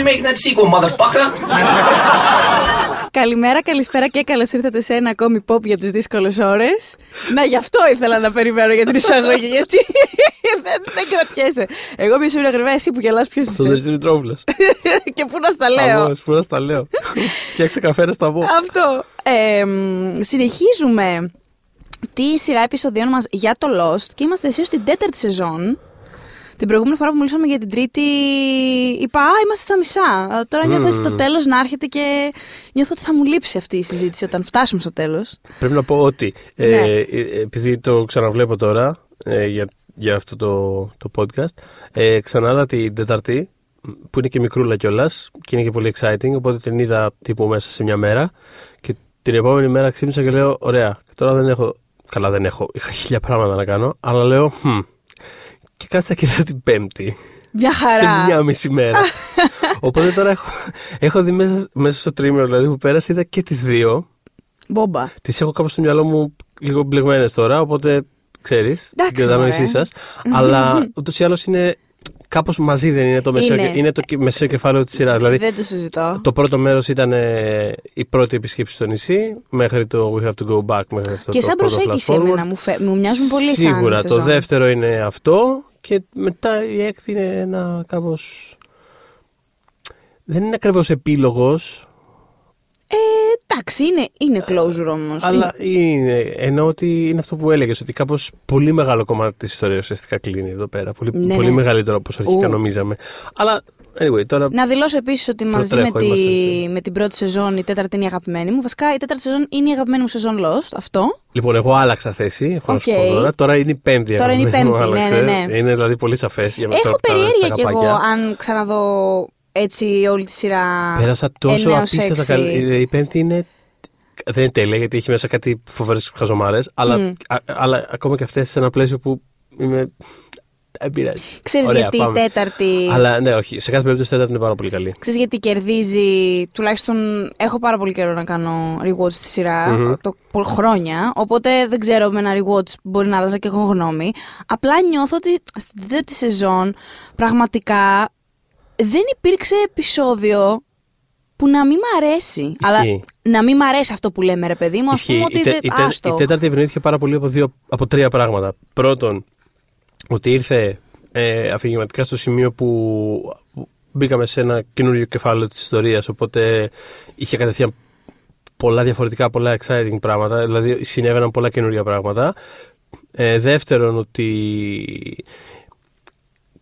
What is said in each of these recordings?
we making that sequel, motherfucker? Καλημέρα, καλησπέρα και καλώς ήρθατε σε ένα ακόμη pop για τις δύσκολες ώρες. Να, γι' αυτό ήθελα να περιμένω για την εισαγωγή, γιατί δεν, δεν κρατιέσαι. Εγώ ποιο είναι ακριβά, εσύ που γελάς, ποιος Στον είσαι. Μητρόπουλο. και πού να στα λέω. Αμώ, πού να στα λέω. Φτιάξε καφέ να στα πω. Αυτό. Ε, μ, συνεχίζουμε τη σειρά επεισοδιών μας για το Lost και είμαστε εσύ στην τέταρτη σεζόν. Την προηγούμενη φορά που μιλήσαμε για την τρίτη, είπα Α, είμαστε στα μισά. Ε, Τώρα νιώθω έτσι στο τέλος να έρχεται και νιώθω ότι θα μου λείψει αυτή η συζήτηση όταν φτάσουμε στο τέλος. Πρέπει να πω ότι ε, Ναι. ε, επειδή το ξαναβλέπω τώρα ε, για, για αυτό το, το podcast, ε, ξανάδα την Τεταρτή που είναι και μικρούλα κιόλας και είναι και πολύ exciting. Οπότε την είδα τύπου μέσα σε μια μέρα και την επόμενη μέρα ξύπνησα και λέω: Ωραία, και τώρα δεν έχω. Καλά, δεν έχω. Είχα χίλια πράγματα να κάνω, αλλά λέω: «Χμ». Και κάτσα και είδα την Πέμπτη. Μια χαρά. σε μια μισή μέρα. Οπότε τώρα έχω, έχω δει μέσα, μέσα στο τρίμηνο δηλαδή, που πέρασε, είδα και τις δύο. Μπόμπα. Τις έχω κάπου στο μυαλό μου λίγο μπλεγμένες τώρα, οπότε ξέρεις. Εντάξει, Την κρατάμε μωρέ. εσεί σας. αλλά ούτως ή άλλως είναι κάπως μαζί, δεν είναι το μεσαίο, Είναι. είναι το κε- μεσαίο κεφάλαιο της σειράς. Δηλαδή, Δεν το συζητώ. το πρώτο μέρος ήταν ε, η πρώτη επισκέψη στο νησί, μέχρι το We have to go back. Μέχρι αυτό και το σαν πρώτο προσέγγιση flash forward. εμένα μου, φε... μου μοιάζουν πολύ σαν Σίγουρα. Το σεζόν. δεύτερο είναι αυτό και μετά η έκτη είναι ένα κάπως... Δεν είναι ακριβώς επίλογος, Ε, εντάξει, είναι, είναι closure όμως. αλλά είναι, εννοώ ότι είναι αυτό που έλεγες, ότι κάπως πολύ μεγάλο κομμάτι της ιστορίας ουσιαστικά κλείνει εδώ πέρα. Πολύ, Ναι, πολύ ναι. μεγαλύτερο από όσο αρχικά Ου. νομίζαμε. Αλλά, anyway, τώρα... Να δηλώσω επίσης ότι μαζί με, Προτρέχω, τη, είμαστε σε- με την πρώτη σεζόν η τέταρτη είναι η αγαπημένη μου. Βασικά η τέταρτη σεζόν είναι η αγαπημένη μου σεζόν Lost. Αυτό. Λοιπόν, εγώ άλλαξα θέση, έχω να σου Οκ. πω τώρα. Τώρα είναι η πέμπτη. Τώρα είναι η αγαπημένη μου, πέμπτη, ναι, άλλαξε. ναι, ναι. Είναι δηλαδή πολύ σαφές για μένα. Έχω τώρα- τώρα περιέργεια στα κι εγώ καπάκια. αν ξαναδώ έτσι όλη τη σειρά. Πέρασα τόσο εννέα ως απίστευτα έξι. καλή. Η πέμπτη είναι. Δεν είναι τέλεια γιατί έχει μέσα κάτι φοβερές χαζομάρες, αλλά, Μμ. α- αλλά ακόμα και αυτές σε ένα πλαίσιο που είμαι. Δεν πειράζει. Ξέρεις Ωραία, γιατί πάμε. η τέταρτη. Αλλά ναι, όχι. Σε κάθε περίπτωση η τέταρτη είναι πάρα πολύ καλή. Ξέρεις γιατί κερδίζει, τουλάχιστον έχω πάρα πολύ καιρό να κάνω rewatch στη σειρα Μμμ. το, πο- χρόνια, οπότε δεν ξέρω με ένα rewatch μπορεί να άλλαζα και εγώ γνώμη. Απλά νιώθω ότι στην τέταρτη σεζόν πραγματικά δεν υπήρξε επεισόδιο που να μην μ' αρέσει. Αλλά να μην μ' αρέσει αυτό που λέμε ρε παιδί μου, ας πούμε Ισχύει. ότι η, τε- δεν... η, τε- άστο. η τέταρτη ευνοήθηκε πάρα πολύ από, δύο, από τρία πράγματα. Πρώτον, ότι ήρθε ε, αφηγηματικά στο σημείο που που μπήκαμε σε ένα καινούριο κεφάλαιο της ιστορίας, οπότε είχε κατευθείαν πολλά διαφορετικά, πολλά exciting πράγματα, δηλαδή συνέβαιναν πολλά καινούργια πράγματα. Ε, δεύτερον, ότι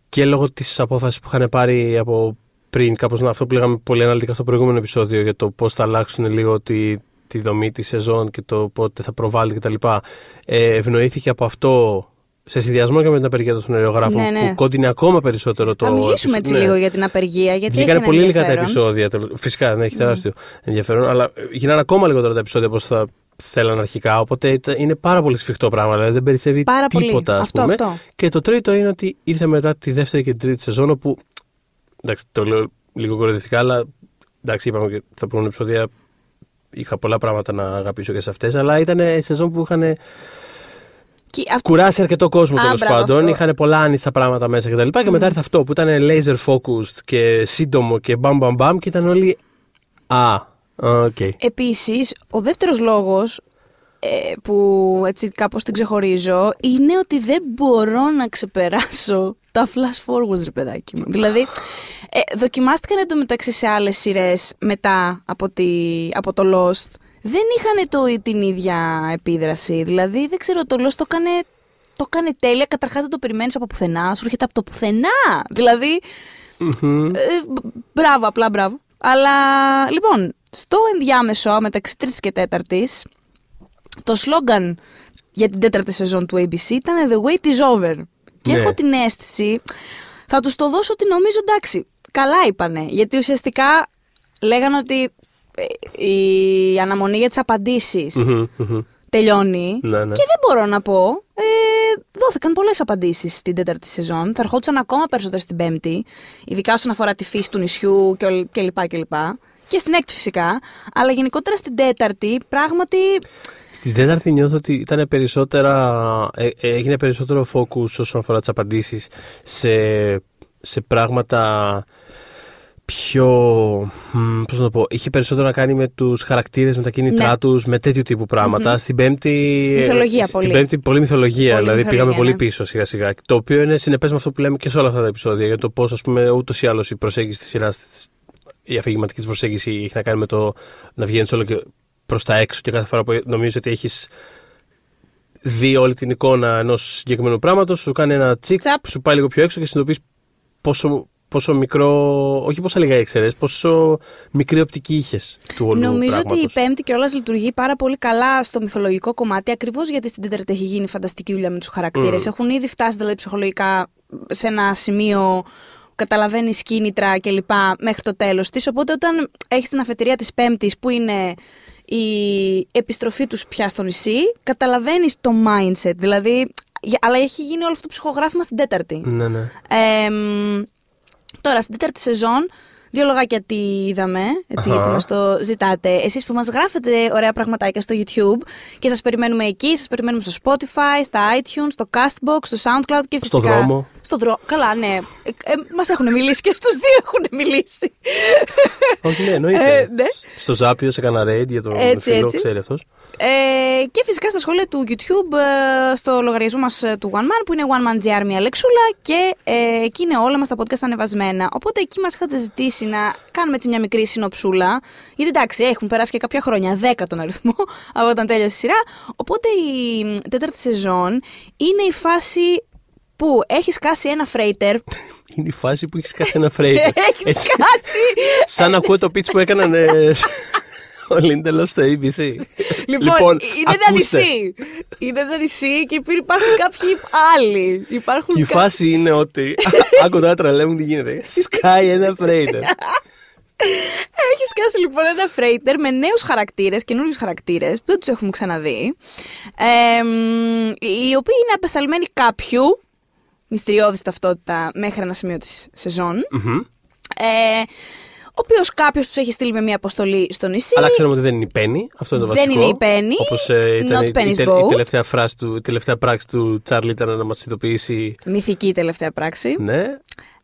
και λόγω της απόφασης που είχαν πάρει από πριν, κάπως αυτό που λέγαμε πολύ αναλυτικά στο προηγούμενο επεισόδιο για το πώς θα αλλάξουν λίγο τη, τη δομή της σεζόν και το πότε θα προβάλλει κτλ. Ε, ευνοήθηκε από αυτό σε συνδυασμό και με την απεργία των σενεριογράφων Ναι, ναι. που κόντινε ακόμα περισσότερο το Θα μιλήσουμε έτσι ναι. λίγο για την απεργία, γιατί Βγήκανε έχει ένα πολύ λίγα τα ενδιαφέρον. επεισόδια. τελ- Φυσικά, ναι, έχει τεράστιο ενδιαφέρον. Αλλά ε, γίνανε ακόμα λιγότερα τα επεισόδια όπως θα θέλαν αρχικά. Οπότε ήταν- είναι πάρα πολύ σφιχτό πράγμα. Δηλαδή δεν περισσεύει Πάρα πολύ. τίποτα, ας Αυτό, πούμε. αυτό. Και το τρίτο είναι ότι ήρθε μετά τη δεύτερη και την τρίτη σεζόν όπου. Εντάξει, το λέω λίγο κοροϊδευτικά, αλλά εντάξει, είπαμε και στα προηγούμενα επεισόδια είχα πολλά πράγματα να αγαπήσω και σε αυτές. Αλλά ήταν σεζόν που είχαν Και αυτό- κουράσει αρκετό κόσμο Α, τέλος μπράβο, πάντων. αυτό. Είχαν πολλά άνιστα πράγματα μέσα κτλ. Και, και μετά ήρθε αυτό που ήταν laser focused και σύντομο και μπαμ μπαμ μπαμ και ήταν όλοι. Α, οκ. Επίσης, ο δεύτερος λόγος ε, που έτσι κάπως την ξεχωρίζω είναι ότι δεν μπορώ να ξεπεράσω τα flash forwards, ρε παιδάκι μου. δηλαδή, ε, δοκιμάστηκαν εντωμεταξύ σε άλλες σειρές μετά από, τη, από το Lost. Δεν είχαν το, την ίδια επίδραση. Δηλαδή, δεν ξέρω, το Lost το έκανε, το έκανε τέλεια. Καταρχάς δεν το περιμένεις από πουθενά, σου έρχεται από το πουθενά. Δηλαδή, Μμμ. ε, μπ- μπράβο, απλά μπράβο. Αλλά λοιπόν, στο ενδιάμεσο μεταξύ τρίτης και τέταρτης, το σλόγκαν για την τέταρτη σεζόν του ABC ήταν The wait is over. Και Ναι. έχω την αίσθηση, θα τους το δώσω ότι νομίζω εντάξει, καλά είπανε. Γιατί ουσιαστικά λέγανε ότι ε, η αναμονή για τις απαντήσεις Μμμ, μμμ. τελειώνει. Ναι, ναι. Και δεν μπορώ να πω. Ε, δόθηκαν πολλές απαντήσεις στην τέταρτη σεζόν. Θα ερχόντουσαν ακόμα περισσότερες στην πέμπτη. Ειδικά όσον αφορά τη φύση του νησιού και, ολ- και λοιπά και λοιπά. Και στην έκτη φυσικά. Αλλά γενικότερα στην τέταρτη πράγματι. Στην τέταρτη νιώθω ότι ήταν περισσότερα, ε, ε, έγινε περισσότερο focus όσον αφορά τις απαντήσεις σε, σε πράγματα πιο. μ, Πώς να το πω. Είχε περισσότερο να κάνει με τους χαρακτήρες, με τα κίνητρά Ναι. τους, με τέτοιου τύπου πράγματα. Στην πέμπτη. Μυθολογία στην πολύ. πέμπτη πολύ μυθολογία. Πολύ δηλαδή πήγαμε μυθολογία, πολύ ναι. πίσω σιγά σιγά. Το οποίο είναι συνεπές με αυτό που λέμε και σε όλα αυτά τα επεισόδια. Για το πώς, ας πούμε, ούτως ή άλλως η προσέγγιση της σειράς, η αφηγηματική της προσέγγιση έχει να κάνει με το να βγαίνεις όλο και προς τα έξω και κάθε φορά που νομίζω ότι έχεις δει όλη την εικόνα ενός συγκεκριμένου πράγματος, σου κάνει ένα τσικ, Τσαπ. σου πάει λίγο πιο έξω και συνειδητοποιείς πόσο, πόσο μικρό, όχι πόσα λίγα ήξερε, πόσο μικρή οπτική είχες του όλου Νομίζω ότι πράγματος. η Πέμπτη κιόλα λειτουργεί πάρα πολύ καλά στο μυθολογικό κομμάτι, ακριβώς γιατί στην Τέταρτη έχει γίνει φανταστική δουλειά με τους χαρακτήρες. Mm. Έχουν ήδη φτάσει δηλαδή ψυχολογικά σε ένα σημείο που καταλαβαίνει κίνητρα κλπ. μέχρι το τέλος της. Οπότε όταν έχεις την αφετηρία της Πέμπτης που είναι η επιστροφή τους πια στο νησί, καταλαβαίνεις το mindset. Δηλαδή, για- αλλά έχει γίνει όλο αυτό το ψυχογράφημα στην Τέταρτη. Ναι, ναι. Εμ, τώρα, στην τέταρτη σεζόν, δύο λογάκια τι είδαμε, έτσι, Αχα. γιατί μας το ζητάτε. Εσείς που μας γράφετε ωραία πραγματάκια στο YouTube και σας περιμένουμε εκεί, σας περιμένουμε στο Spotify, στα iTunes, στο Castbox, στο SoundCloud και Στο φυσικά... δρόμο. Στο δρόμο. Καλά, ναι. Ε, ε, μας έχουν μιλήσει και στους δύο έχουν μιλήσει. Όχι, ναι, εννοείται. Ε, ναι. Στο Ζάπιο έκανα raid για τον Έτσι, φίλο, έτσι. ξέρει αυτός. Ε, και φυσικά στα σχόλια του YouTube, ε, στο λογαριασμό μας ε, του One Man, που είναι One Man GR μια λεξούλα και ε, εκεί είναι όλα μας τα podcast ανεβασμένα. Οπότε εκεί μας είχατε ζητήσει να κάνουμε έτσι μια μικρή συνοψούλα, γιατί εντάξει, έχουν περάσει και κάποια χρόνια, 10 τον αριθμό, από όταν τέλειωσε η σειρά. Οπότε η μ, τέταρτη σεζόν είναι η φάση που έχεις σκάσει ένα φρέιτερ. Είναι η φάση που έχεις κάνει ένα φρέιτερ. έχεις Έτσι, σκάσει Σαν να ακούω το pitch που έκαναν ε, ο Λίντελο στο ABC. Λοιπόν, είναι ένα ακούστε. νησί. Είναι ένα νησί και υπάρχουν κάποιοι άλλοι. Υπάρχουν Και η κα- φάση είναι ότι. Άκου τώρα τρελαίνουν τι γίνεται. Σκάει ένα φρέιτερ. Έχει σκάσει λοιπόν ένα φρέιτερ με νέους χαρακτήρες, καινούριους χαρακτήρες που δεν τους έχουμε ξαναδεί. Ε, μ, οι οποίοι είναι απεσταλμένοι κάποιου μυστηριώδης ταυτότητα μέχρι ένα σημείο της σεζόν. Μμμ. Ε, ο οποίος κάποιος τους έχει στείλει με μια αποστολή στο νησί. Αλλά ξέρουμε ότι δεν είναι η Πέννη. Αυτό είναι το Δεν βασικό. είναι η Penny. Όπως ήταν Not η, η, Penny's τε- boat. η τελευταία φράση του, η τελευταία πράξη του Τσάρλι ήταν να μας ειδοποιήσει. Μυθική τελευταία πράξη. Ναι,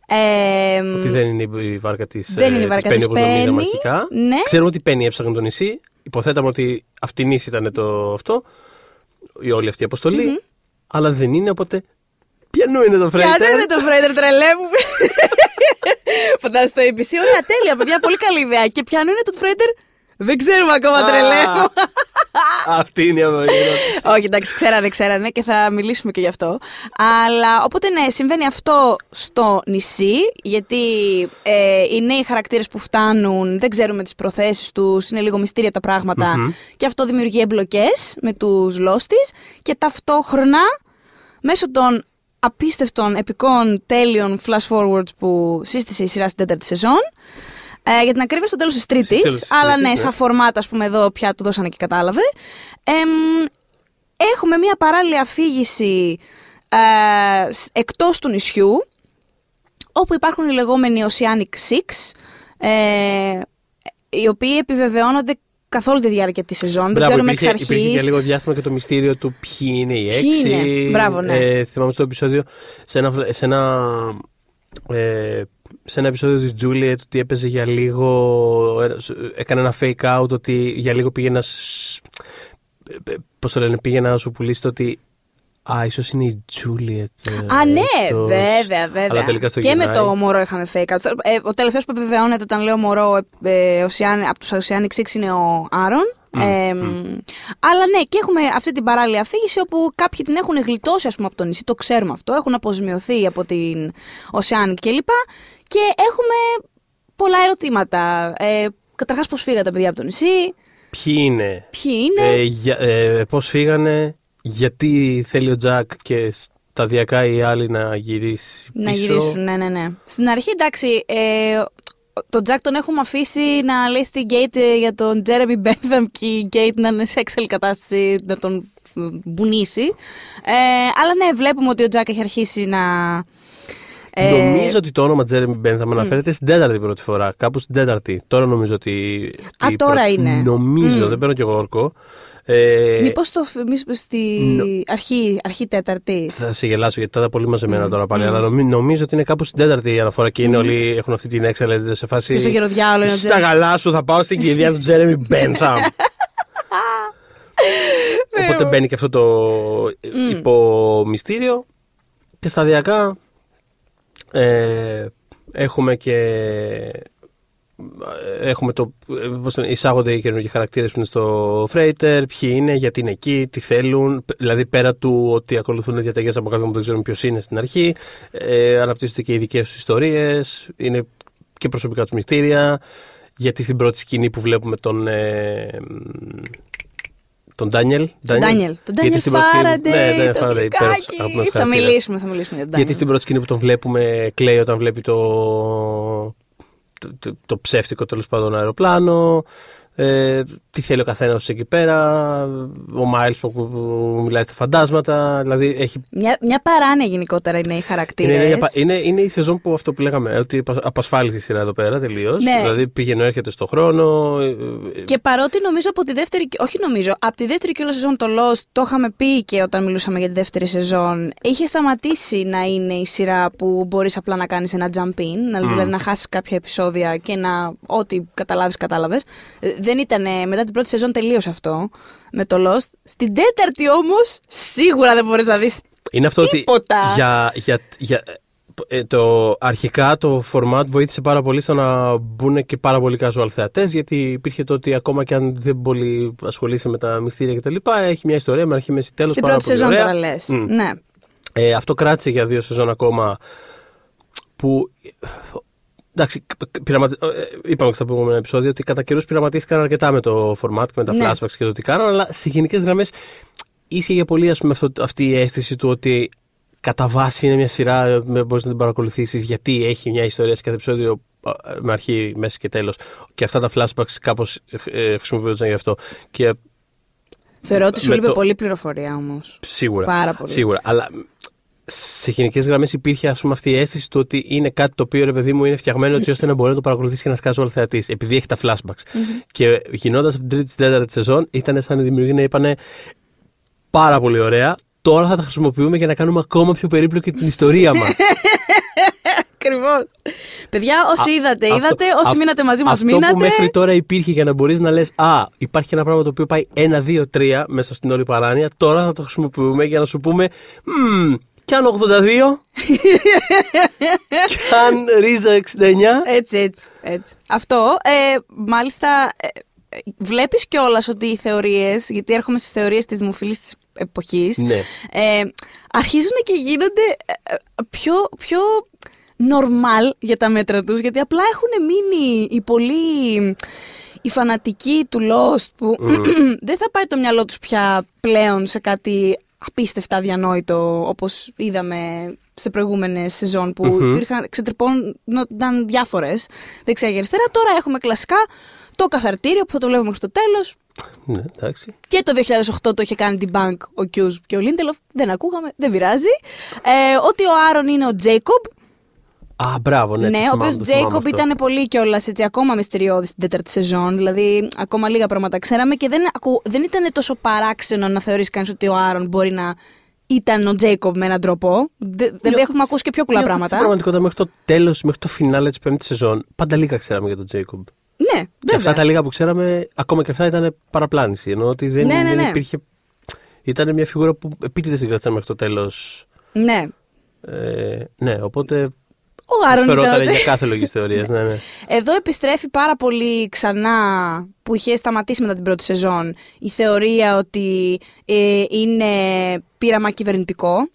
Ε, ότι δεν είναι η- η βάρκα της Δεν είναι η βάρκα της όπως νομίζαμε Penny. αρχικά. Ναι. Ξέρουμε ότι η Πέννη έψαχνε το νησί. Υποθέταμε ότι αυτή η νήσι ήταν το αυτό. Η όλη αυτή η αποστολη Αλλά δεν είναι, οπότε. Ποιανού είναι το Ποιο φρέιτερ. είναι το φρέιτερ, τρελέ μου. Φαντάζεσαι το ABC. Ωραία, τέλεια, παιδιά, πολύ καλή ιδέα. Και ποιο είναι το φρέιτερ, δεν ξέρουμε ακόμα, Α. τρελέ μου. Αυτή είναι η ερώτηση. Όχι, εντάξει, ξέρανε, ξέρανε και θα μιλήσουμε και γι' αυτό. Αλλά οπότε ναι, συμβαίνει αυτό στο νησί, γιατί ε, οι νέοι χαρακτήρες που φτάνουν δεν ξέρουμε τις προθέσεις τους, είναι λίγο μυστήρια τα πραγματα Και αυτό δημιουργεί εμπλοκές με τους λόστις. Και ταυτόχρονα, μέσω των απίστευτων, επικών, τέλειων flash forwards που σύστησε η σειρά στην τέταρτη σεζόν. Ε, για την ακρίβεια στο τέλος της Τρίτης. τέλος της Αλλά Τρίτης, ναι, ναι. σαν φορμάτα, ας πούμε, εδώ πια του δώσανε και κατάλαβε. Εμ, έχουμε μια παράλληλη αφήγηση ε, σ- εκτός του νησιού, όπου υπάρχουν οι λεγόμενοι Oceanic Six, ε, οι οποίοι επιβεβαιώνονται καθ' όλη τη διάρκεια της σεζόν. Δεν Μπράβο, ξέρουμε εξ υπήρχε, υπήρχε αρχής. για λίγο διάστημα και το μυστήριο του ποιοι είναι οι Ποιοι έξι. είναι. Μπράβο, ναι. Ε, θυμάμαι στο επεισόδιο, σε ένα, βλε- σε ένα, ε, σε ένα επεισόδιο της Juliet ότι έπαιζε για λίγο, ε, έκανε ένα fake out ότι για λίγο πήγε να, σ- ε, ε, πώς το λένε, πήγε να σου πουλήσει το ότι Α, ίσως είναι η Juliet. ε, Α, ναι, εκτός». βέβαια, βέβαια. Αλλά τελικά στο και με γεννάει. το μωρό είχαμε fake out. Ε, ο τελευταίος που επιβεβαιώνεται όταν λέω μωρό ε, Ocean- από τους Oceanic Six είναι ο Άρον. Ε, Αλλά ναι, και έχουμε αυτή την παράλληλη αφήγηση όπου κάποιοι την έχουν γλιτώσει ας πούμε, από το νησί, το ξέρουμε αυτό. Έχουν αποζημιωθεί από την Oceanic κλπ. Και έχουμε πολλά ερωτήματα. Ε, Καταρχάς, πώς φύγατε, παιδιά, από το νησί, Ποιοι είναι, ποιοι είναι; ε, για, ε, πώς φύγανε, γιατί θέλει ο Τζακ και σταδιακά οι άλλοι να γυρίσει πίσω; Να γυρίσουν, ναι, ναι, ναι. Στην αρχή, εντάξει, ε, τον Τζακ τον έχουμε αφήσει να λέει στην Γκέιτ ε, για τον Τζέρεμι Μπένθαμ και η Γκέιτ να είναι σε έξαλλη κατάσταση να τον μπουνίσει. Ε, αλλά ναι, βλέπουμε ότι ο Τζακ έχει αρχίσει να... ε, Νομίζω ότι το όνομα Τζέρεμι Μπένθαμ αναφέρεται στην τέταρτη πρώτη φορά. Κάπου στην τέταρτη. Τώρα νομίζω ότι. Α, ότι τώρα πρω- είναι. Νομίζω, Μμ. δεν παίρνω κι εγώ όρκο. Ε, Μήπως στη νο- αρχή, αρχή τέταρτη. θα σε γελάσω γιατί τα ήταν πολύ μαζεμένα Μμ, τώρα πάλι. μμ. Αλλά νομι- νομίζω ότι είναι κάπου στην τέταρτη η αναφορά και είναι όλοι έχουν αυτή την έξαλε σε φάση. Και στο γεροδιάλο είναι ο Στα Τζέρεμι. γαλά σου θα πάω στην κηδεία του Τζέρεμι Μπένθαμ. Οπότε μπαίνει και αυτό το υπομυστήριο και σταδιακά ε, έχουμε και έχουμε το, ε, πώς το λένε, εισάγονται οι καινούργιοι χαρακτήρες που είναι στο Freighter, ποιοι είναι, γιατί είναι εκεί, τι θέλουν, π- δηλαδή πέρα του ότι ακολουθούν διαταγές από κάποιον που δεν ξέρουν ποιος είναι στην αρχή, ε, αναπτύσσονται και οι δικές τους ιστορίες, είναι και προσωπικά τους μυστήρια, γιατί στην πρώτη σκηνή που βλέπουμε τον ε, μ, τον Ντάνιελ. Τον Ντάνιελ. Τον Ντάνιελ Φάραντεϊ. Ναι, ναι, το Φάραντεϊ. γλυκάκι. Θα μιλήσουμε, θα μιλήσουμε για τον Γιατί Ντάνιελ. στην πρώτη σκηνή που τον βλέπουμε κλαίει όταν βλέπει το, το, το, το ψεύτικο τέλος πάντων αεροπλάνο. Ε, τι θέλει ο καθένας εκεί πέρα. Ο Μάιλς που, που μιλάει στα φαντάσματα. Δηλαδή έχει Μια, μια παράνοια γενικότερα είναι οι χαρακτήρες. είναι, είναι, είναι, είναι η σεζόν που αυτό που λέγαμε, ότι απα- απασφάλισε η σειρά εδώ πέρα τελείως. Ναι. Δηλαδή πήγαινε, έρχεται στο χρόνο. ε, ε, Και παρότι νομίζω από τη δεύτερη. Όχι νομίζω, από τη δεύτερη και όλα σεζόν το Lost, το είχαμε πει και όταν μιλούσαμε για τη δεύτερη σεζόν, είχε σταματήσει να είναι η σειρά που μπορείς απλά να κάνεις ένα jump in, να- δηλαδή να χάσεις κάποια επεισόδια και να. Ό,τι καταλάβεις, κατάλαβες. Δεν ήταν. Μετά την πρώτη σεζόν τελείωσε αυτό με το Lost. Στην τέταρτη όμως, σίγουρα δεν μπορείς να δεις. Είναι αυτό Τίποτα. ότι για, για, για, ε, το, αρχικά το format βοήθησε πάρα πολύ στο να μπουν και πάρα πολλοί casual θεατές γιατί υπήρχε το ότι ακόμα και αν δεν πολύ ασχολείσαι με τα μυστήρια κτλ. έχει μια ιστορία με αρχή, μέση, τέλος Στην πάρα πρώτη πολύ σεζόν ωραία. τώρα λες. Μμ. Ναι. Ε, αυτό κράτησε για δύο σεζόν ακόμα που. Εντάξει, πειραματι... ε, είπαμε και στα προηγούμενα επεισόδια ότι κατά καιρούς πειραματίστηκαν αρκετά με το format και με τα Ναι. flashbacks και το τι κάνουν, αλλά σε γενικές γραμμές ίσχυε για πολύ ας πούμε, αυτό, αυτή η αίσθηση του ότι κατά βάση είναι μια σειρά, μπορείς να την παρακολουθήσεις γιατί έχει μια ιστορία σε κάθε επεισόδιο ε, με αρχή, μέση και τέλος. Και αυτά τα flashbacks κάπως ε, χρησιμοποιούνταν γι' αυτό. Και Θεωρώ ότι σου Με λείπει το- πολύ πληροφορία όμως. Σίγουρα. Πάρα πολύ. Σίγουρα. Αλλά σε γενικές γραμμές υπήρχε ας πούμε, αυτή η αίσθηση του ότι είναι κάτι το οποίο ρε παιδί μου είναι φτιαγμένο έτσι ώστε να μπορεί να το παρακολουθήσει και να σκάζει όλο θεατής. Επειδή έχει τα flashbacks. Και γινώντας από την τρίτη στην τέταρτη σεζόν, ήταν σαν οι δημιουργοί να είπανε πάρα πολύ ωραία. Τώρα θα τα χρησιμοποιούμε για να κάνουμε ακόμα πιο περίπλοκη την ιστορία μας. Ακριβώς. Παιδιά, όσοι είδατε, Αυτό- είδατε. Όσοι αυ- μείνατε μαζί μας, Αυτό μείνατε. που μέχρι τώρα υπήρχε για να μπορείς να λες: Α, υπάρχει και ένα πράγμα το οποίο πάει 1, 2, 3 μέσα στην όλη παράνοια. Τώρα θα το χρησιμοποιούμε για να σου πούμε: Μμμ, κι αν 82. κι αν ρίζα 69. Έτσι, έτσι, έτσι. Αυτό, ε, μάλιστα, ε, ε, βλέπεις κιόλας ότι οι θεωρίες, γιατί έρχομαι στις θεωρίες της δημοφιλής της εποχής, Ναι. ε, αρχίζουν και γίνονται ε, ε, πιο, πιο normal για τα μέτρα τους, γιατί απλά έχουν μείνει οι πολύ... Οι φανατικοί του Lost που δεν θα πάει το μυαλό τους πια πλέον σε κάτι απίστευτα αδιανόητο όπως είδαμε σε προηγούμενες σεζόν που Μμμ. υπήρχαν, ξετρεπώνονταν διάφορες δεξιά και αριστερά. Τώρα έχουμε κλασικά το καθαρτήριο που θα το βλέπουμε μέχρι το τέλος ναι, εντάξει. και το 2008 το είχε κάνει την Bank ο Κιούς και ο Λίντελοφ. Δεν ακούγαμε, δεν πειράζει. Ε, ότι ο Άρον είναι ο Τζέικομπ. Α, μπράβο, ναι. Ναι, το ο θυμάμαι, οποίος το θυμάμαι Τζέικομπ αυτό. ήταν πολύ κιόλας έτσι ακόμα μυστηριώδης στην τέταρτη σεζόν. Δηλαδή, ακόμα λίγα πράγματα ξέραμε και δεν, ακου- δεν ήταν τόσο παράξενο να θεωρήσει κανείς ότι ο Άρον μπορεί να ήταν ο Τζέικομπ με έναν τρόπο. Δε- Δηλαδή, έχουμε ακούσει και πιο κουλά Στην πράγματα. πραγματικότητα, μέχρι το τέλος, μέχρι το φινάλε της πέμπτης σεζόν, πάντα λίγα ξέραμε για τον Τζέικομπ. Ναι, Και βέβαια. αυτά τα λίγα που ξέραμε, ακόμα και αυτά ήταν παραπλάνηση. Ενώ ότι δεν, Ναι, ναι, δεν ναι. υπήρχε. Ήταν μια φιγούρα που επίτηδες την κρατήσαμε μέχρι το τέλος. Ναι. Ε, ναι, οπότε. Ο Άρον ήταν. Φερόταν ο- για κάθε λογική θεωρία. Ναι, ναι. Εδώ επιστρέφει πάρα πολύ ξανά που είχε σταματήσει μετά την πρώτη σεζόν η θεωρία ότι ε, είναι πείραμα κυβερνητικό.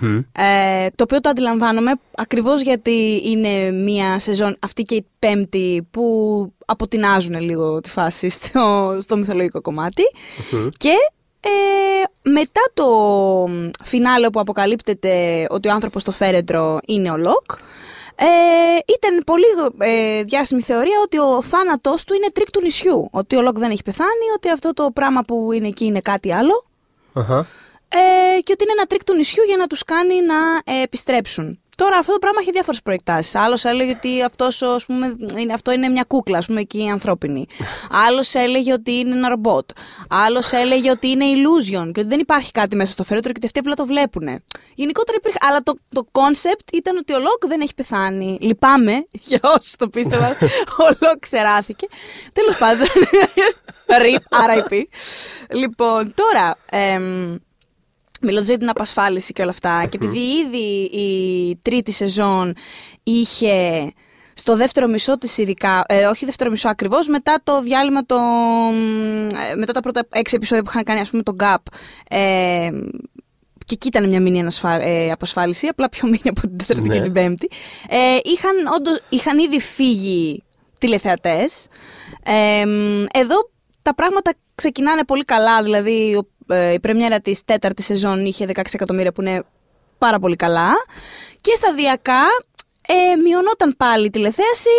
Μμμ. Ε, το οποίο το αντιλαμβάνομαι ακριβώς γιατί είναι μια σεζόν αυτή και η πέμπτη που αποτινάζουν λίγο τη φάση στο, στο μυθολογικό κομμάτι. Μμμ. Και ε, μετά το φινάλε που αποκαλύπτεται ότι ο άνθρωπος στο φέρετρο είναι ο Λοκ, ε, ήταν πολύ ε, διάσημη θεωρία ότι ο θάνατός του είναι τρικ του νησιού. Ότι ο Λοκ δεν έχει πεθάνει, ότι αυτό το πράγμα που είναι εκεί είναι κάτι άλλο Αχα. ε, και ότι είναι ένα τρικ του νησιού για να τους κάνει να ε, επιστρέψουν. Τώρα αυτό το πράγμα έχει διάφορες προεκτάσεις. Άλλος έλεγε ότι αυτός, ας πούμε, είναι, αυτό είναι μια κούκλα, ας πούμε, εκεί η ανθρώπινη. Άλλος έλεγε ότι είναι ένα ρομπότ. Άλλος έλεγε ότι είναι illusion και ότι δεν υπάρχει κάτι μέσα στο φέρετρο και ότι αυτοί απλά το βλέπουν. Γενικότερα υπήρχε. Αλλά το, το concept ήταν ότι ο Λοκ δεν έχει πεθάνει. Λυπάμαι για όσους το πίστευαν. ο Λοκ ξεράθηκε. Τέλος πάντων. RIP, RIP. Λοιπόν, τώρα. εμ, Μιλώντας για την απασφάλιση και όλα αυτά. Και επειδή ήδη η τρίτη σεζόν είχε στο δεύτερο μισό της ειδικά, ε, όχι δεύτερο μισό ακριβώς, μετά το διάλειμμα, το, ε, μετά τα πρώτα έξι επεισόδια που είχαν κάνει ας πούμε το Gap, ε, και εκεί ήταν μια μήνυ ανασφα- ε, απασφάλιση, απλά πιο μήνυ από την Τέταρτη Ναι. και την Πέμπτη. Ε, είχαν, όντως, είχαν ήδη φύγει τηλεθεατές. Ε, εδώ τα πράγματα ξεκινάνε πολύ καλά, δηλαδή ο- ε, η πρεμιέρα της τέταρτης σεζόν είχε 16 εκατομμύρια που είναι πάρα πολύ καλά και σταδιακά ε, μειωνόταν πάλι η τηλεθέαση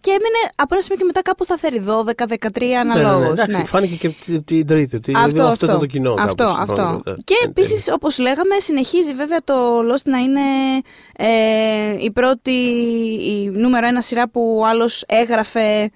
και έμεινε από ένα σημείο και μετά κάπου σταθερή 12-13 αναλόγως. Ναι, ναι, εντάξει, ναι. φάνηκε και την- την τρίτη. Ότι Αυτό, αυτό, αυτό. ήταν το κοινό. Αυτό, κάπως, αυτό. πάνω, ε, Και εν επίσης, όπως λέγαμε, συνεχίζει βέβαια το Lost να είναι ε, η πρώτη, η νούμερο ένα σειρά που ο άλλος έγραφε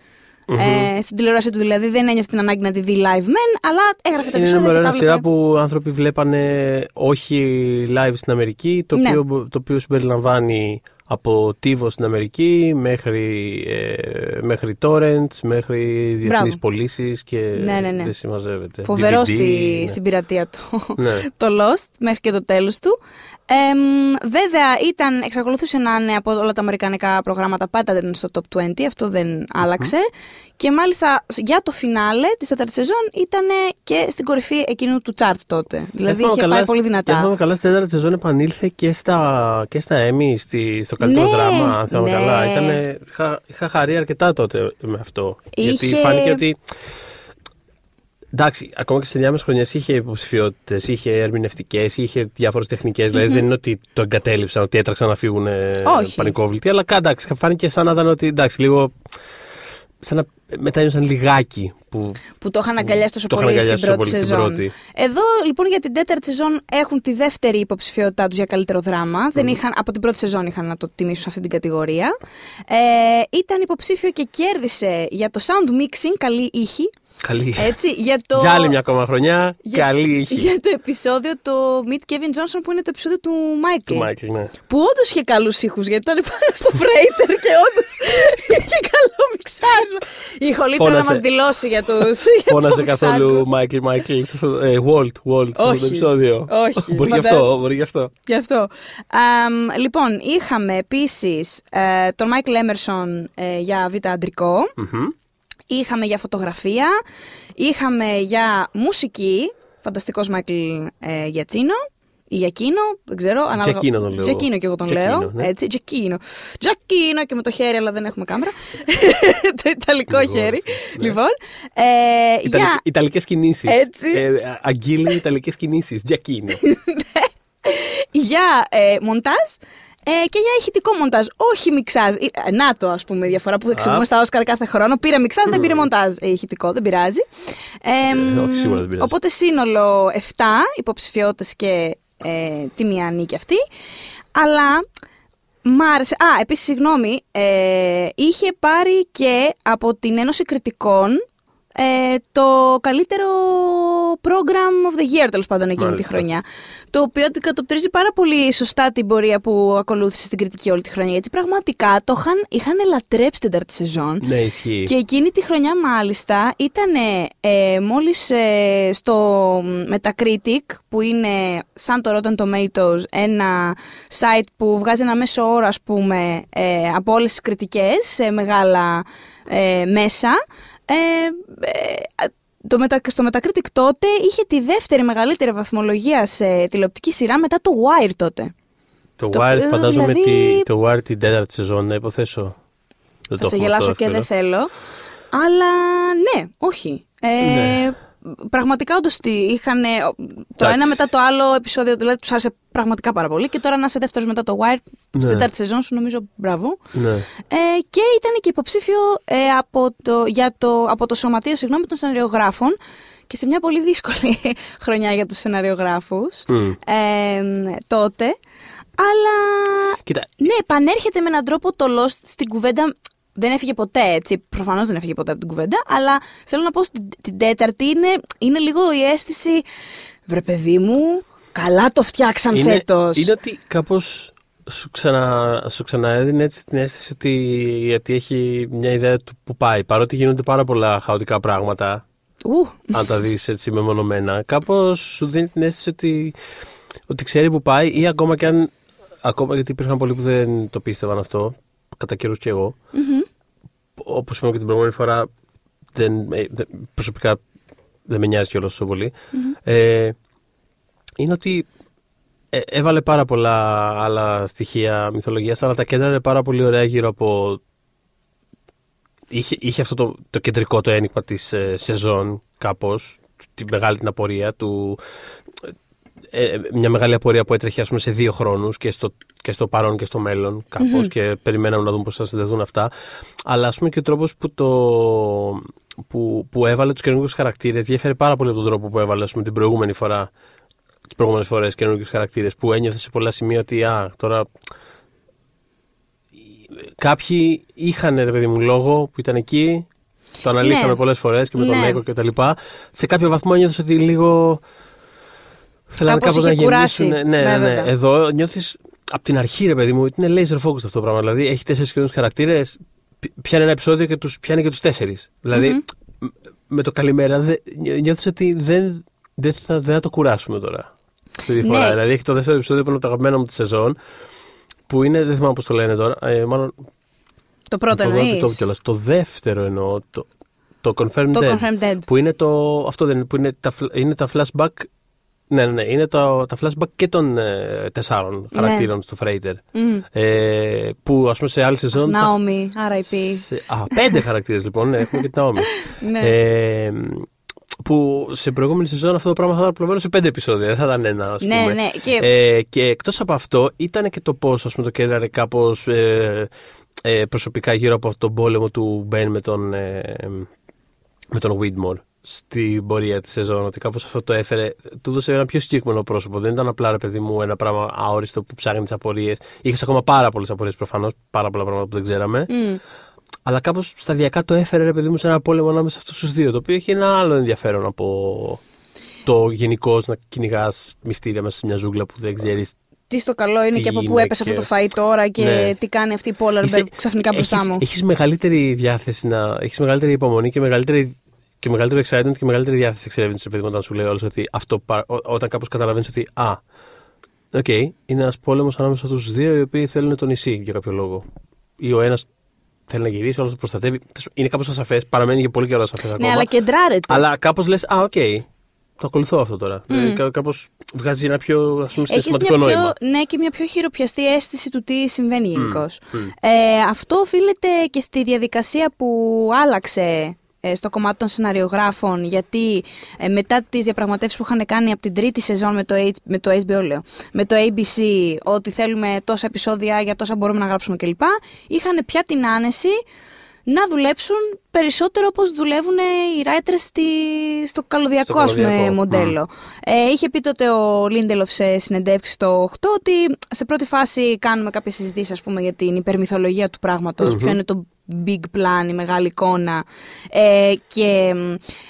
ε, στην τηλεόραση του. Δηλαδή δεν ένιωθε την ανάγκη να τη δει live men, αλλά έγραφε τα Είναι επεισόδια. νούμερο και ένα τα σειρά έβλεπε. που άνθρωποι βλέπανε όχι live στην Αμερική, το, Ναι. οποίο, το οποίο συμπεριλαμβάνει από TiVo στην Αμερική μέχρι, ε, μέχρι torrents, μέχρι διεθνείς Μπράβο. πωλήσεις και Ναι, ναι, ναι. δεν συμμαζεύεται. Φοβερό DVD, στη, ναι. στην πειρατεία το, Ναι. το Lost μέχρι και το τέλος του. Εμ, βέβαια, ήταν, εξακολουθούσε να είναι από όλα τα αμερικανικά προγράμματα πάντα δεν είναι στο top 20, αυτό δεν άλλαξε. Και μάλιστα για το φινάλε της τέταρτης σεζόν ήταν και στην κορυφή εκείνου του chart τότε. Δηλαδή Αν είχε θυμάμαι πάει καλά, πολύ αν δυνατά. θυμάμαι καλά, στη τέταρτη σεζόν επανήλθε και στα, και στα Emmy, στη, στο καλύτερο Ναι, δράμα. Αν θυμάμαι ναι. καλά. Ήτανε, είχα, είχα χαρεί αρκετά τότε με αυτό. Γιατί Είχε- φάνηκε ότι. Εντάξει, ακόμα και σε διάμεσες χρονιές είχε υποψηφιότητες, είχε ερμηνευτικές, είχε διάφορες τεχνικές. Δηλαδή δεν είναι ότι το εγκατέλειψαν, ότι έτρεξαν να φύγουν ε, Όχι. πανικόβλητοι. Αλλά εντάξει, φάνηκε σαν να ήταν ότι εντάξει, λίγο. σαν να μετάνιωσαν λιγάκι που. που το είχαν αγκαλιάσει τόσο το είχαν πολύ στην αγκαλιάσει πρώτη τόσο πολύ στην σεζόν. πρώτη. Εδώ λοιπόν για την τέταρτη σεζόν έχουν τη δεύτερη υποψηφιότητά τους για καλύτερο δράμα. Δεν είχαν, από την πρώτη σεζόν είχαν να το τιμήσουν σε αυτή την κατηγορία. Ε, ήταν υποψήφιο και κέρδισε για το sound mixing, καλή ήχη. Καλή. Έτσι, για το. Για άλλη μια ακόμα χρονιά, για- καλή ήχη. Για το επεισόδιο το Meet Kevin Johnson που είναι το επεισόδιο του Michael. Του Μάικλ, ναι. Που όντως είχε καλούς ήχους γιατί ήταν πάνω στο φρέιτερ και όντως είχε καλό μιξάρισμα. Η Χολίτρα να Φώνασε. μας δηλώσει για του. Φώνασε καθόλου Μάικλ Μάικλ. Walt, Walt, στο Όχι. επεισόδιο. Όχι. Μπορεί Μα γι' δεν- αυτό, μπορεί γι' αυτό. Γι' αυτό. Αμ, λοιπόν, είχαμε επίσης τον Μάικλ Έμερσον ε, για β' αντρικό. Μμμ. Είχαμε για φωτογραφία. Είχαμε για μουσική. Φανταστικός Μάικλ ε, Γιατσίνο. Ή Γιακίνο, δεν ξέρω. ανάλογα- Τζακίνο τον λέω. Τζακίνο και εγώ τον Τζακίνο, λέω. ναι. Έτσι, Τζακίνο. Τζακίνο και με το χέρι, αλλά δεν έχουμε κάμερα. το ιταλικό Εγώ, χέρι. ναι. Λοιπόν. Ε, Ιταλικ- για Ιταλικές κινήσεις. Έτσι. Ε, αγγείλει Ιταλικές κινήσεις. Τζακίνο. για ε, μοντάζ ε, και για ηχητικό μοντάζ. Όχι μιξάζ. Ε, Να το, ας πούμε, η διαφορά που εξηγούμε Α. στα Όσκαρ κάθε χρόνο. Πήρε μιξάζ, δεν πήρε μοντάζ. Ε, ηχητικό, δεν πειράζει. Ε, Ε, όχι, σίγουρα δεν πειράζει. Οπότε σύνολο 7 υποψηφιότητες και ε, τη μία νίκη αυτή. Αλλά μ' άρεσε. Α, επίσης, συγγνώμη, ε, είχε πάρει και από την Ένωση Κριτικών ε, το καλύτερο program of the year, τέλος πάντων, εκείνη τη Μάλιστα. χρονιά. Το οποίο αντικατοπτρίζει πάρα πολύ σωστά την πορεία που ακολούθησε στην κριτική όλη τη χρονιά. Γιατί πραγματικά το είχαν, είχαν λατρέψει την τέταρτη σεζόν. ναι, ισχύει. Και εκείνη τη χρονιά μάλιστα ήταν ε, μόλις ε, στο Metacritic που είναι σαν το Rotten Tomatoes ένα site που βγάζει ένα μέσο όρο ας πούμε ε, από όλες τις κριτικές σε μεγάλα ε, μέσα ε, ε, το μετα, στο Metacritic τότε είχε τη δεύτερη μεγαλύτερη βαθμολογία σε τηλεοπτική σειρά μετά το Wire τότε. Το το Wild οποίο φαντάζομαι δηλαδή- τη, το Wild την τέταρτη σεζόν, να υποθέσω. Δεν Θα το σε έχουμε γελάσω αυτό και δεν εύκολο. θέλω. Αλλά ναι, όχι. Ε, Ναι. Πραγματικά όντως είχαν. Το Εντάξει. ένα μετά το άλλο επεισόδιο, δηλαδή τους άρεσε πραγματικά πάρα πολύ. Και τώρα να είσαι δεύτερος μετά το Wire Ναι. στην τέταρτη σεζόν σου, νομίζω μπράβο. Ναι. Ε, και ήταν και υποψήφιο ε, από, το, για το, από το Σωματείο συγγνώμη, των Σεναριογράφων και σε μια πολύ δύσκολη χρονιά για τους σεναριογράφους Μμ. ε, τότε. Αλλά Κοίτα, ναι, επανέρχεται με έναν τρόπο το Lost στην κουβέντα. Δεν έφυγε ποτέ έτσι. Προφανώς δεν έφυγε ποτέ από την κουβέντα. Αλλά θέλω να πω στην την τέταρτη είναι, είναι λίγο η αίσθηση. Βρε παιδί μου, καλά το φτιάξαν είναι, φέτος. είναι ότι κάπως σου, ξανα, σου ξαναέδινε έτσι την αίσθηση ότι γιατί έχει μια ιδέα του που πάει. Παρότι γίνονται πάρα πολλά χαοτικά πράγματα, αν τα δεις έτσι μεμονωμένα, κάπως σου δίνει την αίσθηση ότι, ότι ξέρει που πάει ή ακόμα και αν, ακόμα γιατί υπήρχαν πολλοί που δεν το πίστευαν αυτό, κατά καιρούς και εγώ, όπως είπαμε και την προηγούμενη φορά, δεν, ε, δεν- προσωπικά δεν με νοιάζει κιόλας τόσο πολύ, ε, είναι ότι ε, έβαλε πάρα πολλά άλλα στοιχεία μυθολογίας, αλλά τα κέντραρε πάρα πολύ ωραία γύρω από είχε, είχε αυτό το, το κεντρικό το ένιγμα της ε, σεζόν κάπως, τη μεγάλη την απορία του, ε, ε, μια μεγάλη απορία που έτρεχε ας πούμε, σε δύο χρόνους και στο, και στο παρόν και στο μέλλον κάπως και περιμέναμε να δούμε πώς θα συνδεθούν αυτά αλλά ας πούμε και ο τρόπος που, το, που, που έβαλε τους καινούργιους χαρακτήρες διέφερε πάρα πολύ από τον τρόπο που έβαλε ας πούμε, την προηγούμενη φορά τις προηγούμενες φορές καινούργιους χαρακτήρες που ένιωθε σε πολλά σημεία ότι α, τώρα κάποιοι είχαν ρε παιδί μου λόγο που ήταν εκεί, το αναλύσαμε Ναι. πολλές φορές και με τον Ναι. Νέκο και τα λοιπά. Σε κάποιο βαθμό νιώθω ότι λίγο. Θέλανε Κάπως κάπως να είχε κουράσει. γεμίσουν. Ναι, Ναι, ναι, ναι. βέβαια. Εδώ νιώθεις από την αρχή, ρε παιδί μου, ότι είναι laser focus αυτό το πράγμα. Δηλαδή έχει τέσσερις καινούριους χαρακτήρες, πιάνει ένα επεισόδιο και τους πιάνει και τους τέσσερις. Δηλαδή μ- με το καλημέρα νιώθεις ότι δεν, δεν, θα, δεν θα το κουράσουμε τώρα. Στη διαφορά. Ναι. Δηλαδή έχει το δεύτερο επεισόδιο που είναι από τα αγαπημένα μου της σεζόν. Που είναι, δεν θυμάμαι πώς το λένε τώρα. Ε, μάλλον Το πρώτο το, δω- εννοείς; το, κιόλας. το δεύτερο εννοώ. Το, το Confirmed Το Dead. Confirmed Dead. Που είναι το. Αυτό δεν είναι. Που είναι τα, φλ- είναι τα flashback. Ναι, ναι, ναι. Είναι το, τα flashback και των ε, τεσσάρων Ναι. χαρακτήρων στο Freighter. Μμ. Ε, που ας πούμε σε άλλη σεζόν. θα- Naomi, RIP. σε- α, πέντε χαρακτήρες λοιπόν. Ναι, έχουμε και την Naomi. Ναι. Ε, που σε προηγούμενη σεζόν αυτό το πράγμα θα ήταν απλωμένο σε πέντε επεισόδια. Δεν θα ήταν ένα, ας πούμε. Ναι, ναι. Και Ε, και εκτός από αυτό, ήταν και το πώς το κέντραρε κάπως ε, ε, προσωπικά γύρω από αυτόν τον πόλεμο του Μπεν με τον, ε, με τον Widmore στην πορεία της σεζόν. Ότι κάπως αυτό το έφερε, του έδωσε ένα πιο συγκεκριμένο πρόσωπο. Δεν ήταν απλά ρε παιδί μου ένα πράγμα αόριστο που ψάχνει τις απορίες. Είχες ακόμα πάρα πολλές απορίες προφανώς, πάρα πολλά πράγματα που δεν ξέραμε. μ, Αλλά κάπως σταδιακά το έφερε ρε παιδί μου σε ένα πόλεμο ανάμεσα σε αυτούς τους δύο. Το οποίο έχει ένα άλλο ενδιαφέρον από το γενικώ να κυνηγάς μυστήρια μέσα σε μια ζούγκλα που δεν ξέρεις τι στο καλό είναι Τι και από πού είναι έπεσε και- αυτό το φαΐ τώρα και Ναι. τι κάνει αυτή η Polar Bear ξαφνικά μπροστά έχεις, μου. Έχεις μεγαλύτερη διάθεση να. Έχεις μεγαλύτερη υπομονή και μεγαλύτερη. Και μεγαλύτερο excitement και μεγαλύτερη διάθεση εξερεύνησης, παιδί μου, όταν σου λέει όλος ότι αυτό. πα- ό- όταν κάπως καταλαβαίνεις ότι. Α, οκ, είναι ένας πόλεμος ανάμεσα στους δύο οι οποίοι θέλουν το νησί για κάποιο λόγο. Ή ο ένας θέλει να γυρίσει, ο άλλος το προστατεύει. Είναι κάπως ασαφές, παραμένει για πολύ καιρό ασαφές ακόμα. Ναι, αλλά κεντράρεται. Αλλά κάπως λες, Α, οκ, το ακολουθώ αυτό τώρα. Δηλαδή, κά- κάπως βγάζει ένα πιο ας πούμε, Έχεις μια συναισθηματικό πιο, νόημα. ναι, και μια πιο χειροπιαστή αίσθηση του τι συμβαίνει γενικώς. μ. Ε, αυτό οφείλεται και στη διαδικασία που άλλαξε ε, στο κομμάτι των σεναριογράφων γιατί ε, μετά τις διαπραγματεύσεις που είχαν κάνει από την τρίτη σεζόν με το, H, με το HBO λέω, με το ABC ότι θέλουμε τόσα επεισόδια για τόσα μπορούμε να γράψουμε κλπ είχαν πια την άνεση να δουλέψουν περισσότερο όπως δουλεύουν οι writers στη, στο καλωδιακό, Στο ας πούμε, καλωδιακό. μοντέλο. Ε, είχε πει τότε ο Λίντελοφ σε συνεντεύξει το 8 ότι σε πρώτη φάση κάνουμε κάποιες συζητήσεις ας πούμε, για την υπερμυθολογία του πραγματος ποιο είναι το big plan, η μεγάλη εικόνα ε, και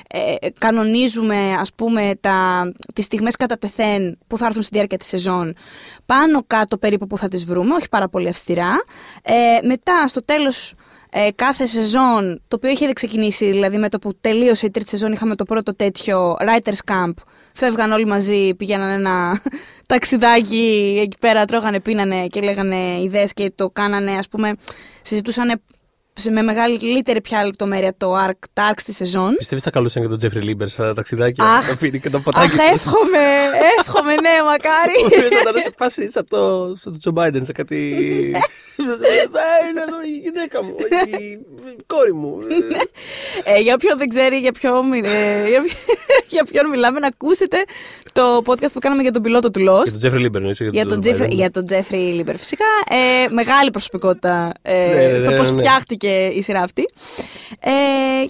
ε, κανονίζουμε ας πούμε τα, τις στιγμές κατά τεθέν που θα έρθουν στη διάρκεια της σεζόν πάνω κάτω περίπου που θα τις βρούμε, όχι πάρα πολύ αυστηρά. Ε, μετά στο τέλος ε, κάθε σεζόν, το οποίο είχε ήδη ξεκινήσει, δηλαδή με το που τελείωσε η τρίτη σεζόν είχαμε το πρώτο τέτοιο writers camp. Φεύγαν όλοι μαζί, πήγαιναν ένα ταξιδάκι εκεί πέρα, τρώγανε, πίνανε και λέγανε ιδέες και το κάνανε, ας πούμε, συζητούσαν σε, με μεγαλύτερη πια λεπτομέρεια το arc, τα arcs στη σεζόν. Πιστεύεις θα καλούσαν και τον Τζέφρι Λίμπερ σε ταξιδάκια; Αχ. να πίνει και το ποτάκι Αχ, του. εύχομαι, εύχομαι, ναι, μακάρι. Ο οποίος θα ήταν σε φάση σαν το, σαν το Τζο Μπάιντεν, σε κάτι. Ε, Είναι εδώ η γυναίκα μου, η κόρη μου. Ε, για όποιον δεν ξέρει για, ποιο, μι- ε, για, ποιο- για ποιον μιλάμε, να ακούσετε το podcast που κάναμε για τον πιλότο του Lost. Για τον Τζέφρι Λίμπερ, εννοείς, Για τον, Τζο Τζέφρι, Biden. για τον Τζέφρι Λίμπερ, φυσικά. Ε, μεγάλη προσωπικότητα ε, Ναι, ναι, στο ναι, πώς ναι, ναι. φτιάχτηκε η σειρά αυτή. Ε,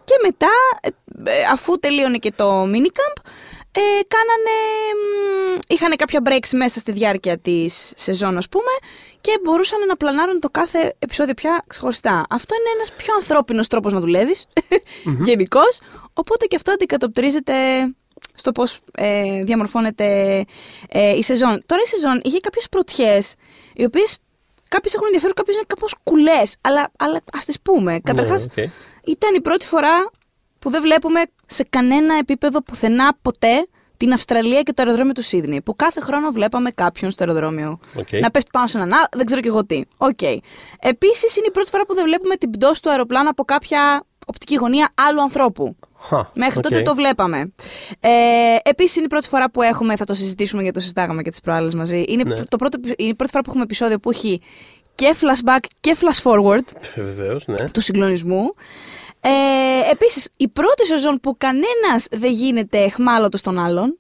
και μετά, ε, ε, αφού τελείωνε και το minicamp, ε, κάνανε, μ, είχαν κάποια breaks μέσα στη διάρκεια της σεζόν ας πούμε και μπορούσαν να πλανάρουν το κάθε επεισόδιο πια ξεχωριστά. Αυτό είναι ένας πιο ανθρώπινος τρόπος να δουλεύεις γενικώς. οπότε και αυτό αντικατοπτρίζεται στο πώς ε, διαμορφώνεται ε, η σεζόν. Τώρα η σεζόν είχε κάποιες πρωτιές οι οποίες κάποιες έχουν ενδιαφέρον, κάποιες είναι κάπως κουλές αλλά, αλλά ας τις πούμε. Καταρχάς Ναι, οκ. ήταν η πρώτη φορά που δεν βλέπουμε σε κανένα επίπεδο πουθενά ποτέ την Αυστραλία και το αεροδρόμιο του Σίδνη. Που κάθε χρόνο βλέπαμε κάποιον στο αεροδρόμιο Οκ. να πέφτει πάνω σε έναν άλλο, δεν ξέρω κι εγώ τι. Οκ. Επίσης είναι η πρώτη φορά που δεν βλέπουμε την πτώση του αεροπλάνου από κάποια οπτική γωνία άλλου ανθρώπου. Χα, Μέχρι οκ. τότε το βλέπαμε. Ε, Επίσης είναι η πρώτη φορά που έχουμε, θα το συζητήσουμε γιατί το συζητάγαμε και τις προάλλες μαζί. Είναι, Ναι. το πρώτο, είναι η πρώτη φορά που έχουμε επεισόδιο που έχει και flashback και flash forward Βεβαίως, ναι. του συγκλονισμού. Ε, επίσης, η πρώτη σεζόν που κανένας δεν γίνεται εχμάλωτος των άλλον.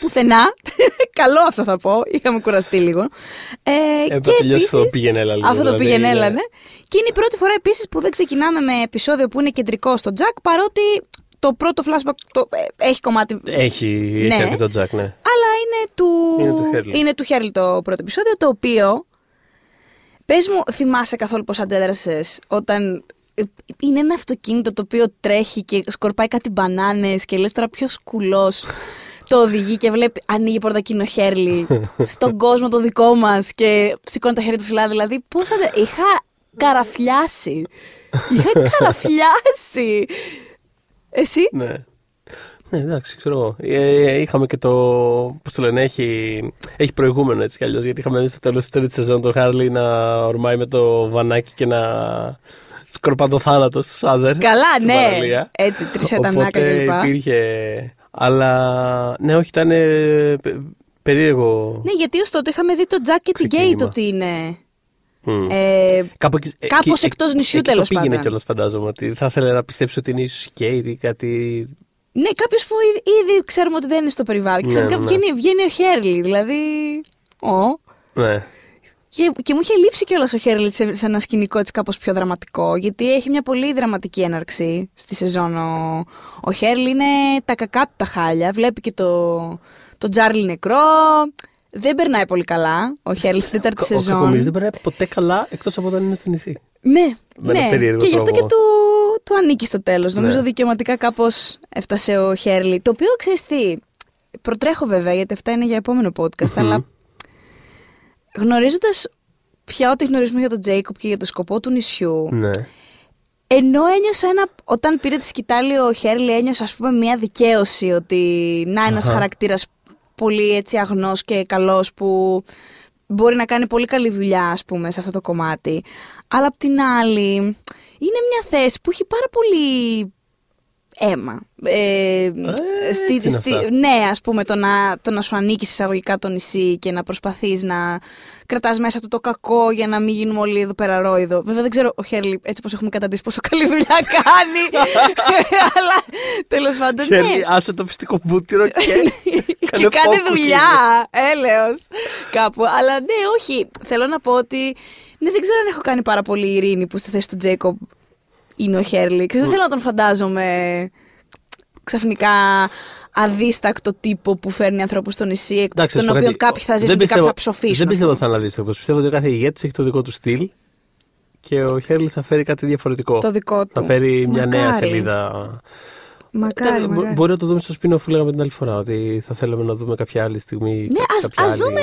Πουθενά. Καλό αυτό θα πω. Είχαμε κουραστεί λίγο. Ε, Ε, και τελειώσει αυτό το επίσης, πήγαινε έλα λίγο, Αυτό το δηλαδή, πήγαινε έλα, ναι. ναι. Και είναι η πρώτη φορά επίσης που δεν ξεκινάμε με επεισόδιο που είναι κεντρικό στο Jack, παρότι το πρώτο flashback το, ε, έχει κομμάτι. Έχει, Ναι. έχει αρκετό Τζακ, ναι. Αλλά είναι του, Είναι του Χέρλι. είναι του Χέρλι το πρώτο επεισόδιο, το οποίο. Πες μου, θυμάσαι καθόλου πώς αντέδρασες όταν ε, είναι ένα αυτοκίνητο το οποίο τρέχει και σκορπάει κάτι μπανάνες και λες τώρα ποιος κουλός το οδηγεί και βλέπει, ανοίγει η πόρτα εκείνο Χέρλι στον κόσμο το δικό μας και σηκώνει τα χέρια του ψηλά. Δηλαδή, πώς αντε... Είχα καραφιάσει. Είχα καραφιάσει. Εσύ; Ναι. Ναι, εντάξει, ξέρω εγώ. Ε, είχαμε και το. Πώς το λένε, έχει, έχει προηγούμενο έτσι κι αλλιώς. Γιατί είχαμε δει στο τέλος της τρίτη σεζόν τον Χάρλι να ορμάει με το βανάκι και να σκορπά το θάνατο στους Σάδερ. Καλά, στην ναι. παραλία. Έτσι, τρεις ετανάκα Οπότε κλπ. υπήρχε. Αλλά ναι, όχι, ήταν ε, πε- περίεργο. Ναι, γιατί ως τότε είχαμε δει το Jack και την Ξεκίνημα. Kate ότι είναι. Μμ. Ε, Κάπου εκεί- κάπως εκεί- εκτός νησιού, εκεί τέλος το πήγαινε πάντων. κιόλας φαντάζομαι ότι θα ήθελε να πιστέψει ότι είναι ίσως η Κέιτ ή κάτι. ναι, κάποιος που ήδη, ήδη ξέρουμε ότι δεν είναι στο περιβάλλον. Και Ναι, ξαφνικά ναι. βγαίνει, βγαίνει ο Χέρλι. Δηλαδή. Ω. Ναι. Και, και μου είχε λείψει κιόλας ο Χέρλι σε, σε ένα σκηνικό έτσι κάπως πιο δραματικό. Γιατί έχει μια πολύ δραματική έναρξη στη σεζόν. Ο, ο Χέρλι είναι τα κακά του τα χάλια. Βλέπει και το, το Τζάρλι νεκρό. Δεν περνάει πολύ καλά ο Χέρλι στην τέταρτη Ο σεζόν. Κακομοίρης δεν περνάει ποτέ καλά εκτός από όταν είναι στο νησί. Ναι, Με ένα ναι. περίεργο και γι' αυτό και τρόπο. του, του ανήκει στο τέλος. Νομίζω Ναι. δικαιωματικά κάπως έφτασε ο Χέρλι. Το οποίο ξέρεις τι, προτρέχω βέβαια γιατί αυτά είναι για επόμενο podcast, αλλά γνωρίζοντας πια ό,τι γνωρίζουμε για τον Τζέικοπ και για το σκοπό του νησιού, Ναι. ενώ ένιωσα ένα, όταν πήρε τη σκητάλη ο Χέρλι ένιωσα ας πούμε μια δικαίωση ότι να ένας Αχα. χαρακτήρας πολύ έτσι αγνός και καλός που μπορεί να κάνει πολύ καλή δουλειά ας πούμε σε αυτό το κομμάτι. Αλλά απ' την άλλη είναι μια θέση που έχει πάρα πολύ αίμα. Ε, έτσι είναι αυτά; ναι, ας πούμε το να, το να σου ανήκει εισαγωγικά το νησί και να προσπαθείς να κρατάς μέσα του το κακό για να μην γίνουμε όλοι εδώ πέρα ρόιδο. Βέβαια δεν ξέρω ο Χέρλι έτσι πως έχουμε καταντήσει πόσο καλή δουλειά κάνει. Αλλά τέλος πάντων ναι. Χέρι, άσε το πιστικό βούτυρο και. και κάνε κάνει focus δουλειά. Έλεος. Κάπου. Αλλά ναι, όχι. Θέλω να πω ότι. Ναι, δεν ξέρω αν έχω κάνει πάρα πολύ ειρήνη που στη θέση του Τζέικοπ είναι ο Χέρλι. Ξέρεις, δεν θέλω να τον φαντάζομαι ξαφνικά αδίστακτο τύπο που φέρνει ανθρώπους στο νησί, εκ Εντάξει, των να σου πω οποίων κάτι. κάποιοι θα Δεν ζήσουν και κάποιοι πιστεύω- θα ψοφήσουν. Δεν πιστεύω ότι θα είναι αδίστακτος. Πιστεύω ότι ο κάθε ηγέτης έχει το δικό του στυλ και ο Χέρλι θα φέρει κάτι διαφορετικό. Το δικό του. Θα φέρει μια νέα Μακάρι. σελίδα. Μακάρι, Μπο- μακάρι. Μπορεί να το δούμε στο spin-off που λέγαμε την άλλη φορά. Ότι θα θέλαμε να δούμε κάποια άλλη στιγμή. Ναι, ας, κάποια ας άλλη- δούμε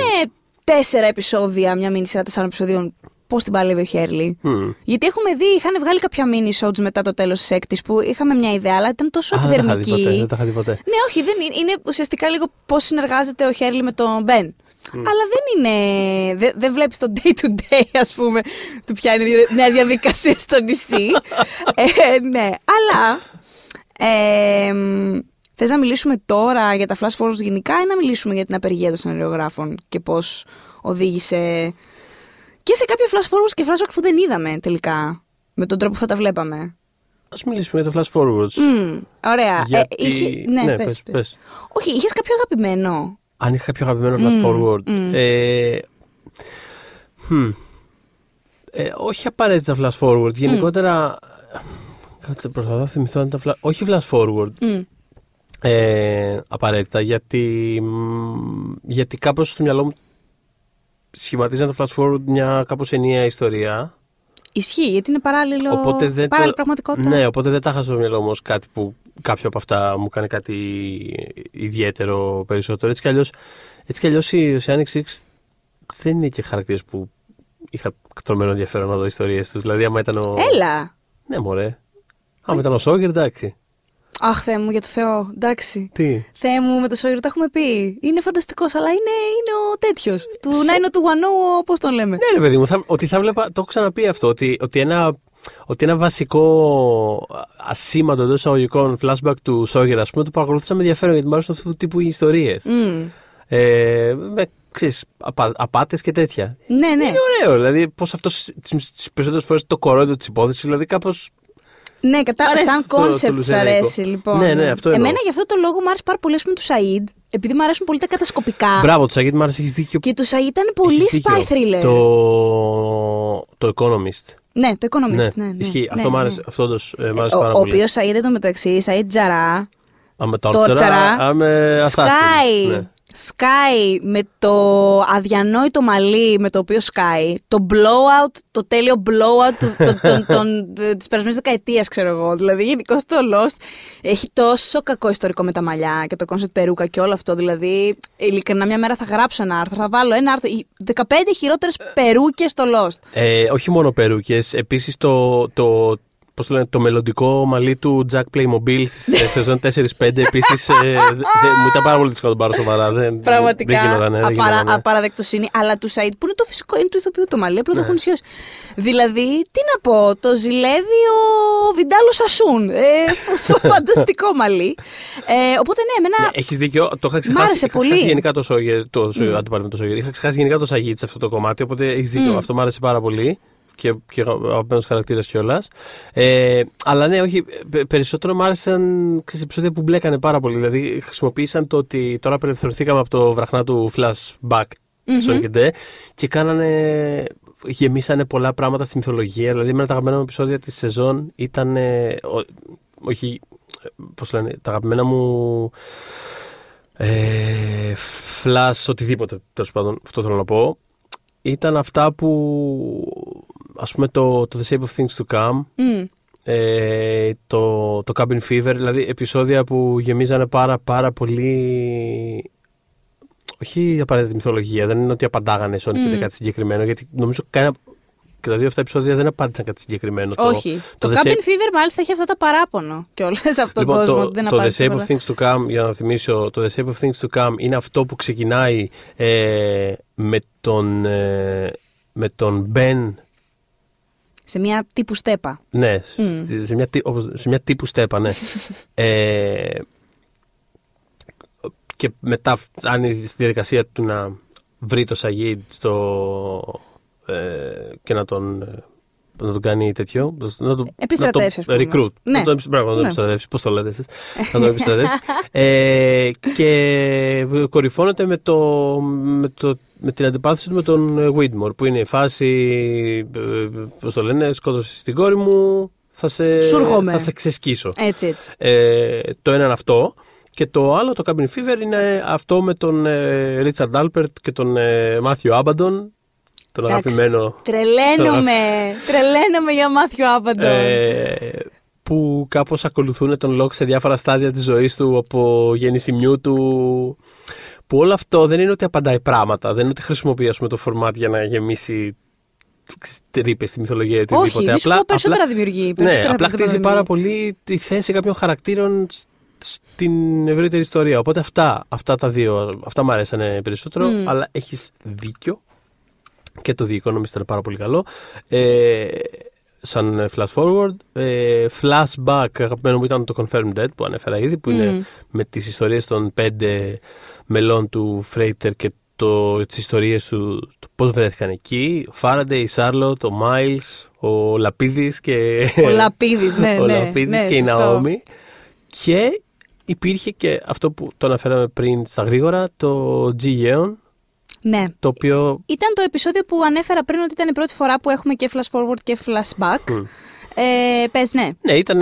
τέσσερα επεισόδια, μια μήνυ σειρά τεσσάρων επεισοδίων, πώς την παλεύει ο Χέρλι. Μμ. Γιατί έχουμε δει, είχαν βγάλει κάποια mini shows μετά το τέλος της έκτη που είχαμε μια ιδέα, αλλά ήταν τόσο Α, δεν τα είχα δει επιδερμική. ποτέ, δεν τα είχα δει ποτέ. Ναι, όχι, δεν είναι. Είναι ουσιαστικά λίγο πώς συνεργάζεται ο Χέρλι με τον Μπεν. Αλλά δεν είναι. Δεν, δεν βλέπεις το day to day, ας πούμε, του ποια είναι η μια διαδικασία στο νησί. ε, ναι, αλλά. Ε, Θες να μιλήσουμε τώρα για τα flash forwards γενικά ή να μιλήσουμε για την απεργία των σεναριογράφων και πώς οδήγησε και σε κάποια flash forwards και flashbacks που δεν είδαμε τελικά. Με τον τρόπο που θα τα βλέπαμε. Ας μιλήσουμε για το flash forwards. Μμ, ωραία. Γιατί... Ε, είχε- Ναι, ναι, πες, πες, πες. πες. Όχι, είχες κάποιο αγαπημένο; Αν είχα κάποιο αγαπημένο flash Μμ, forward. μμ. Ε, hm. ε, όχι απαραίτητα flash forward. Γενικότερα. Κάτσε, προσπαθώ να θυμηθώ αν ήταν flash. Όχι flash forward. Μμ. ε, απαραίτητα γιατί, μ, γιατί κάπως στο μυαλό μου σχηματίζαν το flash forward μια κάπως ενιαία ιστορία. Ισχύει, γιατί είναι παράλληλο, Οπότε δεν παράλληλη το- πραγματικότητα. Ναι, οπότε δεν τα είχα στο μυαλό μου ως κάτι που κάποιο από αυτά μου κάνει κάτι ιδιαίτερο περισσότερο. Έτσι κι αλλιώς, έτσι κι αλλιώς οι Oceanic Six δεν είναι και χαρακτήρες που είχα τρομερό ενδιαφέρον να δω ιστορίες τους. Δηλαδή άμα ήταν ο... Έλα! Ναι μωρέ. Άμα ήταν ο Σόγκερ εντάξει. Αχ, Θεέ μου, για το Θεό, εντάξει. Τι; Θεέ μου, με το Σόγερ τα έχουμε πει. Είναι φανταστικός, αλλά είναι, είναι ο τέτοιος. του να είναι του One πώς τον λέμε. Ναι, ρε παιδί μου, θα, ότι θα βλέπα, το έχω ξαναπεί αυτό, ότι, ότι, ένα, ότι ένα βασικό ασήμαντο εντός εισαγωγικών flashback του Σόγερ, ας πούμε, το παρακολουθούσα με ενδιαφέρον γιατί μου αρέσουν αυτού του τύπου ιστορίες. Μμ. Ε, με ξέρεις, απα, απάτες και τέτοια. Ναι, ναι. Είναι ωραίο, δηλαδή πώς αυτός τις περισσότερες φορές το κορόιδο της υπόθεσης, δηλαδή κάπως. Ναι, Μ' κατά αρέσει σαν το- το concept σ' λουζερέικο. αρέσει, λοιπόν. Ναι, ναι, αυτό εννοώ. Εμένα για αυτό το λόγο μου άρεσε πάρα πολύ, ας πούμε, του Σαΐντ, επειδή μου αρέσουν πολύ τα κατασκοπικά. Μπράβο, του Σαγίτ Μάρε, έχεις δίκιο. Και του Σαΐντ ήταν πολύ Έχεις δίκιο. spy thriller. Το, το Economist. Ναι, το Economist. ναι, Ναι, ναι, ισχύει. ναι, αυτό ναι. μου άρεσε, αυτό όντως, ε, μ' άρεσε Ο, πάρα ο πολύ. οποίος Σαΐντ εντωμεταξύ, Σαΐντ Τζαρά, Άμα το τόρτσερα, τσαρά, άμε assassin. σκάει. Ναι. Σκάει με το αδιανόητο μαλλί με το οποίο σκάει. Το blowout, το τέλειο blowout του, το, τον, τον, της περασμένης δεκαετίας, ξέρω εγώ. Δηλαδή, γενικώ το Lost έχει τόσο κακό ιστορικό με τα μαλλιά και το concept περούκα και όλο αυτό. Δηλαδή, ειλικρινά μια μέρα θα γράψω ένα άρθρο, θα βάλω ένα άρθρο. Οι 15 χειρότερες περούκες στο Lost. Ε, όχι μόνο περούκες, επίσης το, το, πώς το, λένε, το μελλοντικό μαλλί του Jack Playmobil σε σεζόν 4-5 επίσης ε, δε- μου ήταν πάρα πολύ δύσκολο να τον πάρω σοβαρά. Δεν, Πραγματικά δεν γινότανε, δεν απαρα, γινότανε. απαραδεκτοσύνη. Αλλά του Σαΐντ που είναι το φυσικό, είναι του ηθοποιού το μαλλί, απλά το Ναι. έχουν ουσιώσει. Δηλαδή, τι να πω, το ζηλεύει ο Βιντάλο Σασούν. Ε, φ- φανταστικό μαλλί. Ε, οπότε ναι, εμένα. Ναι, έχεις δίκιο, το είχα ξεχάσει, άρεσε είχα ξεχάσει πολύ. γενικά το Σόγερ, το, mm. το, το Σόγερ, είχα ξεχάσει γενικά το Σαγίτ σε αυτό το κομμάτι, οπότε έχεις δίκιο, Μμ. αυτό μου άρεσε πάρα πολύ και, και αγαπημένος χαρακτήρας κιόλας. Ε, αλλά ναι, όχι, πε- περισσότερο μου άρεσαν ξέρεις, επεισόδια που μπλέκανε πάρα πολύ. Δηλαδή χρησιμοποίησαν το ότι τώρα απελευθερωθήκαμε από το βραχνά του flashback Μμμ. Sonic and Day και κάνανε. γεμίσανε πολλά πράγματα στη μυθολογία. Δηλαδή, με τα αγαπημένα μου επεισόδια της σεζόν ήταν. ε, ο- όχι. Πώς λένε, τα αγαπημένα μου. Ε, flash, οτιδήποτε τέλος πάντων, αυτό θέλω να πω. Ήταν αυτά που. Ας πούμε το, το The Shape of Things to Come Μμ. ε, το, το Cabin Fever, δηλαδή επεισόδια που γεμίζανε πάρα πάρα πολύ όχι απαραίτητη μυθολογία, δεν είναι ότι απαντάγανε σε Μμ. mm. κάτι συγκεκριμένο, γιατί νομίζω κανένα και τα δύο αυτά επεισόδια δεν απάντησαν κάτι συγκεκριμένο. Όχι. Το, The Cabin Shape- Fever μάλιστα έχει αυτά τα παράπονο κιόλας από τον Λοιπόν, κόσμο. το, ότι δεν το The απάντησε Shape of τίποτα. Things to Come, για να θυμίσω, το The Shape of Things to Come είναι αυτό που ξεκινάει ε, με τον, ε, με τον Ben Σε μια τύπου στέπα. Ναι, Μμ. στη- σε, μια, τύ- όπως- σε μια τύπου στέπα, ναι. ε, και μετά φτάνει στη διαδικασία του να βρει το Σαγίδ στο, ε, και να τον, ε, να τον κάνει τέτοιο. Να τον, Επιστρατεύσει, να ας τον πούμε. recruit. Ναι. Να τον, επι- μπράβο, να τον Ναι. επιστρατεύσει. Πώς το λέτε εσείς; να τον επιστρατεύσει. ε, και κορυφώνεται με, το, με, το, με την αντιπάθηση του με τον ε, Whitmore που είναι η φάση, ε, πώς το λένε, σκότωσε την κόρη μου, θα σε, Σου έρχομαι. θα σε ξεσκίσω. Έτσι, έτσι. Ε, το ένα είναι αυτό. Και το άλλο, το Cabin Fever, είναι αυτό με τον ε, Richard Alpert και τον ε, Matthew Abaddon, τον Εντάξει. αγαπημένο. Τρελαίνομαι. Τρελαίνομαι για Μάθιο Άπαντο. Ε, που κάπως ακολουθούν τον Λόκ σε διάφορα στάδια της ζωής του από γεννησιμιού του που όλο αυτό δεν είναι ότι απαντάει πράγματα δεν είναι ότι χρησιμοποιεί ας πούμε, το φορμάτ για να γεμίσει τρύπες στη μυθολογία ή Όχι, οτιδήποτε. μη σου πω περισσότερα δημιουργεί. Ναι, περισσότερα απλά πράγματα χτίζει δημιουργεί. πάρα πολύ τη θέση κάποιων χαρακτήρων σ- στην ευρύτερη ιστορία. Οπότε αυτά, αυτά τα δύο, αυτά μου αρέσανε περισσότερο, Μμ. αλλά έχεις δίκιο και το The Economist ήταν πάρα πολύ καλό. Ε, σαν ε, flash forward. Ε, flashback, αγαπημένο μου ήταν το Confirmed Dead που ανέφερα ήδη, που είναι Μμ. με τις ιστορίες των πέντε μελών του Freighter και το, τις ιστορίες του, του πώς βρέθηκαν εκεί. Ο Faraday, η Charlotte, ο Miles, ο Λαπίδης και... Ο Λαπίδης, ναι, ο ναι, Λαπίδης ναι, και η σωστό. Ναόμη. Και υπήρχε και αυτό που το αναφέραμε πριν στα γρήγορα, το G. Yeon, Ναι. το οποίο Ήταν το επεισόδιο που ανέφερα πριν ότι ήταν η πρώτη φορά που έχουμε και flash forward και flashback. Μμ. Ε, Πες, ναι. Ναι, ήταν.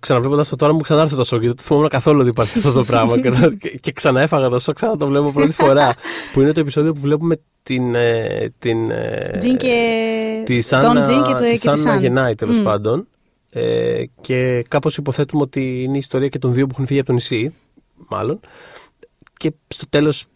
Ξαναβλέποντας το τώρα μου ξανάρθε το σοκ. Γιατί δεν θυμόμουν καθόλου ότι υπάρχει αυτό το πράγμα. και, το- και, και ξαναέφαγα το σοκ, ξανά το βλέπω πρώτη φορά. που είναι το επεισόδιο που βλέπουμε την. ε, την ε, Τζιν και. τη τον Σάννα, Τζιν και το τη και τη Σάννα Σαν. γεννάει τέλος Μμ. πάντων. Ε, και κάπως υποθέτουμε ότι είναι η ιστορία και των δύο που έχουν φύγει από το νησί, μάλλον. Και στο τέλος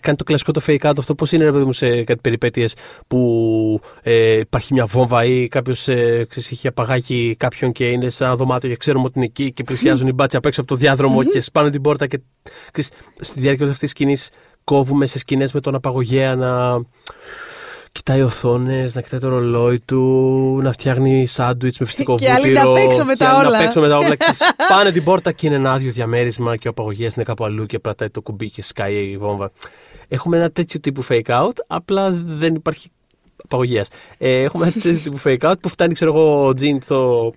κάνει το κλασικό το fake out αυτό πώς είναι ρε παιδί μου σε κάτι περιπέτειες που ε, υπάρχει μια βόμβα ή κάποιος ε, ξέρεις, έχει απαγάγει κάποιον και είναι σε ένα δωμάτιο και ξέρουμε ότι είναι εκεί και πλησιάζουν οι μπάτσοι απ' έξω από το διάδρομο και σπάνε την πόρτα και ξέρεις, στη διάρκεια αυτής της σκηνής κόβουμε σε σκηνές με τον απαγωγέα να κοιτάει οθόνες, να κοιτάει το ρολόι του, να φτιάχνει σάντουιτς με φυσικό Και άλλοι βούτυρο. να παίξω με και τα άλλοι όλα. Να παίξω με τα όλα. και σπάνε την πόρτα και είναι ένα άδειο διαμέρισμα και ο απαγωγέας είναι κάπου αλλού και πρατάει το κουμπί και σκάει η βόμβα. Έχουμε ένα τέτοιο τύπου fake out, απλά δεν υπάρχει απαγωγέας. Ε, έχουμε ένα τέτοιο τύπου fake out που φτάνει, ξέρω εγώ, ο Τζιν στο,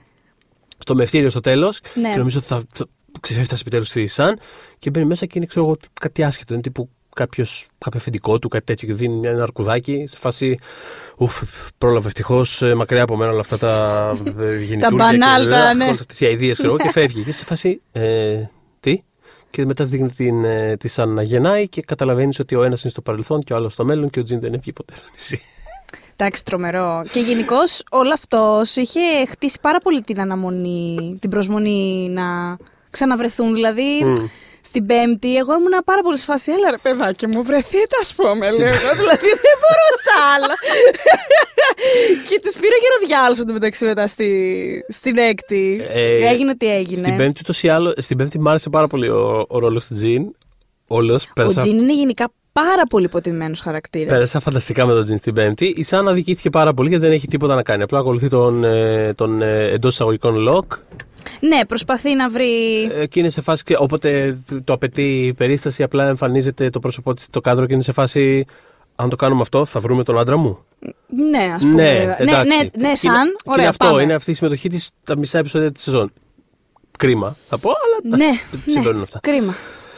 στο μευτήριο στο τέλος Ναι. και νομίζω ότι θα, θα ξεφεύτασε επιτέλους στη Σαν και μπαίνει μέσα και είναι ξέρω εγώ, κάτι άσχετο. Είναι τύπου κάποιος, κάποιο αφεντικό του, κάτι τέτοιο και δίνει ένα αρκουδάκι σε φάση. Ουφ, πρόλαβε ευτυχώς μακριά από μένα όλα αυτά τα ε, γεννητούρια μπανάλ, και, τα, αχ, ναι. όλες αυτές οι αηδίες ξέρω εγώ, και φεύγει. Και σε φάση. Ε, τι; Και μετά δείχνει την, ε, τη Σαν να γεννάει και καταλαβαίνεις ότι ο ένας είναι στο παρελθόν και ο άλλος στο μέλλον και ο Τζιν δεν έφυγε ποτέ στο νησί. Εντάξει, τρομερό. Και γενικώς όλο αυτός σου είχε χτίσει πάρα πολύ την αναμονή, την προσμονή να ξαναβρεθούν. Δηλαδή, στην Πέμπτη, εγώ ήμουν πάρα πολύ σε φάση. Έλα ρε παιδάκι μου, βρεθείτε, ας πούμε. Λέω εγώ. δηλαδή, δεν μπορούσα άλλα. και του πήρε γεροδιάλο εντωμεταξύ μετά στη, στην έκτη. Ε, έγινε τι έγινε. Στην Πέμπτη, ούτως ή άλλως- στην Πέμπτη μου άρεσε πάρα πολύ ο, ο ρόλος του Τζιν. Όλος, Ο πέρασα, Τζιν είναι γενικά πάρα πολύ υποτιμημένος χαρακτήρας. πέρασα φανταστικά με τον Τζιν στην Πέμπτη. Η Σαν αδικήθηκε πάρα πολύ γιατί δεν έχει τίποτα να κάνει. Απλά ακολουθεί τον, ε, τον ε, εντός εισαγωγικών lock Ναι, προσπαθεί να βρει. ε, και είναι σε φάση. και Όποτε το απαιτεί η περίσταση, απλά εμφανίζεται το πρόσωπό της στο κάδρο και είναι σε φάση. Αν το κάνουμε αυτό, θα βρούμε τον άντρα μου. Ναι, ας πούμε. Ναι, ναι, εντάξει. ναι, ναι, Και σαν. είναι, και Ωραία, είναι αυτό, πάμε. είναι αυτή η συμμετοχή της τα μισά επεισόδια της σεζόν. Κρίμα, θα πω, αλλά Ναι, εντάξει, ναι, συμβαίνουν αυτά. κρίμα.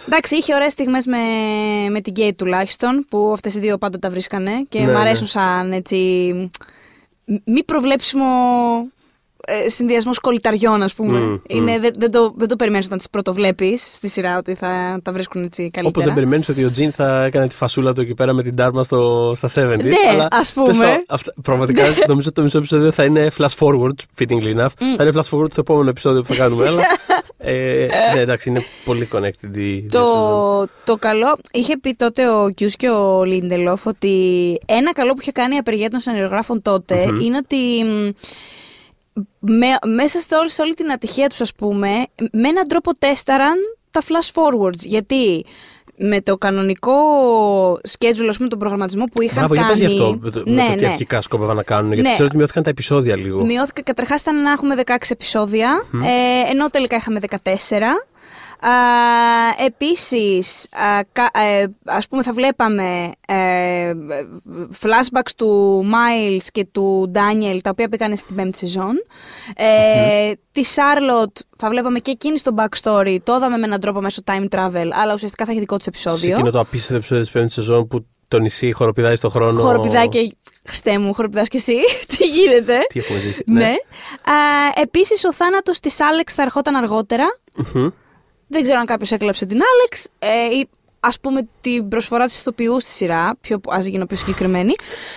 Εντάξει, είχε ωραίες στιγμές με, με την Kate τουλάχιστον, που αυτές οι δύο πάντα τα βρίσκανε και Ναι, μου αρέσουν ναι. σαν έτσι μ- μη προβλέψιμο ε, συνδυασμός κολληταριών, ας πούμε. Μμ, Είναι, μμ. δεν, δεν το, δεν το περιμένεις όταν τις πρωτοβλέπεις στη σειρά ότι θα τα βρίσκουν έτσι καλύτερα. Όπως δεν περιμένεις ότι ο Τζιν θα έκανε τη φασούλα του εκεί πέρα με την τάρμα στο, στα 70. Ναι, αλλά, ας πούμε. τέλος πάντων, αυτά- πραγματικά νομίζω ότι το μισό επεισόδιο θα είναι flash forward, fittingly enough. Θα είναι flash forward στο επόμενο επεισόδιο που θα κάνουμε. αλλά, ε, ναι, εντάξει, είναι πολύ connected η η σεζόν. Το, το καλό, είχε πει τότε ο Κιούς και ο Λίντελοφ ότι ένα καλό που είχε κάνει η απεργία των σενεργογράφων τότε είναι ότι μ, με, μέσα σε όλη, σε όλη την ατυχία τους ας πούμε, με έναν τρόπο τέσταραν τα flash forwards. Γιατί με το κανονικό schedule, ας πούμε, τον προγραμματισμό που είχαν Μπράβο, για κάνει... πες γι' αυτό με το, με ναι, το τι ναι. αρχικά σκόπευαν να κάνουν. Γιατί Ναι. ξέρω ότι μειώθηκαν τα επεισόδια λίγο. Μειώθηκε καταρχάς ήταν να έχουμε 16 επεισόδια, ε, ενώ τελικά είχαμε 14. Α, επίσης, α, κα- ε, ας πούμε θα βλέπαμε ε, flashbacks του Miles και του Daniel, τα οποία πήγανε στην πέμπτη σεζόν. Ε, Τη Charlotte θα βλέπαμε και εκείνη στο backstory, το είδαμε με έναν τρόπο μέσω time travel, αλλά ουσιαστικά θα έχει δικό της Σε επεισόδιο. εκείνο το απίστευτο επεισόδιο της πέμπτης σεζόν που το νησί χοροπηδάει στον χρόνο. Χοροπηδάει και... Χριστέ μου, χοροπηδάς και εσύ. Τι γίνεται; Τι έχουμε ζήσει. Ναι. Α, επίσης ο θάνατος της Άλεξ θα ερχόταν αργότερα. Μμμ. Δεν ξέρω αν κάποιος έκλαψε την Άλεξ ε, ή ας πούμε την προσφορά της ηθοποιού στη σειρά, πιο, ας γίνω πιο συγκεκριμένη.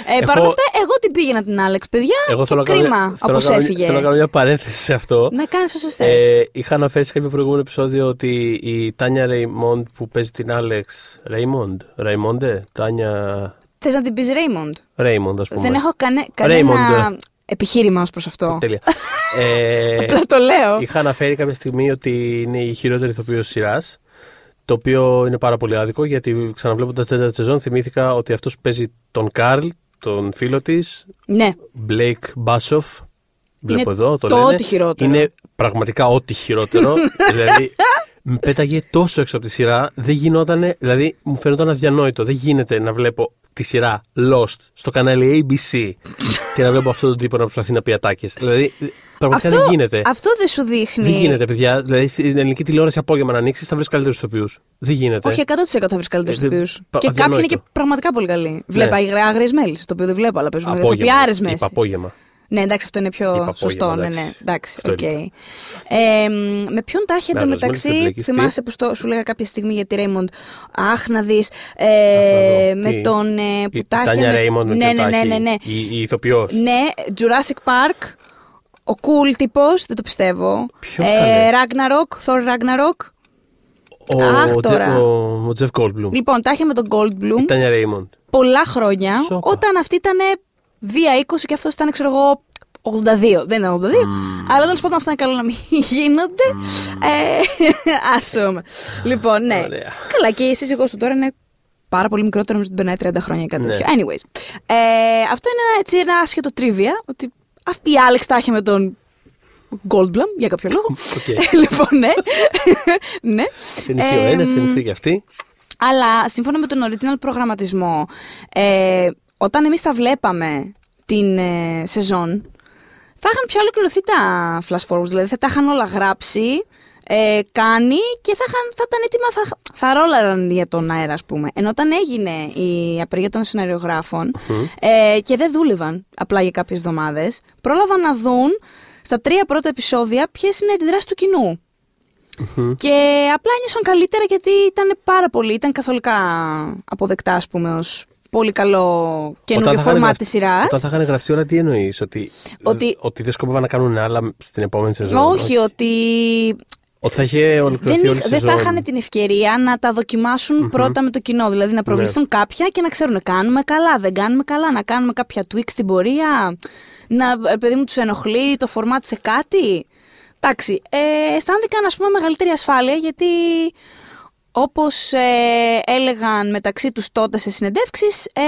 Ε, Έχω- Παρ' όλα αυτά, εγώ την πήγαινα την Άλεξ, παιδιά, Εγώ και θέλω να, κάνω, κρίμα μια- θέλω, να όπως κάνω, έφυγε. θέλω να κάνω μια παρένθεση σε αυτό. Να κάνεις όσες θες. Ε, είχα αναφέρει σε κάποιο προηγούμενο επεισόδιο ότι η Τάνια Ρέιμοντ που παίζει την Άλεξ. Ρέιμοντ, Ρέιμοντε, Τάνια Θες να την πεις Ρέιμοντ; Ρέιμοντ, ας πούμε. Δεν έχω κανε, Raymond. κανένα επιχείρημα ως προς αυτό. Τέλεια. ε, Απλά το λέω. είχα αναφέρει κάποια στιγμή ότι είναι η χειρότερη ηθοποιός τη σειράς. Το οποίο είναι πάρα πολύ άδικο γιατί ξαναβλέποντας την τέταρτη σεζόν θυμήθηκα ότι αυτός που παίζει τον Καρλ, τον φίλο της, Ναι. Blake Μπάσοφ. Βλέπω Είναι εδώ, το, το λένε. ό,τι χειρότερο. Είναι πραγματικά ό,τι χειρότερο. δηλαδή, με πέταγε τόσο έξω από τη σειρά, δεν γινότανε, δηλαδή μου φαίνονταν αδιανόητο. Δεν γίνεται να βλέπω τη σειρά Lost στο κανάλι ABC και να βλέπω αυτόν τον τύπο να προσπαθεί να πει ατάκες. Δηλαδή, πραγματικά δεν γίνεται. αυτό δεν σου δείχνει. Δεν γίνεται, παιδιά. Δηλαδή, στην ελληνική τηλεόραση απόγευμα να ανοίξεις, θα βρεις καλύτερους ηθοποιούς. Δεν γίνεται. Όχι, 100% θα βρεις καλύτερους Ε, ηθοποιούς. πα- Και κάποιοι είναι αδιανόητο. και πραγματικά πολύ καλοί. Βλέπα οι άγριε μέλη, το οποίο δεν βλέπω, αλλά παίζουν απόγευμα. ηθοποιάρε Είπα μέσα. απόγευμα. Ναι, εντάξει, αυτό είναι πιο Είπα σωστό. απόγευμα, Ναι, ναι, εντάξει. εντάξει, Αυτό οκ. είναι. Ε, μ, με ποιον τα έχει Με εντωμεταξύ, άλλος, μόλις την θυμάσαι που το, σου λέγα κάποια στιγμή για τη Ρέιμοντ. Αχ, να δεις. Αχ, Ε, να δω. με Τι; τον. Ε, που Η τα έχει Τάνια με- Ρέιμοντ με ναι, ποιον ναι, τα ναι, έχει; ναι, ναι. Η, η ηθοποιός. Ναι, Jurassic Park. Ο cool τύπος, δεν το πιστεύω. Ποιος, καλέ; Ragnarok, Thor Ragnarok. Ο, Αχ, ο, τώρα. Τζε- ο, ο Τζεφ Goldblum. Λοιπόν, τα είχε με τον Goldblum Η Τάνια Ρέιμοντ. πολλά χρόνια, Σόπα. όταν αυτή ήταν βία 20 και αυτός ήταν, ξέρω εγώ, 82. Δεν ήταν 82. Αλλά τέλος πάντων αυτά είναι καλό να μην γίνονται. Ε, άσομα. Λοιπόν, ναι. Ωραία. Καλά, και η σύζυγός του τώρα είναι πάρα πολύ μικρότερο, νομίζω ότι περνάει 30 χρόνια ή κάτι Ναι. τέτοιο. Anyways. Ε, αυτό είναι ένα, έτσι, ένα άσχετο τρίβια. Ότι αυτή η Άλεξ τα είχε με τον Goldblum για κάποιο λόγο. Οκ. Ε, λοιπόν, ναι. ναι. Συνηθίζω Ε, ένα, συνηθί και αυτή. αλλά σύμφωνα με τον original προγραμματισμό, ε, όταν εμείς τα βλέπαμε την ε, σεζόν, θα είχαν πια ολοκληρωθεί τα flash forwards, δηλαδή θα τα είχαν όλα γράψει, ε, κάνει και θα, είχαν, θα ήταν έτοιμα, θα, θα ρόλαραν για τον αέρα, ας πούμε. Ενώ όταν έγινε η απεργία των σεναριογράφων ε, και δεν δούλευαν απλά για κάποιες εβδομάδες, πρόλαβαν να δουν στα τρία πρώτα επεισόδια ποιες είναι οι αντιδράσεις του κοινού. Και απλά ένιωσαν καλύτερα γιατί ήταν πάρα πολύ, ήταν καθολικά αποδεκτά, ας πούμε, ως πολύ καλό καινούριο Όταν θα είχαν φορμά γραφ- της σειράς. Όταν θα είχαν γραφτεί όλα, τι εννοείς, ότι, Ότι- ότι δεν σκοπεύαν να κάνουν άλλα στην επόμενη σεζόν. Όχι, ότι Ότι θα είχε ολοκληρωθεί δεν, όλη η δεν θα σεζόν. είχαν την ευκαιρία να τα δοκιμασουν πρώτα με το κοινό. Δηλαδή να προβληθούν κάποια και να ξέρουν κάνουμε καλά, δεν κάνουμε καλά, να κάνουμε κάποια tweak στην πορεία, να ε, παιδί μου τους ενοχλεί το φορμάτ σε κάτι. Εντάξει, ε, αισθάνθηκαν ας πούμε μεγαλύτερη ασφάλεια γιατί όπως ε, έλεγαν μεταξύ τους τότε σε συνεντεύξεις ε,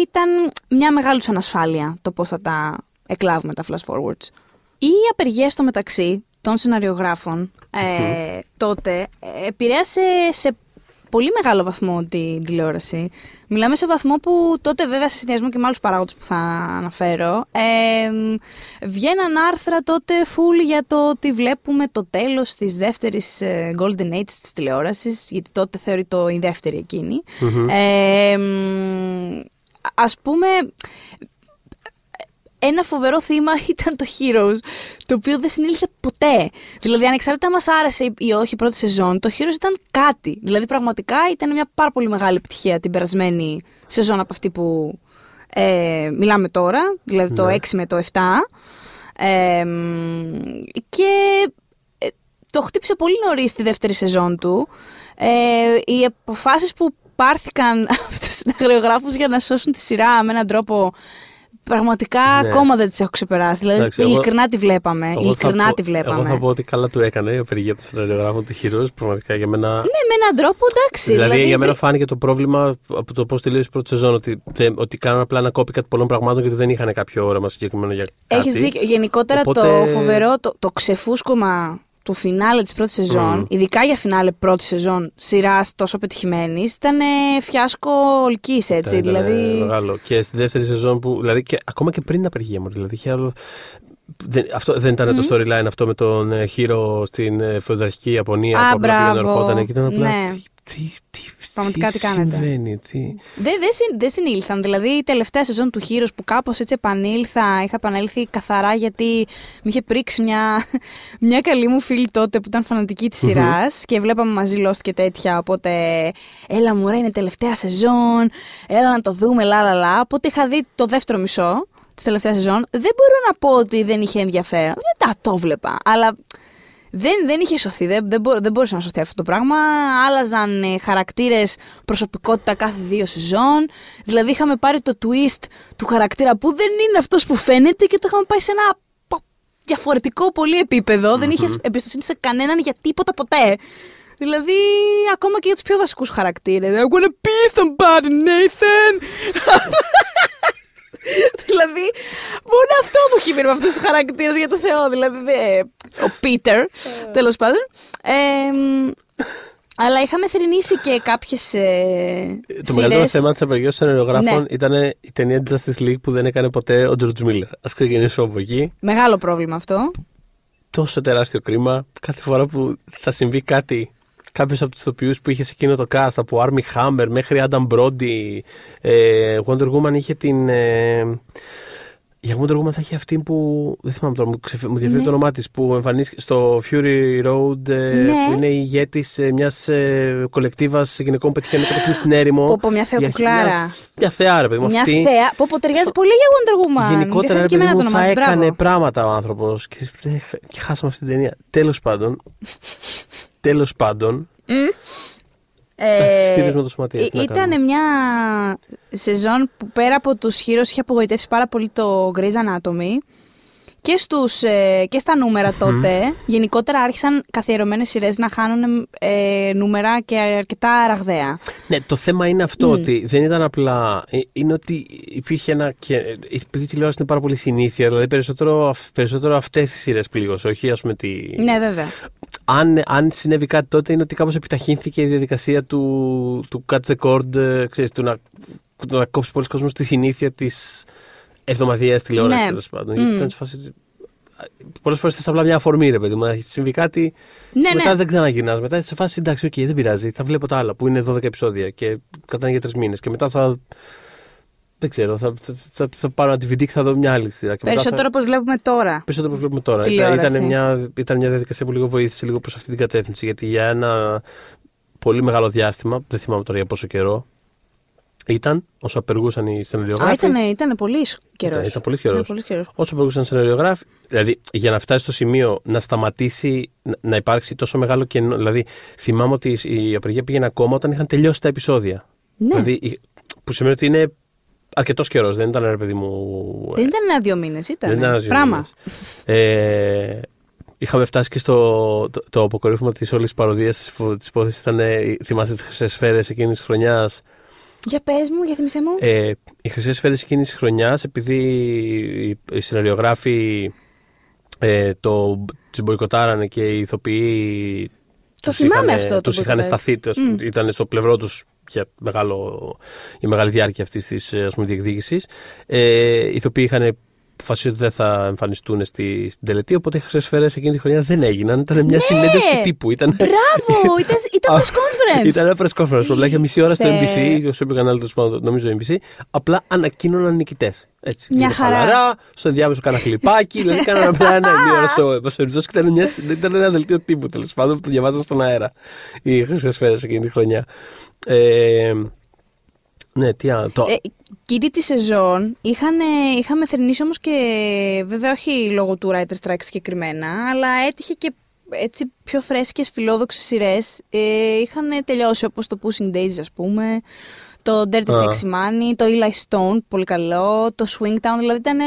ήταν μια μεγάλη τους ανασφάλεια το πώς θα τα εκλάβουμε τα flash forwards. Οι απεργίες στο μεταξύ των σεναριογράφων ε, τότε ε, επηρέασε σε πολύ μεγάλο βαθμό την τηλεόραση. Μιλάμε σε βαθμό που τότε βέβαια σε συνδυασμό και με άλλους παράγοντες που θα αναφέρω ε, βγαίναν άρθρα τότε full για το ότι βλέπουμε το τέλος της δεύτερης ε, Golden Age της τηλεόρασης γιατί τότε θεωρείται η δεύτερη εκείνη. Ε, μ, ας πούμε ένα φοβερό θύμα ήταν το Heroes, το οποίο δεν συνήλθε ποτέ. Δηλαδή, ανεξάρτητα μας άρεσε ή όχι η πρώτη σεζόν, το Heroes ήταν κάτι. Δηλαδή, πραγματικά ήταν μια πάρα πολύ μεγάλη επιτυχία την περασμένη σεζόν από αυτή που ε, μιλάμε τώρα, δηλαδή το 6 με το 7. Ε, μ, και ε, το χτύπησε πολύ νωρίς τη δεύτερη σεζόν του. Ε, οι αποφάσεις που πάρθηκαν από τους συνταγριογράφους για να σώσουν τη σειρά με έναν τρόπο πραγματικά Ναι. ακόμα δεν τις έχω ξεπεράσει. Δηλαδή, Εντάξει, εγώ- ειλικρινά τη βλέπαμε. Εγώ θα Ειλικρινά πω- τη βλέπαμε. Εγώ θα πω ότι καλά του έκανε η απεργία των σεναριογράφων του Heroes. Πραγματικά για μένα. Ναι, με έναν τρόπο εντάξει. Δηλαδή, για μένα δεν- φάνηκε το πρόβλημα από το πώς τελείωσε η πρώτη σεζόν. Ότι, δεν- ότι κάναν απλά ένα copycat πολλών πραγμάτων γιατί δεν είχαν κάποιο όραμα συγκεκριμένο για κάτι. Έχεις δίκιο. Γενικότερα Οπότε- το φοβερό, το, το ξεφούσκωμα του φινάλε της πρώτης σεζόν, Μμμ. ειδικά για φινάλε πρώτης σεζόν σειράς τόσο πετυχημένης, ήταν ε, φιάσκο ολικής έτσι. Ήταν- ήταν δηλαδή. Μεγάλο. Και στη δεύτερη σεζόν που. Δηλαδή και ακόμα και πριν την απεργία μου. Δηλαδή είχε άλλο. Δεν, αυτό, δεν ήταν το storyline αυτό με τον ε, Hero στην ε, φεουδαρχική Ιαπωνία Α, που απλά πήγαινε μπράβο. ερχόταν εκεί. Ήταν απλά. Ναι. Τι, τι, τι, Πραγματικά τι κάνετε. συμβαίνει, τι. Δεν δεν συν- δεν συνήλθαν. Δηλαδή η τελευταία σεζόν του Heroes που κάπως έτσι επανήλθα, είχα επανέλθει καθαρά γιατί με είχε πρίξει μια, μια καλή μου φίλη τότε που ήταν φανατική της σειράς και βλέπαμε μαζί Lost και τέτοια. Οπότε έλα μου, ρε, είναι τελευταία σεζόν, έλα να το δούμε, λα λα λα. Οπότε είχα δει το δεύτερο μισό της τελευταίας σεζόν. Δεν μπορώ να πω ότι δεν είχε ενδιαφέρον. Δεν τα το βλέπα. Αλλά δεν, δεν είχε σωθεί, δεν, δεν, μπο- δεν μπορούσε να σωθεί αυτό το πράγμα. Άλλαζαν ε, χαρακτήρες, προσωπικότητα κάθε δύο σεζόν. Δηλαδή είχαμε πάρει το twist του χαρακτήρα που δεν είναι αυτός που φαίνεται και το είχαμε πάει σε ένα πο- διαφορετικό πολύ επίπεδο. Δεν είχε εμπιστοσύνη σε κανέναν για τίποτα ποτέ. Δηλαδή, ακόμα και για τους πιο βασικούς χαρακτήρες. I wanna be somebody, Nathan! Δηλαδή, μόνο αυτό μου έχει μείνει με αυτούς τους χαρακτήρες για το Θεό. Δηλαδή, δε- ο Πίτερ, τέλος πάντων. Ε, μ, αλλά είχαμε θρυνήσει και κάποιες. Ε, Το μεγαλύτερο σειρές. θέμα της απεργίας των σεναριογράφων Ναι. ήταν η ταινία Justice League που δεν έκανε ποτέ ο George Miller. Α ξεκινήσουμε από εκεί. Μεγάλο πρόβλημα αυτό. Τόσο τεράστιο κρίμα. Κάθε φορά που θα συμβεί κάτι, κάποιος από τους ηθοποιούς που είχε σε εκείνο το cast, από Army Hammer μέχρι Adam Brody, ε, Wonder Woman είχε την. Ε, Για Wonder Woman θα έχει αυτή που. Δεν θυμάμαι τώρα, μου, ξεφε... μου διαφεύγει Ναι. το όνομά της. Που εμφανίστηκε στο Fury Road. ε, Ναι. Που είναι η ηγέτης μιας ε, κολεκτίβας γυναικών που πετυχαίνει κάποια στιγμή στην έρημο. Πω, πω, μια θεοκουκλάρα. Μια, μια θεά, ρε παιδί μου. Μια αυτή. θέα. Πω, πω, ταιριάζει πολύ για Wonder Woman. Γενικότερα, ρε Διαφεύγει και παιδί εμένα μου, το θα όνομά της, έκανε μπράβο. πράγματα ο άνθρωπος. Και, δεν- και χάσαμε αυτή την ταινία. Τέλος πάντων. Τέλος πάντων. Ε, Στείλες με το σωματείο, τι να Ήταν κάνουμε. μια σεζόν που πέρα από τους χείρους είχε απογοητεύσει πάρα πολύ το Grey's Anatomy και, στους, ε, και στα νούμερα τότε γενικότερα άρχισαν καθιερωμένες σειρές να χάνουν ε, νούμερα και αρκετά ραγδαία. Ναι, το θέμα είναι αυτό ότι δεν ήταν απλά. ε, Είναι ότι υπήρχε ένα. Και, ε, επειδή η τηλεόραση είναι πάρα πολύ συνήθεια, δηλαδή περισσότερο, αυ- περισσότερο αυτές τι σειρές πλήγωσε, όχι ας πούμε τη. Ναι, βέβαια. Αν, αν συνέβη κάτι τότε είναι ότι κάπως επιταχύνθηκε η διαδικασία του, του cut the cord, ε, ξέρεις, του να, του να κόψει πολλοί κόσμος τη συνήθεια της εβδομαδιαίας τηλεόρασης Ναι. τέλος πάντων. Μμ. Γιατί ήταν σε φάση... Πολλές φορές θες απλά μια αφορμή ρε παιδί μου, να έχει συμβεί κάτι Ναι, μετά ναι. δεν ξαναγυρνάς. Μετά είσαι σε φάση εντάξει, οκ, δεν πειράζει, θα βλέπω τα άλλα που είναι 12 επεισόδια και κρατάνε για τρεις μήνες και μετά θα... Δεν ξέρω, θα, θα, θα, θα πάρω ένα DVD και θα δω μια άλλη σειρά. Και μετά θα- Περισσότερο όπως βλέπουμε τώρα. Περισσότερο όπως βλέπουμε τώρα. Ήταν, Τηλεόραση. ήταν, μια, ήταν μια διαδικασία που λίγο βοήθησε λίγο προς αυτή την κατεύθυνση. Γιατί για ένα πολύ μεγάλο διάστημα, δεν θυμάμαι τώρα για πόσο καιρό, ήταν όσο απεργούσαν οι σεναριογράφοι. Α, ήταν, ήταν πολύς καιρός. Ήταν, ήταν πολύ καιρός. Ήταν πολύ καιρός. Όσο απεργούσαν οι σεναριογράφοι. Δηλαδή, για να φτάσει στο σημείο να σταματήσει να, να υπάρξει τόσο μεγάλο κενό. Δηλαδή, θυμάμαι ότι η απεργία πήγαινε ακόμα όταν είχαν τελειώσει τα επεισόδια. Ναι. Δηλαδή, η- που σημαίνει ότι είναι αρκετός καιρός. Δεν ήταν ρε παιδί μου. Δεν ήταν ένα-δύο μήνες, ήταν. Δεν ήταν ένας Πράγμα. μήνες. Ε, είχαμε φτάσει και στο το, το αποκορύφωμα της όλης παροδίας της υπόθεσης. Ήταν, ε, θυμάστε τις χρυσές σφαίρες εκείνης της χρονιάς. Για πες μου, για θυμίσέ μου. Ε, οι χρυσές σφαίρες εκείνης της χρονιάς, επειδή οι, οι σεναριογράφοι ε, το, τις μποϊκοτάρανε και οι ηθοποιοί Το τους θυμάμαι είχαν, αυτό, το Τους είχαν μποϊκοτάρι. σταθεί, τους- Μμ. ήταν στο πλευρό τους για, μεγάλο, για μεγάλη διάρκεια αυτής της ε, ας πούμε, διεκδίκησης. Ε, οι ηθοποιοί είχαν αποφασίσει ότι δεν θα εμφανιστούν στη, στην τελετή, οπότε οι χρυσές σφαίρες εκείνη τη χρονιά δεν έγιναν. Ήταν μια Ναι! συνέντευξη τύπου. Ήταν, Μπράβο, ήταν, ήταν Α, press conference. Ήταν ένα press conference που απλά για μισή ώρα στο Ναι. NBC, στο οποίο κανάλι τέλος πάντων, νομίζω NBC, απλά ανακοίνωναν νικητές. Έτσι. Μια λίγο χαρά. Χαλαρά, στο ενδιάμεσο κάνα χλιπάκι, δηλαδή κάνανε απλά ένα μία ώρα στο εν πάση περιπτώσει, και ήταν, μια, ήταν ένα δελτίο τύπου τέλος πάντων που το διαβάζαν στον αέρα οι χρυσές σφαίρες εκείνη τη χρονιά. Ε, ναι, τι άλλο. Το, Ε, κύριοι της σεζόν είχαν, είχαμε θρυνήσει όμως και βέβαια όχι λόγω του Writer Strike συγκεκριμένα, αλλά έτυχε και έτσι πιο φρέσκες φιλόδοξες σειρές ε, είχαν τελειώσει όπως το Pushing Daisies ας πούμε, το Dirty Α. Sexy Money, το Eli Stone, πολύ καλό, το Swing Town, δηλαδή ήταν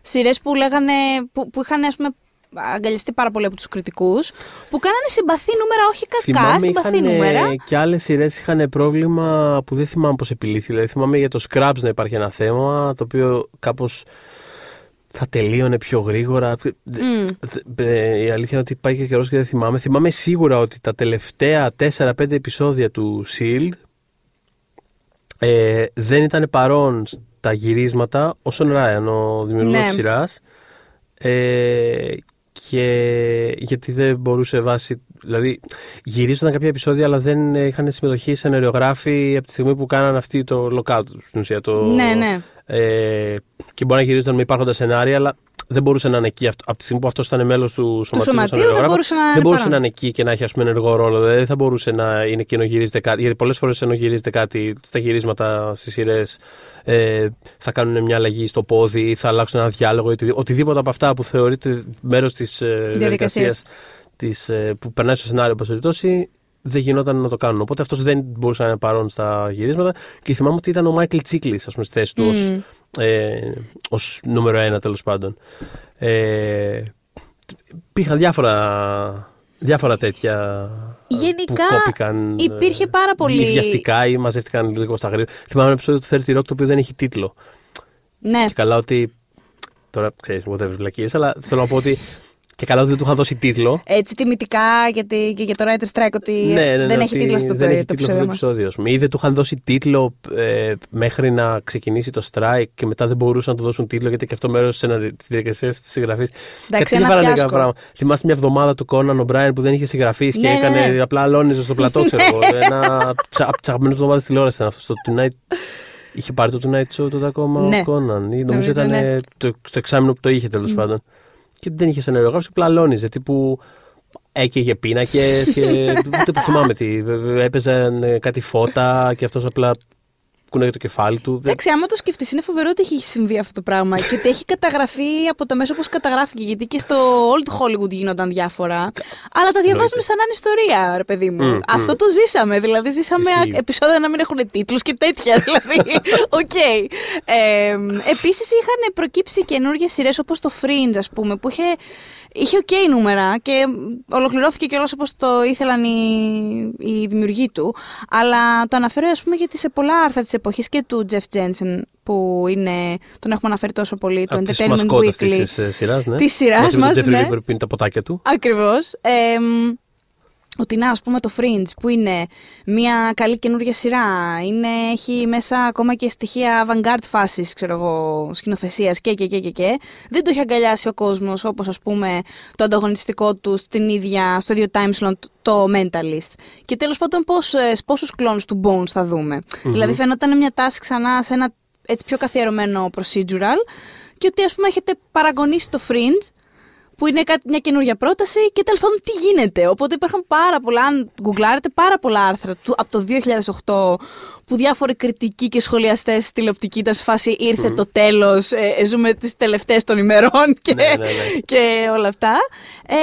σειρές που λέγανε, που, που είχαν ας πούμε αγκαλιαστεί πάρα πολύ από τους κριτικούς, που κάνανε συμπαθή νούμερα, όχι κακά, συμπαθή είχαν, νούμερα. Και άλλες σειρές είχαν πρόβλημα που δεν θυμάμαι πώς επιλύθηκε. Δηλαδή, θυμάμαι για το Scraps να υπάρχει ένα θέμα το οποίο κάπως θα τελείωνε πιο γρήγορα. Μμ. Ε, Η αλήθεια είναι ότι πάει και καιρός και δεν θυμάμαι. Θυμάμαι σίγουρα ότι τα τελευταία 4-5 επεισόδια του Shield ε, δεν ήταν παρόν στα γυρίσματα ο Σον Ράιαν, ο δημιουργός Ναι. της σειράς. Ε, και γιατί δεν μπορούσε βάσει. Δηλαδή, γυρίζονταν κάποια επεισόδια, αλλά δεν είχαν συμμετοχή σε νεριογράφοι από τη στιγμή που κάναν αυτή το lockout στην ουσία. Το, Ναι, ναι. Ε, και μπορεί να γυρίζονταν με υπάρχοντα σενάρια, αλλά δεν μπορούσε να είναι εκεί. Αυτό- Από τη στιγμή που αυτός ήταν μέλος του σωματείου, σωματείου, των δεν νεριογράφων, μπορούσε να δεν είναι μπορούσε παρόν. να είναι εκεί και να έχει ας πούμε, ενεργό ρόλο. Δηλαδή, δεν θα μπορούσε να είναι εκεί ενώ γυρίζεται κάτι. Γιατί πολλές φορές ενώ γυρίζεται κάτι στα γυρίσματα, στις σειρές, ε, θα κάνουν μια αλλαγή στο πόδι ή θα αλλάξουν ένα διάλογο. ή οτιδη- Οτιδήποτε από αυτά που θεωρείται μέρος της ε, διαδικασίας της, ε, που περνάει στο σενάριο, εν πάση περιπτώσει, δεν γινόταν να το κάνουν. Οπότε αυτός δεν μπορούσε να είναι παρόν στα γυρίσματα. Και θυμάμαι ότι ήταν ο Μάικλ Τσίκλι, ας πούμε, στη θέση του ως, Μμ. Ε, ως νούμερο ένα τέλος πάντων. Ε, υπήρχαν διάφορα, διάφορα τέτοια Γενικά, που κόπηκαν υπήρχε πάρα πολύ- βιαστικά ή μαζεύτηκαν λίγο στα γρήγορα. Θυμάμαι ένα επεισόδιο του 30 Rock το οποίο δεν έχει τίτλο. Ναι. Και καλά ότι. Τώρα ξέρεις, μου δεν βλακίες, αλλά θέλω να πω ότι. Και καλά ότι δεν του είχαν δώσει τίτλο. Έτσι τιμητικά γιατί, και για το Writer Strike ότι Ναι, ναι, ναι, δεν έχει ότι τίτλο στο δεν το έχει τίτλο αυτό επεισόδιο το μας. επεισόδιο. ας πούμε. Ή δεν του είχαν δώσει τίτλο ε, μέχρι να ξεκινήσει το strike και μετά δεν μπορούσαν να του δώσουν τίτλο γιατί και αυτό μέρος της διαδικασίας της συγγραφή. Εντάξει, τέτοια ένα παρανοϊκά φιάσκο. πράγματα. Θυμάστε μια εβδομάδα του Κόναν O'Brien που δεν είχε συγγραφείς και Ναι, ναι, έκανε ναι. απλά αλώνιζε στο πλατό, ξέρω εγώ. Ένα τσα, ψαγμένο εβδομάδα τηλεόρασης ήταν αυτό. Στο Tonight. Είχε πάρει το Tonight Show τότε ακόμα Ναι. ο Κόναν. Ή Νομίζω Νομίζω, ήταν ναι. ε, το, στο εξάμεινο που το είχε τέλος πάντων. Και δεν είχε σεναριογράφηση, απλά αλώνιζε. Τύπου έκαιγε πίνακες και ούτε που θυμάμαι τι. Έπαιζαν ε, κάτι φώτα και αυτός απλά κούναγε το κεφάλι του. Δεν- Εντάξει, άμα το σκεφτείς, είναι φοβερό ότι έχει συμβεί αυτό το πράγμα και ότι έχει καταγραφεί από τα μέσα όπως καταγράφηκε. Γιατί και στο Old Hollywood γίνονταν διάφορα. Αλλά τα διαβάζουμε σαν να είναι ιστορία, ρε παιδί μου. Μμ, αυτό μμ. το ζήσαμε. Δηλαδή, ζήσαμε Ισχύει. α- επεισόδια να μην έχουν τίτλους και τέτοια. Δηλαδή, οκ. Ε, Επίσης, είχαν προκύψει καινούργιες σειρές όπως το Fringe, ας πούμε, που είχε. Είχε οκ νούμερα και ολοκληρώθηκε κιόλας όπως το ήθελαν οι, οι δημιουργοί του. Αλλά το αναφέρω ας πούμε γιατί σε πολλά άρθρα της εποχής και του Jeff Jensen που είναι, τον έχουμε αναφέρει τόσο πολύ, το Από τις Entertainment μασκότες Weekly. της ε, σειράς, ναι. Της σειράς Μαζί με τον μας, Jeffrey ναι. Lieber που είναι τα ρομποτάκια του. Ακριβώς. Εμ, ότι να, ας πούμε, το Fringe που είναι μια καλή καινούργια σειρά, είναι, έχει μέσα ακόμα και στοιχεία avant-garde φάσης, ξέρω εγώ, σκηνοθεσίας και, και, και, και, και. Δεν το έχει αγκαλιάσει ο κόσμος, όπως ας πούμε το ανταγωνιστικό του στην ίδια, στο ίδιο time slot το Mentalist. Και τέλος πάντων πώς, ε, πόσους κλόνους του Bones θα δούμε. Δηλαδή φαίνονταν μια τάση ξανά σε ένα έτσι πιο καθιερωμένο procedural και ότι ας πούμε έχετε παραγωνίσει το Fringe που είναι κάτι, μια καινούργια πρόταση και τέλος πάντων τι γίνεται. Οπότε υπάρχουν πάρα πολλά, αν γκουγκλάρετε, πάρα πολλά άρθρα του, από το 2008 που διάφοροι κριτικοί και σχολιαστές στη τηλεοπτική ήταν σε φάση ήρθε το τέλος, ε, ζούμε τις τελευταίες των ημερών και, Ναι, ναι, ναι. και όλα αυτά. Ε,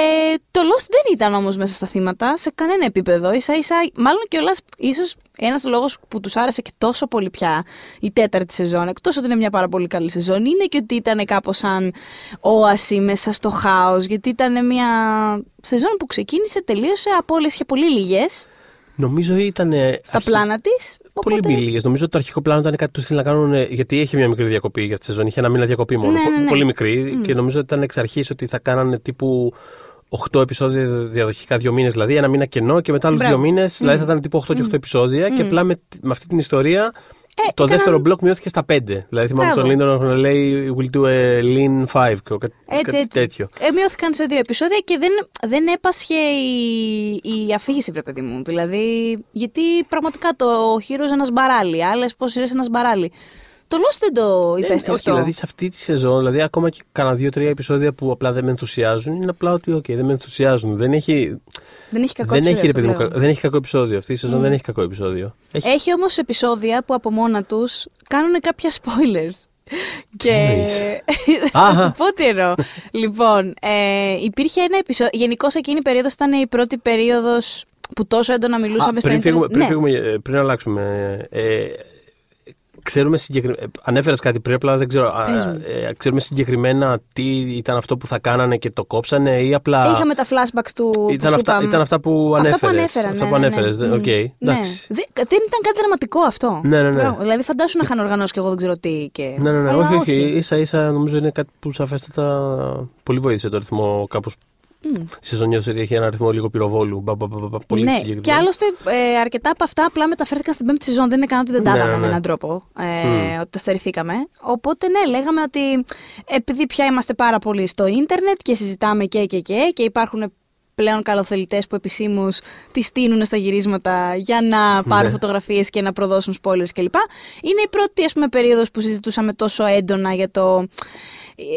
το Lost δεν ήταν όμως μέσα στα θύματα σε κανένα επίπεδο. σα ίσα, μάλλον και όλα, ίσως ένας λόγος που τους άρεσε και τόσο πολύ πια η τέταρτη σεζόν, εκτός ότι είναι μια πάρα πολύ καλή σεζόν, είναι και ότι ήταν κάπως σαν όαση μέσα στο χάος. Γιατί ήταν μια σεζόν που ξεκίνησε, τελείωσε, απόλυε είχε πολύ λίγες Νομίζω ήταν. ε, στα αρχι- πλάνα της. Πολύ λίγες. Νομίζω ότι το αρχικό πλάνο ήταν κάτι που τους να κάνουν. ε, Γιατί είχε μια μικρή διακοπή για τη σεζόν. Είχε ένα μήνα διακοπή μόνο. Ναι, ναι, πο- ναι. Πολύ μικρή. Και νομίζω ότι ήταν εξ αρχής ότι θα κάνανε τύπου 8 επεισόδια διαδοχικά δύο μήνες. Δηλαδή ένα μήνα κενό και μετά άλλους Μπράβο. δύο μήνες. Δηλαδή θα ήταν τύπου 8 και 8 επεισόδια. Και απλά με, με αυτή την ιστορία. Ε, το έκαναν- δεύτερο μπλοκ μειώθηκε στα 5. Δηλαδή θυμάμαι Μπράβο. τον Λίντον να λέει We'll do a lean 5. Κάτι, Έτσι, κάτι έτσι. τέτοιο. Ε, μειώθηκαν σε δύο επεισόδια και δεν, δεν έπασχε η, η αφήγηση, βρε παιδί μου. Δηλαδή, γιατί πραγματικά το χείρος ένας μπαράλι, άλλες πώς είναι ένας μπαράλι. Το Lost δεν το Ε, υπέστη όχι, αυτό. δηλαδή σε αυτή τη σεζόν, δηλαδή ακόμα και κάνα δύο-τρία επεισόδια που απλά δεν με ενθουσιάζουν, είναι απλά ότι, οκ, δεν με ενθουσιάζουν. Δεν έχει, δεν έχει κακό δεν επεισόδιο έχει, ρε αυτό παιδί μου, πλέον. κα- δεν έχει κακό επεισόδιο. Αυτή η σεζόν δεν έχει κακό επεισόδιο. Έχει, Έχει όμως επεισόδια που από μόνα τους κάνουν κάποια spoilers. Και. εννοείς; θα Αχα. σου πω τι εννοώ. λοιπόν, ε, υπήρχε ένα επεισόδιο. Γενικώς εκείνη η περίοδος ήταν η πρώτη περίοδος που τόσο έντονα μιλούσαμε Α, στο πριν, φύγουμε, ίντερνετ. πριν, Ναι. φύγουμε, ε, πριν αλλάξουμε. Ε, ξέρουμε συγκεκριμένα. Ανέφερες κάτι πριν, απλά δεν ξέρω. α, Πες μου. ε, ξέρουμε συγκεκριμένα τι ήταν αυτό που θα κάνανε και το κόψανε ή απλά. Είχαμε τα flashbacks του. που ήταν, σου αυτά, είπαμε. ήταν αυτά που Αυτά ανέφερες. που ανέφερα. Αυτά ναι, που ναι, ανέφερες. ναι. δεν- Οκ, Ναι. εντάξει. Δεν, δεν ήταν κάτι δραματικό αυτό. Ναι, ναι, ναι. Μπράβο. Δηλαδή, φαντάσου να είχαν οργανώσει και εγώ δεν ξέρω τι. Και... Ναι, ναι, ναι. Αλλά όχι, όχι. ίσα ίσα νομίζω είναι κάτι που σαφέστατα πολύ βοήθησε το ρυθμό κάπως. Μμ. Η σεζόν νιώθω ότι έχει ένα ρυθμό λίγο πυροβόλου. Μπα, μπα, μπα, μπα, πολύ ναι, συγκεκριμένο. και άλλωστε ε, αρκετά από αυτά απλά μεταφέρθηκαν στην πέμπτη σεζόν. Δεν είναι καν ότι δεν τα Ναι, είδαμε ναι, με ναι. έναν τρόπο. Ε, Ότι τα στερηθήκαμε. Οπότε ναι, λέγαμε ότι επειδή πια είμαστε πάρα πολύ στο ίντερνετ και συζητάμε και και και και υπάρχουν πλέον καλοθελητές που επισήμως τη στείλουν στα γυρίσματα για να πάρουν Ναι. φωτογραφίες και να προδώσουν spoilers κλπ. Είναι η πρώτη ας πούμε, περίοδος που συζητούσαμε τόσο έντονα για το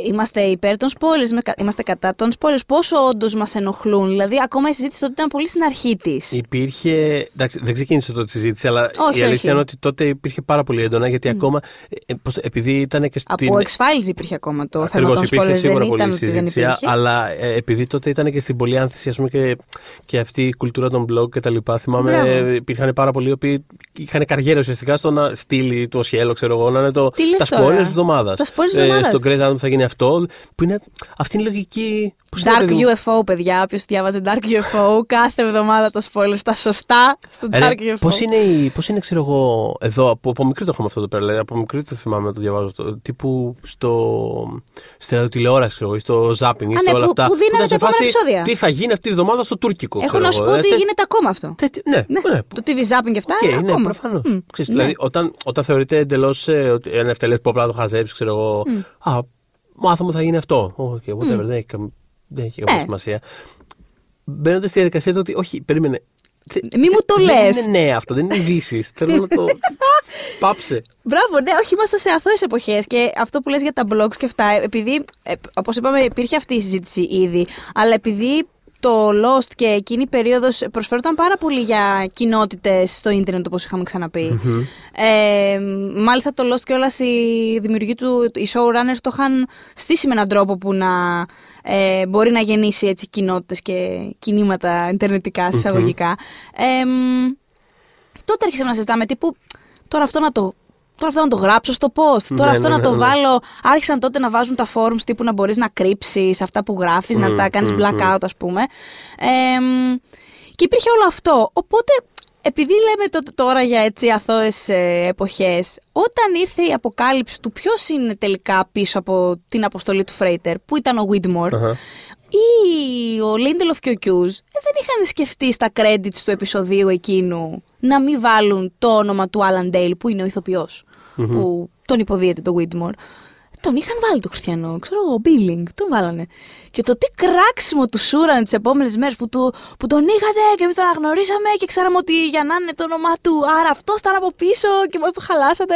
είμαστε υπέρ των spoilers, με- είμαστε κατά των spoilers, πόσο όντως μας ενοχλούν. Δηλαδή, ακόμα η συζήτηση τότε ήταν πολύ στην αρχή της. Υπήρχε. Εντάξει, δεν ξεκίνησε τότε η συζήτηση, αλλά Όχι, η αλήθεια όχι. είναι ότι τότε υπήρχε πάρα πολύ έντονα γιατί ακόμα. ε, πώς- επειδή ήταν και στην. Από X-Files υπήρχε ακόμα το θέμα Ακριβώς, των υπήρχε spoilers. σίγουρα Δεν πολύ ήταν ότι δεν συζήτηση, υπήρχε. αλλά ε, επειδή τότε ήταν και στην πολύ άνθηση ας πούμε, και, και αυτή η κουλτούρα των blog και τα λοιπά. Θυμάμαι Μπράβο. ε, υπήρχαν πάρα πολλοί οι οποίοι είχαν καριέρα ουσιαστικά στο να στείλει το σχέλο, ξέρω εγώ, να είναι το, Τι λες τα τώρα; spoilers της εβδομάδας. Τα spoilers της εβδομάδας. στο Grey's Anatomy θα γίνει αυτό. Που είναι, αυτή είναι η λογική. πώς είναι, Dark παιδί μου, UFO, παιδιά. Όποιος διάβαζε Dark UFO, κάθε εβδομάδα τα spoilers τα σωστά στο Ε, ρε, Dark UFO. Πώς είναι, η- πώς είναι, ξέρω εγώ, εδώ, από, από μικρή το έχουμε αυτό το πέρα, δηλαδή, από μικρή το θυμάμαι να το διαβάζω, αυτό, τύπου στο, στη ραδιοτηλεόραση, ξέρω εγώ, ή στο zapping, ή ναι, στο όλα που- αυτά. που δίνανε ήταν σε τα επόμενα φάση, επεισόδια. Τι θα γίνει αυτή τη εβδομάδα στο τουρκικό, Έχω ξέρω να σου εγώ, πω ε, ότι τε- γίνεται ακόμα αυτό. τέτοι- Ναι, Ναι, ναι. το TV zapping και αυτά. Οκ, ε, ναι, ακόμα. προφανώς. Μμ. Δηλαδή, Ναι. όταν, όταν θεωρείται εντελώς ότι ένα ευτελές που απλά το χαζέψει, ξέρω εγώ. Α, μάθα μου θα γίνει αυτό. Okay, whatever, δεν έχει, καμ- δεν έχει καμία Ναι. σημασία. Μπαίνοντας στη διαδικασία του ότι, όχι, περίμενε. Μη μου το Δεν λες. είναι ναι αυτό, δεν είναι ειδήσεις. Θέλω να το. Πάψε. Μπράβο, ναι, όχι, είμαστε σε αθώες εποχές. Και αυτό που λες για τα blogs και αυτά, επειδή, ε, όπως είπαμε, υπήρχε αυτή η συζήτηση ήδη, αλλά επειδή το Lost και εκείνη η περίοδος προσφέρονταν πάρα πολύ για κοινότητες στο ίντερνετ, όπως είχαμε ξαναπεί. Ε, μάλιστα το Lost και όλας οι δημιουργοί του, οι showrunners, το είχαν στήσει με έναν τρόπο που να ε, μπορεί να γεννήσει έτσι κοινότητες και κινήματα ιντερνετικά, εισαγωγικά. Ε, τότε άρχισαμε να συζητάμε τύπου τώρα αυτό να το Τώρα αυτό να το γράψω στο post. Τώρα Ναι, αυτό ναι, να το ναι, ναι. βάλω. Άρχισαν τότε να βάζουν τα forums τύπου να μπορείς να κρύψεις αυτά που γράφεις, να τα κάνεις blackout, ας πούμε. Ε, και υπήρχε όλο αυτό. Οπότε, επειδή λέμε το- τώρα για έτσι αθώες ε, εποχές, όταν ήρθε η αποκάλυψη του ποιος είναι τελικά πίσω από την αποστολή του Φρέιτερ, που ήταν ο Whitmore, Αχα. ή ο Lindelof και ο Hughes ε, δεν είχαν σκεφτεί στα credits του επεισοδίου εκείνου να μην βάλουν το όνομα του Alan Dale που είναι ο ηθοποιος που τον υποδίεται το Whitmore. Τον είχαν βάλει το Χριστιανό, ξέρω εγώ, Billing, τον βάλανε. Και το τι κράξιμο του σούρανε τις επόμενες μέρες που, του- που τον είχατε και εμείς τον αναγνωρίσαμε και ξέραμε ότι για να είναι το όνομά του. Άρα αυτό ήταν από πίσω και μας το χαλάσατε.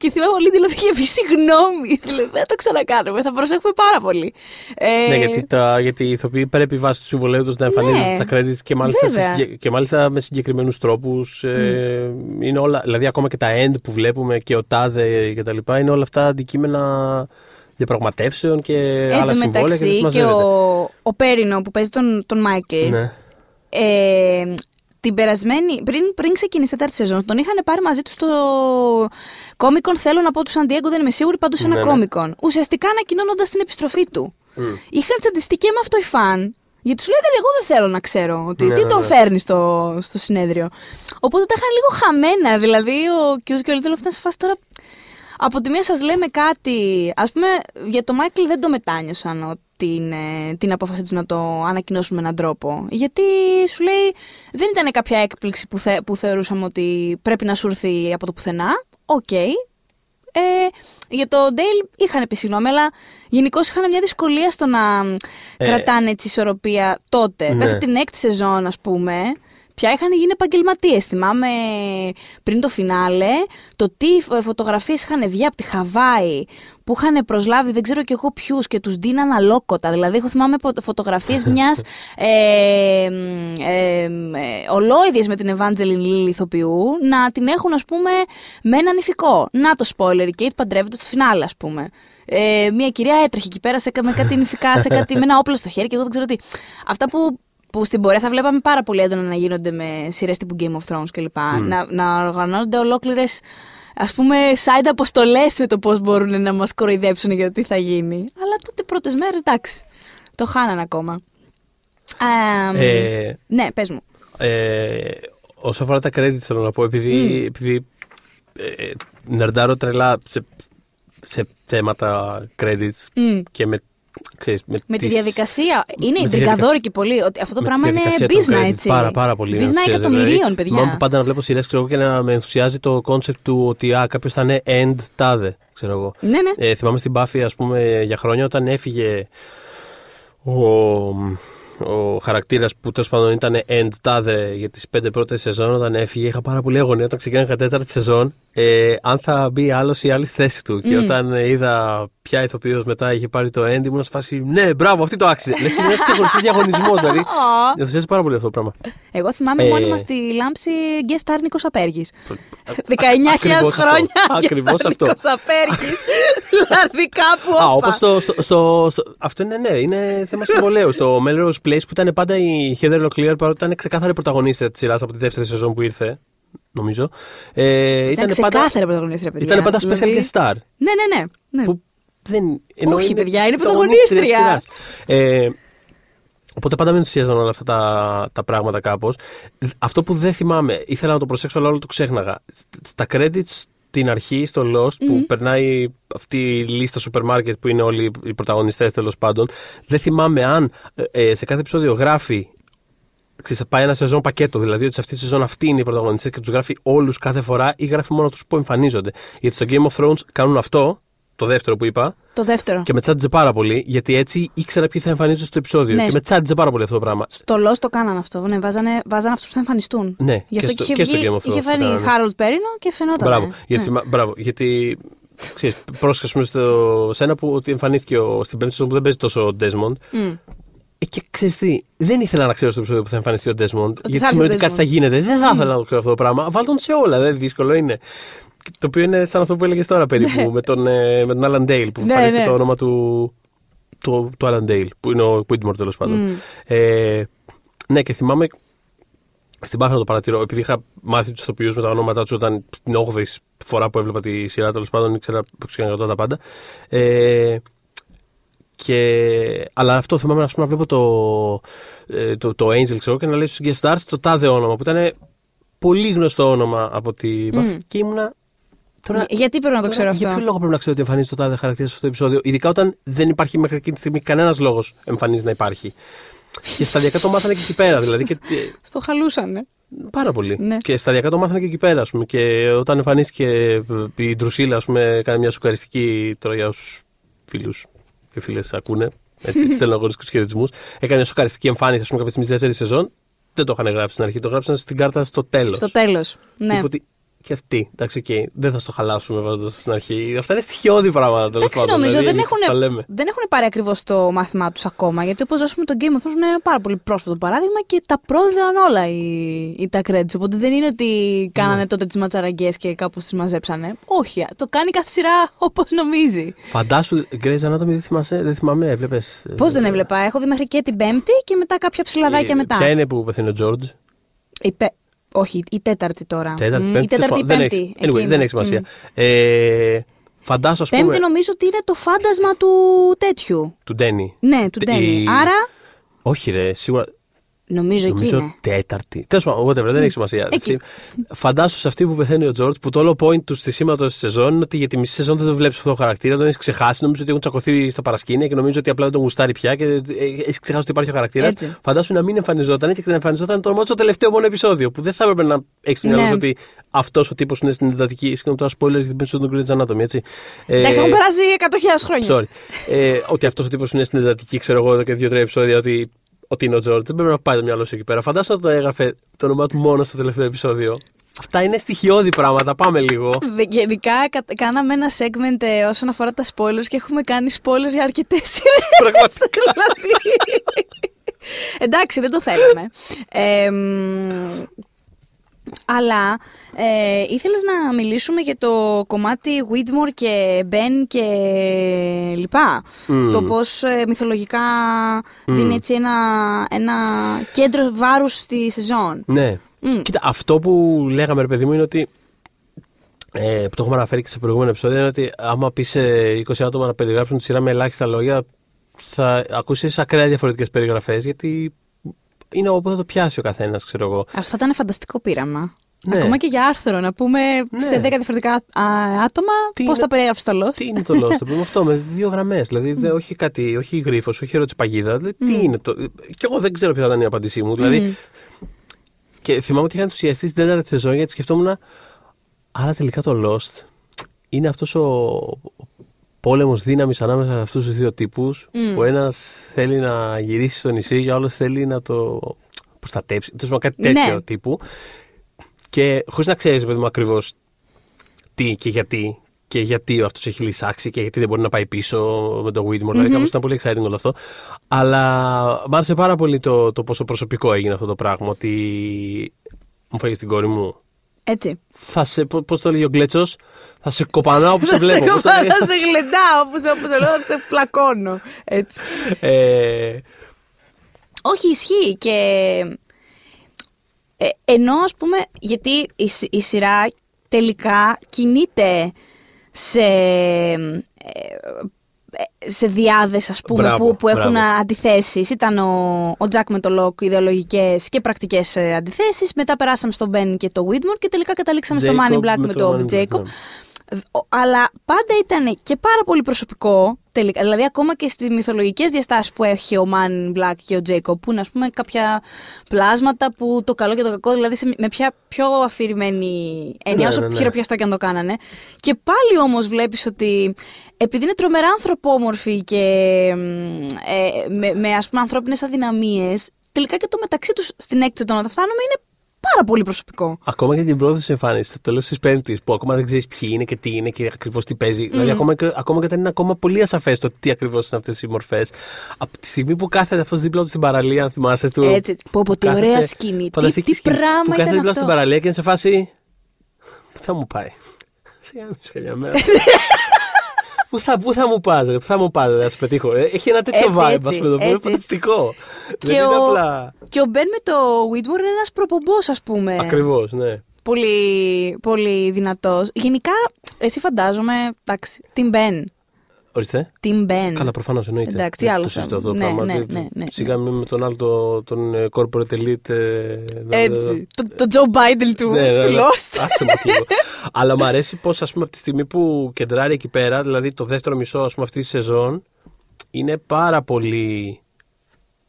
Και θυμάμαι ο Lindelof είχε πει συγγνώμη. Δηλαδή δεν το ξανακάνουμε, θα προσέχουμε πάρα πολύ. Ε, Ναι, γιατί, τα, γιατί οι ηθοποιοί πρέπει βάσει του συμβολέου τους να εμφανίζονται Ναι, στα credits και μάλιστα, σε βέβαια. συγκε- και μάλιστα με συγκεκριμένους τρόπους. Ε, είναι όλα, δηλαδή, ακόμα και τα end που βλέπουμε και ο τάδε και τα λοιπά, είναι όλα αυτά αντικείμενα διαπραγματεύσεων και Εν άλλα τω συμβόλαια και δεν μεταξύ και συμμαζεύεται. ο, ο Πέρινο που παίζει τον, τον Μάικλ, Ναι. ε, την περασμένη, πριν, πριν ξεκινήσει η τέταρτη σεζόν, τον είχαν πάρει μαζί του στο Comic Con. Θέλω να πω του Σαντιέγκο, δεν είμαι σίγουρη, πάντως ένα Ναι, ναι. Comic Con. Ουσιαστικά ανακοινώνοντας την επιστροφή του. Είχαν τσαντιστεί και με αυτό οι φαν. Γιατί σου λέγανε, Εγώ δεν θέλω να ξέρω ότι Ναι, τι ναι, τον ναι. φέρνει στο, στο συνέδριο. Οπότε τα είχαν λίγο χαμένα. Δηλαδή, ο Κιούζ και ο Λίτελοφ ήταν σε φάση τώρα. Από τη μία σας λέμε κάτι. Ας πούμε, για τον Μάικλ δεν το μετάνιωσαν ο- την, ε, την απόφαση τους να το ανακοινώσουν με έναν τρόπο. Γιατί σου λέει, δεν ήταν κάποια έκπληξη που, θε, που θεωρούσαμε ότι πρέπει να σου έρθει από το πουθενά. Οκ. Ε, για το Dale είχαν πει συγγνώμη, αλλά γενικώς είχαν μια δυσκολία στο να Ε, κρατάνε έτσι ισορροπία τότε. ναι. Μέχρι την έκτη σεζόν, ας πούμε, πια είχαν γίνει επαγγελματίες. Θυμάμαι πριν το φινάλε, το τι φωτογραφίες είχαν βγει από τη Χαβάη που είχαν προσλάβει δεν ξέρω κι εγώ ποιους και τους δίναν αλόκοτα. Δηλαδή, έχω θυμάμαι φωτογραφίες μιας ε, ε, ε, ολόιδιες με την Evangeline Lilly ηθοποιού να την έχουν, ας πούμε, με έναν ηθικό. Να το spoiler, η Kate παντρεύεται στο φινάλε, ας πούμε. Ε, μια κυρία έτρεχε εκεί πέρα σε, με κάτι νηφικά, σε κάτι, με ένα όπλο στο χέρι και εγώ δεν ξέρω τι. Αυτά που, που στην πορεία θα βλέπαμε πάρα πολύ έντονα να γίνονται με σειρές τύπου Game of Thrones κλπ. Να, να οργανώνονται ολόκληρες ας πούμε side αποστολές με το πώς μπορούν να μας κοροϊδέψουν για το τι θα γίνει. Αλλά τότε πρώτες μέρες εντάξει. Το χάνανε ακόμα. Α, Ε, ναι, πες μου. Ε, όσο αφορά τα credits θέλω να πω, επειδή, επειδή ε, νερντάρω τρελά σε, σε θέματα credits Μμ. και με, ξέρεις, με, Με τη τις- διαδικασία. Είναι με τη ιντριγκαδόρικη πολύ. Ότι αυτό το με τη πράγμα είναι διαδικασία των μπίζνα, credits. έτσι. Πάρα, πάρα πολύ. Μπίζνα ενθουσιάζει, εκατομμυρίων, δηλαδή. παιδιά. Θυμάμαι πάντα να βλέπω σειρές και να με ενθουσιάζει το concept του ότι κάποιος θα είναι and τάδε. Ξέρω εγώ. Ναι, ναι. Ε, θυμάμαι στην Buffy, ας πούμε, για χρόνια όταν έφυγε ο, ο χαρακτήρας που τέλος πάντων ήταν and τάδε για τις πέντε πρώτες σεζόν, όταν έφυγε, είχα πάρα πολύ αγωνία όταν ξεκίνησα τέταρτη σεζόν. Ε, αν θα μπει άλλος ή άλλη στη θέση του. Και όταν ε, είδα ποια ηθοποιός μετά είχε πάρει το and, ήμουν σε φάση Ναι, μπράβο, αυτή το άξιζε. Λες και μια ξεχωριστή διαγωνισμό, δηλαδή. Α. Με ενθουσιάζει πάρα πολύ αυτό το πράγμα. Εγώ θυμάμαι Ε, μόνιμα στη λάμψη guest star Νίκος Απέργης. 19.000 Ακριβώς αυτό. χρόνια Ακριβώς guest star αυτό. Νίκος Απέργης. δηλαδή κάπου Α, όπα. όπως στο, στο, στο, στο- Αυτό είναι ναι, είναι θέμα συμβολέου. στο Melrose Place που ήταν πάντα η Heather Locklear παρότι ήταν ξεκάθαρη πρωταγωνίστρια της σειράς από τη δεύτερη σεζόν που ήρθε. Νομίζω. Ε, Ήταν ξεκάθαρα πρωταγωνίστρια, παιδιά. Ήταν πάντα special Δηλαδή- guest star. Ναι, ναι, ναι. ναι. Που δεν. ενώ Όχι, παιδιά, είναι πρωταγωνίστρια της πρωταγωνίστρια. σειράς. Ε, οπότε πάντα με ενθουσίαζαν όλα αυτά τα, τα πράγματα κάπως. Αυτό που δεν θυμάμαι, ήθελα να το προσέξω, αλλά όλο το ξέχναγα. Στα credits στην αρχή, στο Lost, που περνάει αυτή η λίστα σούπερ μάρκετ που είναι όλοι οι πρωταγωνιστές τέλος πάντων, δεν θυμάμαι αν ε, ε, σε κάθε επεισόδιο γράφει. Ξέρεις, πάει ένα σεζόν πακέτο, δηλαδή ότι σε αυτή τη σεζόν αυτοί είναι οι πρωταγωνιστές και τους γράφει όλους κάθε φορά ή γράφει μόνο τους που εμφανίζονται. Γιατί στο Game of Thrones κάνουν αυτό, το δεύτερο που είπα, Το δεύτερο. Και με τσάντιζε πάρα πολύ, γιατί έτσι ήξερα ποιοι θα εμφανίζονται στο επεισόδιο. Ναι. Και με τσάντιζε πάρα πολύ αυτό το πράγμα. Το Lost το κάνανε αυτό. Ναι, βάζανε, βάζανε αυτούς που θα εμφανιστούν. Ναι, Γι' αυτό και και, στο- είχε, και στο βγει, Game of Thrones είχε το φανεί κάνανε. Χάρολτ Πέρινο και φαινόταν. Μπράβο. ναι. Γιατί, θυμά- μπράβο, γιατί ξέρεις, πρόσεχα ας πούμε, στο, σε ένα που ότι εμφανίστηκε ο, στην πέμπτη σεζόν που δεν παίζει τόσο ο Desmond. Μμ. Ε, και ξέρεις τι, δεν ήθελα να ξέρω στο επεισόδιο που θα εμφανιστεί ο Desmond. γιατί θα έρθει σημαίνει ο ότι κάτι Desmond. θα γίνεται. Δεν θα ήθελα να το ξέρω αυτό το πράγμα. Βάλ τον σε όλα, δεν δύσκολο είναι. Και Το οποίο είναι σαν αυτό που έλεγες τώρα περίπου με τον, ε, με τον Alan Dale που Ναι, εμφανίστηκε ναι. το όνομα του, του, του Alan Dale, που είναι ο Quidmore τέλος πάντων. Μμ. Ε, ναι, και θυμάμαι. Στην Πάφη να το παρατηρώ, επειδή είχα μάθει τους ηθοποιού με τα ονόματά τους όταν την 8η φορά που έβλεπα τη σειρά, τέλος πάντων ήξερα που τα πάντα. Ε, και, αλλά αυτό θυμάμαι ας πούμε, να βλέπω το, ε, το, το Angel ξέρω, και να λέει στους guest stars το τάδε όνομα που ήταν πολύ γνωστό όνομα από τη Buffy Μμ. και ήμουνα. Τώρα, Για- Γιατί πρέπει να το τώρα, ξέρω Για αυτό; ποιο λόγο πρέπει να ξέρω ότι εμφανίζεται το τάδε χαρακτήρα σε αυτό το επεισόδιο, ειδικά όταν δεν υπάρχει μέχρι εκείνη τη στιγμή κανένας λόγος εμφανίζει να υπάρχει. Και σταδιακά το μάθανε και εκεί πέρα. Δηλαδή, και, Στο χαλούσανε. Πάρα πολύ. Ναι. Και σταδιακά το μάθανε και εκεί πέρα, ας πούμε. Και όταν εμφανίστηκε ε, η Ντρουσίλα, ας πούμε, έκανε μια σοκαριστική. Τώρα για όσου φίλους και φίλες ακούνε. Έτσι, στέλνω εγώ τους χαιρετισμούς. Έκανε μια σοκαριστική εμφάνιση, ας πούμε, κάποια στιγμή στη δεύτερη σεζόν. Δεν το είχαν γράψει στην αρχή. Το γράψαν στην κάρτα στο τέλος. Στο τέλος. Ναι. Και αυτή, εντάξει, οκ, δεν θα στο χαλάσουμε βάζοντας στην αρχή. Αυτά είναι στοιχειώδη πράγματα τέλος Εντάξει, πάντων. νομίζω δηλαδή, δεν εμείς τα έχουν, λέμε. δεν έχουν πάρει ακριβώς το μάθημά τους ακόμα. Γιατί όπως ας πούμε το Game of Thrones είναι ένα πάρα πολύ πρόσφατο παράδειγμα και τα πρόδιδαν όλα οι, οι τα credits. Οπότε δεν είναι ότι κάνανε Ναι. τότε τις ματσαράγκες και κάπως τις μαζέψανε. Όχι, το κάνει κάθε σειρά όπως νομίζει. Φαντάσου, Grey's Anatomy δεν, θυμάσαι, δεν θυμάμαι, έβλεπες; Πώς δεν έβλεπα, έχω δει μέχρι και την Πέμπτη και μετά κάποια ψηλαδάκια μετά. Ε, Ποια είναι που πεθαίνει ο George; Η πε- Όχι, η τέταρτη τώρα. Τέταρτη, Μμ, πέμπτη. Η τέταρτη ή τέλος πάντων, πέμπτη. Δεν έχει, anyway, εκείνη. δεν έχει σημασία. Μμ. Ε, φαντάσου, ας πούμε. Πέμπτη νομίζω ότι είναι το φάντασμα του τέτοιου. Του Ντένι. Ναι, του Τε- Ντένι. η- Άρα Όχι, ρε, σίγουρα. Νομίζω εκεί Νομίζω είναι. τέταρτη. Τέλος πάντων, whatever, δεν έχει σημασία. Εκεί. Φαντάσου σε αυτή που πεθαίνει ο Τζορτ, που το όλο point του στη σήματο τη σεζόν είναι ότι για τη μισή σεζόν δεν το βλέπεις αυτό το χαρακτήρα, τον έχεις ξεχάσει. Νομίζω ότι έχουν τσακωθεί στα παρασκήνια και νομίζω ότι απλά δεν τον γουστάρει πια και έχεις ξεχάσει ότι υπάρχει ο χαρακτήρας. Έτσι. Φαντάσου να μην εμφανιζόταν και να εμφανιζόταν το μόνο το τελευταίο μόνο επεισόδιο. Που δεν θα έπρεπε να έχεις στο μυαλό Ναι. σου ότι αυτός ο τύπος είναι στην εντατική. Συγγνώμη τώρα, spoilers για την πέμπτη του Grey's Anatomy, έτσι. Εντάξει, Ε, έχουν περάσει 100.000 χρόνια. Sorry. Ε, ότι αυτός ο τύπος είναι στην εντατική, ξέρω εγώ, εδώ και δύο-τρία επεισόδια, ότι, ότι είναι ο Τζόρτ. Δεν πρέπει να πάει το μυαλό σου εκεί πέρα. Φαντάζομαι ότι το έγραφε το όνομά του μόνο στο τελευταίο επεισόδιο. Αυτά είναι στοιχειώδη πράγματα. Πάμε λίγο. Δε- Γενικά, κα- κάναμε ένα segment ε, όσον αφορά τα spoilers και έχουμε κάνει spoilers για αρκετές σειρές. Πραγματικά. Εντάξει, δεν το θέλαμε. Ε, μ, αλλά ε, ήθελες να μιλήσουμε για το κομμάτι Whitmore και Ben και λοιπά; Μμ. Το πώς ε, μυθολογικά δίνει έτσι ένα, ένα κέντρο βάρους στη σεζόν. ναι. Μμ. Κοίτα, αυτό που λέγαμε, ρε παιδί μου, είναι ότι. Ε, που το έχουμε αναφέρει και σε προηγούμενο επεισόδιο, είναι ότι άμα πεις σε 20 άτομα να περιγράψουν τη σειρά με ελάχιστα λόγια, θα ακούσεις ακραία διαφορετικές περιγραφές, γιατί είναι όπου θα το πιάσει ο καθένας, ξέρω εγώ. Αυτό θα ήταν φανταστικό πείραμα. Ναι. Ακόμα και για άρθρο, να πούμε Ναι. σε 10 διαφορετικά α, άτομα Τι πώς είναι- θα περιέγραψε το Lost. Τι είναι το Lost, το πούμε αυτό, με δύο γραμμές. Δηλαδή, δεν- όχι κάτι, όχι γρίφος, όχι ερώτηση παγίδα. Δηλαδή, Τι είναι το. Κι εγώ δεν ξέρω ποια θα ήταν η απάντησή μου. Δηλαδή, Μμμ. και θυμάμαι ότι είχα ενθουσιαστεί στην τέταρτη σεζόν γιατί σκεφτόμουν. Άρα τελικά το Lost είναι αυτός ο πόλεμος δύναμης ανάμεσα σε αυτούς τους δύο τύπους. Μμ. Που ένας θέλει να γυρίσει στο νησί και ο άλλος θέλει να το προστατέψει. Τέλος πάντων, κάτι τέτοιο Ναι. τύπου. Και χωρίς να ξέρεις, παιδί μου, ακριβώς τι και γιατί. Και γιατί αυτός έχει λυσάξει και γιατί δεν μπορεί να πάει πίσω με το Whitmore. Δηλαδή, κάπως ήταν πολύ exciting όλο αυτό. Αλλά μ' άρεσε πάρα πολύ το, το πόσο προσωπικό έγινε αυτό το πράγμα. Ότι μου φάγει την κόρη μου. Έτσι. Θα σε, πώς το λέγει ο Γκλέτσος, θα σε κοπανάω που σε Θα βλέπω. Πώς το σε, λέει; θα σε γλεντάω, όπως, όπως λέω, θα σε πλακώνω. Έτσι. Ε, Όχι, ισχύει και... Ε, ενώ ας πούμε, γιατί η, σ- η σειρά τελικά κινείται σε, ε, σε διάδες ας πούμε Μπράβο, που, που έχουν μπράβο. αντιθέσεις. Ήταν ο, ο Jack με το Locke, ιδεολογικές και πρακτικές ε, αντιθέσεις. Μετά περάσαμε στο Ben και το Whitmore και τελικά καταλήξαμε στο Jacob Money Black με, το Money Black, Jacob. ναι. Ο- Αλλά πάντα ήταν και πάρα πολύ προσωπικό τελικά. Δηλαδή, ακόμα και στις μυθολογικές διαστάσεις που έχει ο Μαν Μπλακ και ο Τζέικοπ, που είναι ας πούμε κάποια πλάσματα που το καλό και το κακό, δηλαδή σε, με ποια πιο αφηρημένη έννοια, Ναι, όσο ναι, ναι. χειροπιαστό και αν το κάνανε. Και πάλι όμως βλέπεις ότι επειδή είναι τρομερά ανθρωπόμορφοι και μ, ε, με, με ας πούμε ανθρώπινες αδυναμίες, τελικά και το μεταξύ τους στην έκθεση των να τα φτάνουμε είναι πάρα πολύ προσωπικό. Ακόμα και την πρώτη εμφάνισης, στο τέλος της Πέμπτης, που ακόμα δεν ξέρεις ποιοι είναι και τι είναι και ακριβώς τι παίζει. Δηλαδή, ακόμα και, ακόμα και όταν είναι ακόμα πολύ ασαφές το τι ακριβώς είναι αυτές οι μορφές. Από τη στιγμή που κάθεται αυτός δίπλα του στην παραλία, αν θυμάστε του. Έτσι, πω, πω, τι κάθεται- ωραία σκηνή. Τι, φανταστική τι σκηνή, πράγμα Που κάθεται ήταν δίπλα αυτό. στην παραλία και είναι σε φάση. Πού θα μου πάει. Σε μια- σε μια μέρα. Πού θα, πού θα μου πας, ρε, πού θα μου πας, ρε, να σου πετύχω. Ε, Έχει ένα τέτοιο Έτσι, vibe, έτσι, ας πούμε, το οποίο είναι έτσι, έτσι. φανταστικό. Δεν Και είναι ο, απλά. και ο Μπεν με το Whitmore είναι ένας προπομπός ας πούμε. Ακριβώς, ναι. Πολύ, πολύ δυνατός. Γενικά, εσύ φαντάζομαι, εντάξει, Team Ben. Ορίστε. Team Ben. Καλά, προφανώς εννοείται. Εντάξει, τι Δεν άλλο Το θα- συζητώ αυτό το ναι, πράγμα. ναι, Δεν- ναι, ναι, Σιγά μην με τον άλλο το- τον ε, corporate elite. ε, να- Έτσι. Το, το Joe Biden του, Ναι, ναι, του ναι. Lost. Άσε μας λίγο. Αλλά μου αρέσει πως από τη στιγμή που κεντράρει εκεί πέρα, δηλαδή το δεύτερο μισό ας πούμε, αυτής της σεζόν, είναι πάρα πολύ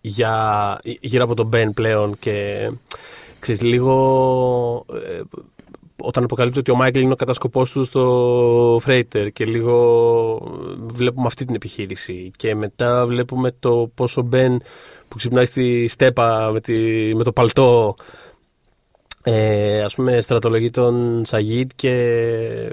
για, γύρω από τον Ben πλέον και ξέρεις, λίγο ε, όταν αποκαλύπτει ότι ο Μάικλ είναι ο κατασκοπός του στο Φρέιτερ και λίγο ε, βλέπουμε αυτή την επιχείρηση και μετά βλέπουμε το πόσο Μπεν που ξυπνάει στη στέπα με, τη, με το παλτό ε, ας πούμε στρατολογεί τον Σαγίτ και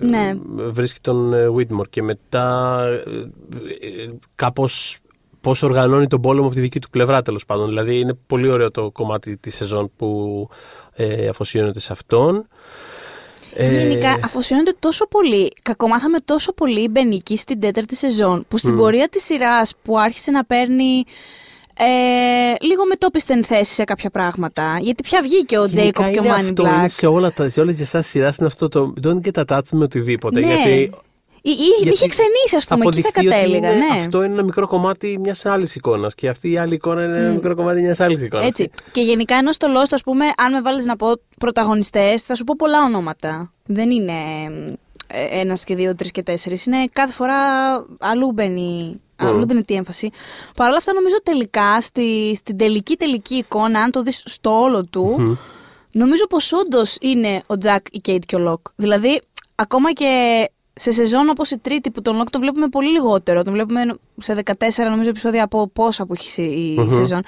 Ναι. βρίσκει τον ε, Whitmore και μετά ε, ε, κάπως πώς οργανώνει τον πόλεμο από τη δική του πλευρά τέλος πάντων. Δηλαδή είναι πολύ ωραίο το κομμάτι της σεζόν που ε, αφοσιώνεται σε αυτόν. Ε, Γενικά, αφοσιώνεται τόσο πολύ, κακομάθαμε τόσο πολύ η Μπενίκη στην τέταρτη σεζόν, που στην Μμ. πορεία της σειράς που άρχισε να παίρνει ε, λίγο μετόπισθεν θέση σε κάποια πράγματα. Γιατί πια βγήκε ο γενικά Τζέικοπ και ο είναι Μάνι αυτό, Μπλακ. είναι σε, όλα τα, σε όλες τις εσάς σειράς είναι αυτό το don't get attached με οτιδήποτε. Ναι. Γιατί Ή, ή, με γιατί είχε ξενήσει, ας θα πούμε, εκεί θα αποδειχθεί ότι κατέληγα. είναι- Ναι. Αυτό είναι ένα μικρό κομμάτι μιας άλλης εικόνας. Και αυτή η άλλη εικόνα είναι ένα Μμ. μικρό κομμάτι μιας άλλης εικόνας. Έτσι. Και γενικά ενώ στο Lost, ας πούμε, αν με βάλεις να πω πρωταγωνιστές, θα σου πω πολλά ονόματα. Δεν είναι ένα και δύο, τρεις και τέσσερις. Είναι κάθε φορά αλλού μπαίνει. Αλλού δίνει τη έμφαση. Παρ' όλα αυτά, νομίζω τελικά στη, στην τελική τελική εικόνα, αν το δεις στο όλο του, Μμ. νομίζω πως όντως είναι ο Τζακ, η Κέιτ και ο Λοκ. Δηλαδή, ακόμα και σε σεζόν όπως η τρίτη που τον Λοκ τον βλέπουμε πολύ λιγότερο. Τον βλέπουμε σε 14 νομίζω επεισόδια από πόσα που έχει η Μμμ. σεζόν.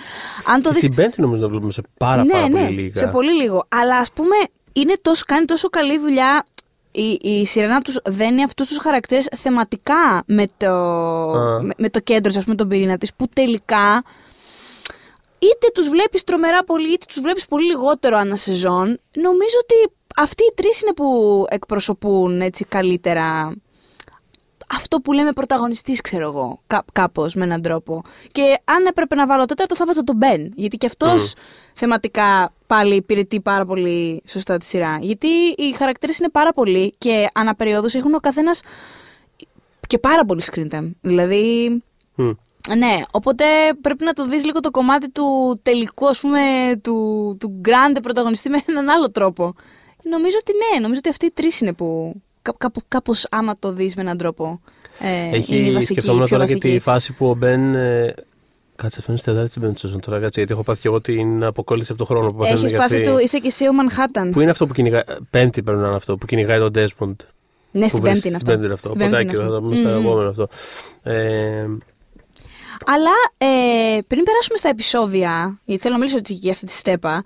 Αν το Και δεις Στην Πέμπτη νομίζω να βλέπουμε σε πάρα, ναι, πάρα ναι, πολύ λίγα. σε πολύ λίγο. Αλλά ας πούμε, είναι τόσο, κάνει τόσο καλή δουλειά η, η σειρά να τους δένει αυτούς τους χαρακτήρες θεματικά με το, Α. με, με το κέντρο, ας πούμε, τον πυρήνα της, που τελικά είτε τους βλέπεις τρομερά πολύ, είτε τους βλέπεις πολύ λιγότερο ανά σεζόν. Νομίζω ότι αυτοί οι τρεις είναι που εκπροσωπούν έτσι καλύτερα αυτό που λέμε πρωταγωνιστής, ξέρω εγώ, κά, κάπως με έναν τρόπο. Και αν έπρεπε να βάλω τέταρτο θα βάζα τον Μπεν, γιατί και αυτός θεματικά πάλι υπηρετεί πάρα πολύ σωστά τη σειρά. Γιατί οι χαρακτήρες είναι πάρα πολλοί και αναπεριόδους έχουν ο καθένας και πάρα πολύ screen time. Δηλαδή, Μμ. ναι, οπότε πρέπει να το δεις λίγο το κομμάτι του τελικού, ας πούμε, του, του grande πρωταγωνιστή με έναν άλλο τρόπο. Νομίζω ότι ναι, νομίζω ότι αυτοί οι τρεις είναι που κά, κάπου- κάπως άμα το δεις με έναν τρόπο ε, είναι η Έχει βασική, σκεφτόμουν πιο τώρα και βασική. τη φάση που ο Μπεν. ε, Κάτσε, αυτό είναι στη τετάρτη στην πέμπτη σεζόν τώρα. Κάτσε, γιατί έχω πάθει και εγώ την αποκόλληση από το χρόνο που παθαίνω Έχεις για πάθει αυτή. του, είσαι και εσύ ο Μανχάταν. Πού είναι αυτό που κυνηγάει. Πέμπτη πρέπει να είναι αυτό που κυνηγάει τον Ντέσμοντ. Ναι, στην Που πέμπτη βρίσκεται είναι στην αυτό. Πέμπτη είναι αυτό. Στην πέμπτη Ποτάκι, είναι θα αυτό. το πούμε στο Μμμ. επόμενο αυτό. Ε, Αλλά ε, πριν περάσουμε στα επεισόδια, γιατί θέλω να μιλήσω έτσι για αυτή τη στέπα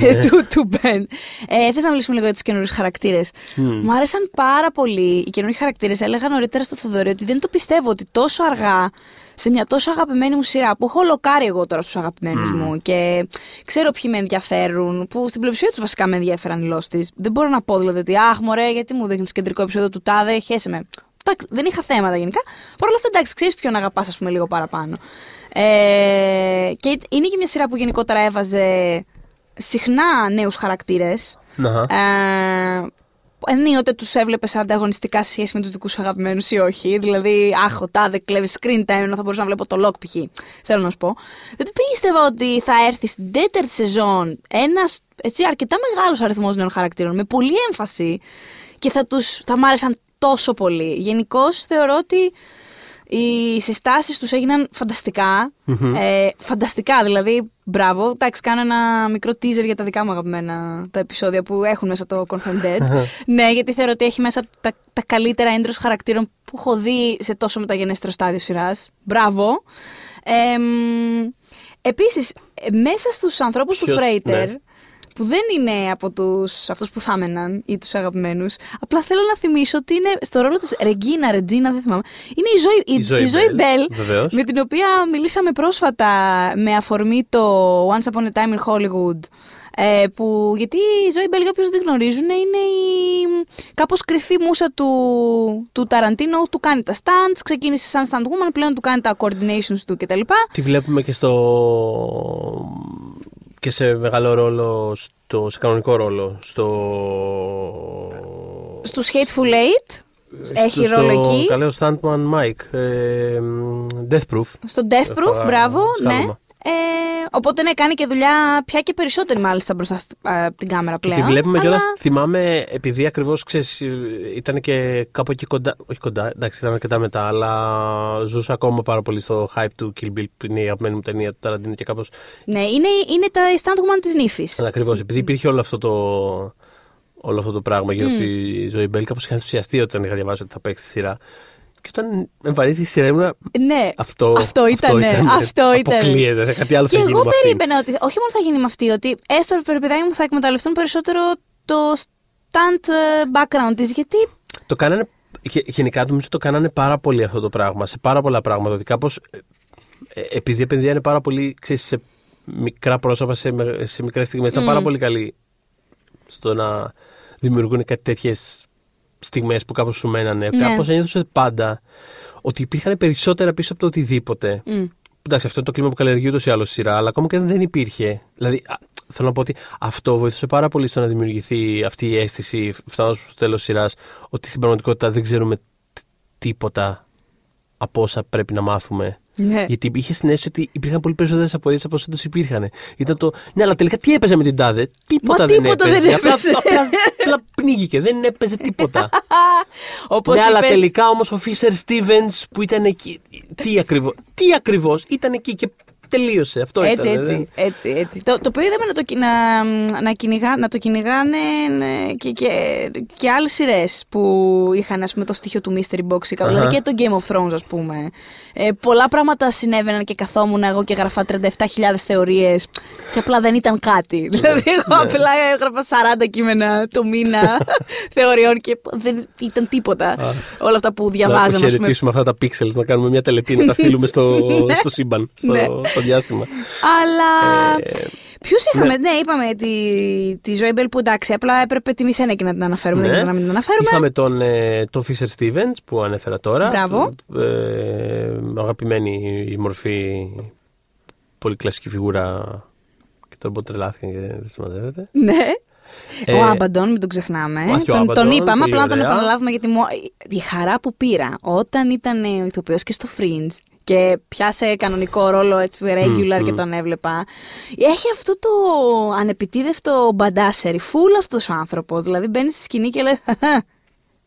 Ναι. ε, του, του Μπεν, ε, θες να μιλήσουμε λίγο για τους καινούριους χαρακτήρες. μμ. Μου άρεσαν πάρα πολύ οι καινούριοι χαρακτήρες. Έλεγα νωρίτερα στο Θοδωρή ότι δεν το πιστεύω ότι τόσο αργά σε μια τόσο αγαπημένη μου σειρά που έχω λοκάρει εγώ τώρα στους αγαπημένους μου και ξέρω ποιοι με ενδιαφέρουν, που στην πλειοψηφία τους βασικά με ενδιαφέραν οι λόστις. Δεν μπορώ να πω δηλαδή ότι αχ μωρέ γιατί μου δείχνεις κεντρικό επεισόδιο του τάδε, χέσε με. Εντάξει, δεν είχα θέματα γενικά. Παρ' όλα αυτά, εντάξει, ξέρεις ποιον αγαπάς, ας πούμε, λίγο παραπάνω. Ε, και είναι και μια σειρά που γενικότερα έβαζε συχνά νέους χαρακτήρες. Να. Ε, ενίοτε τους έβλεπες ανταγωνιστικά σε σχέση με τους δικούς σου αγαπημένους ή όχι. Δηλαδή, αχ, ο τάδε κλέβει screen time, ενώ θα μπορούσα να βλέπω το lock π.χ. Θέλω να σου πω. Δεν πίστευα ότι θα έρθει στην τέταρτη σεζόν ένας αρκετά μεγάλος αριθμός νέων χαρακτήρων με πολλή έμφαση και θα, τους, θα μ' άρεσαν τόσο πολύ. Γενικώς θεωρώ ότι οι συστάσεις τους έγιναν φανταστικά. Ε, φανταστικά, δηλαδή, μπράβο. Εντάξει, κάνω ένα μικρό teaser για τα δικά μου αγαπημένα τα επεισόδια που έχουν μέσα το Confirmed Dead. ναι, γιατί θεωρώ ότι έχει μέσα τα, τα καλύτερα έντρος χαρακτήρων που έχω δει σε τόσο μεταγενέστερο στάδιο σειράς. Μπράβο. Ε, μ, επίσης, ε, μέσα στους ανθρώπους του Ποιος- Φρέιτερ, ναι. Που δεν είναι από τους, αυτούς που θα έμεναν ή τους αγαπημένους, απλά θέλω να θυμίσω ότι είναι στο ρόλο της Ρεγκίνα, Ρετζίνα, δεν θυμάμαι, είναι η Ζωή, η, Η Zoe η Zoe Bell, Bell, βεβαίως. με την οποία μιλήσαμε πρόσφατα με αφορμή το Once Upon a Time in Hollywood. Ε, που, γιατί η Ζωή Μπέλ, για όποιους δεν γνωρίζουν, είναι η κάπως κρυφή μουσα του, του Ταραντίνο. Του κάνει τα stunts, ξεκίνησε σαν stunt woman, πλέον του κάνει τα coordinations του κτλ. Τη βλέπουμε και στο. Και σε μεγάλο ρόλο, στο, σε κανονικό ρόλο. Στο. Στους Hateful Eight έχει στο, ρόλο στο εκεί. Καλό Stuntman Mike. Ε, Death Proof. Στο Death Proof, Έφαγα μπράβο, ναι. Σκάλωμα. Ε, οπότε ναι, κάνει και δουλειά πια και περισσότερη μάλιστα μπροστά στη- α, από την κάμερα Και πλέον. τη βλέπουμε αλλά... κιόλας. Θυμάμαι, επειδή ακριβώς ήταν και κάπου εκεί κοντά. Όχι κοντά, εντάξει, ήταν αρκετά μετά, αλλά ζούσα ακόμα πάρα πολύ στο hype του Kill Bill, που είναι η αγαπημένη μου ταινία του Ταραντίνο και κάπως. Ναι, είναι, είναι τα stunt woman της νύφης. Ακριβώς, επειδή υπήρχε όλο αυτό το. Όλο αυτό το πράγμα γύρω από τη ζωή Μπέλ, κάπως είχα ενθουσιαστεί όταν είχα διαβάσει ότι θα παίξει τη σειρά. Και όταν εμφανίστηκε η σειρά ήμουνα. Ναι, Αυτό, αυτό ήταν. Αυτό ήταν. Αποκλείεται. Κάτι άλλο Και θα γίνει εγώ με αυτήν. περίμενα ότι όχι μόνο θα γίνει με αυτή, ότι έστω ρε παιδάκι μου θα εκμεταλλευτούν περισσότερο το stunt ε, background της, γιατί Το κάνανε. γε- Γενικά νομίζω το κάνανε πάρα πολύ αυτό το πράγμα. Σε πάρα πολλά πράγματα. Ότι κάπως. επειδή επενδύανε πάρα πολύ ξέρεις, σε μικρά πρόσωπα, σε, με- σε μικρές στιγμές, ήταν πάρα πολύ καλοί στο να δημιουργούν κάτι τέτοιες στιγμές που κάπως σου μένανε. Ναι. Κάπως ένιωθε πάντα ότι υπήρχαν περισσότερα πίσω από το οτιδήποτε. Μμ. Εντάξει, αυτό είναι το κλίμα που καλλιεργεί ούτως ή άλλως η σειρά, αλλά ακόμα και αν δεν υπήρχε. Δηλαδή, α, θέλω να πω ότι αυτό βοήθησε πάρα πολύ στο να δημιουργηθεί αυτή η αίσθηση, φτάνοντας στο τέλος τη σειράς, ότι στην πραγματικότητα δεν ξέρουμε τ- τίποτα από όσα πρέπει να μάθουμε. Ναι. Γιατί είχες την αίσθηση ότι υπήρχαν πολύ περισσότερες αποδείξει από όσε όντω υπήρχαν. Ήταν το. Ναι, αλλά τελικά τι έπαιζε με την τάδε; Τίποτα, Μα δεν, τίποτα έπαιζε. δεν Απλά, έπαιζε. απλά, απλά πνίγηκε. Δεν έπαιζε τίποτα. όπως ναι, αλλά είπες- τελικά όμως ο Φίσερ Στίβενς που ήταν εκεί. Τι ακριβώς. Τι ακριβώς ήταν εκεί και τελείωσε. Αυτό Έτσι, ήταν. έτσι, δεν- έτσι, έτσι. Το, το οποίο είδαμε να το, κι- να, να, κυνηγά, να το κυνηγάνε ναι, και, και, και άλλες σειρές που είχαν ας πούμε, το στοιχείο του Mystery Box. ή κάπου, Αχα. Δηλαδή και το Game of Thrones, ας πούμε. Ε, πολλά πράγματα συνέβαιναν και καθόμουν εγώ και γραφά 37.000 θεωρίες και απλά δεν ήταν κάτι. δηλαδή, εγώ απλά έγραφα 40 κείμενα το μήνα θεωριών και δεν ήταν τίποτα. Όλα αυτά που Να διαβάζαμε. ας πούμε. αποχαιρετήσουμε αυτά τα pixels, να κάνουμε μια τελετή, να τα στείλουμε στο, Ναι. στο σύμπαν, στο, Ναι. Στο διάστημα. Αλλά. Ε, Ποιου είχαμε, ναι. είπαμε τη, τη Ζωή Μπέλ που εντάξει, απλά έπρεπε τη μισή και να την αναφέρουμε, δεν Ναι. ήταν να μην την αναφέρουμε. Είχαμε τον, ε, τον Fisher Stevens που ανέφερα τώρα. Μπράβο. Ε, αγαπημένη η μορφή, πολύ κλασική φιγούρα και τώρα που τρελάθηκαν και δεν συμμαζεύεται. Ναι. Ε, ο Άμπαντον, μην τον ξεχνάμε. Μάθιο τον, Άμπαντον, τον είπαμε, πολύ απλά να τον ωραία. επαναλάβουμε γιατί μου, η χαρά που πήρα όταν ήταν ο ηθοποιός και στο Fringe και πιάσε κανονικό ρόλο έτσι regular και τον έβλεπα. Έχει αυτό το ανεπιτίδευτο μπαντάσερι, full αυτός ο άνθρωπος. Δηλαδή μπαίνει στη σκηνή και λέει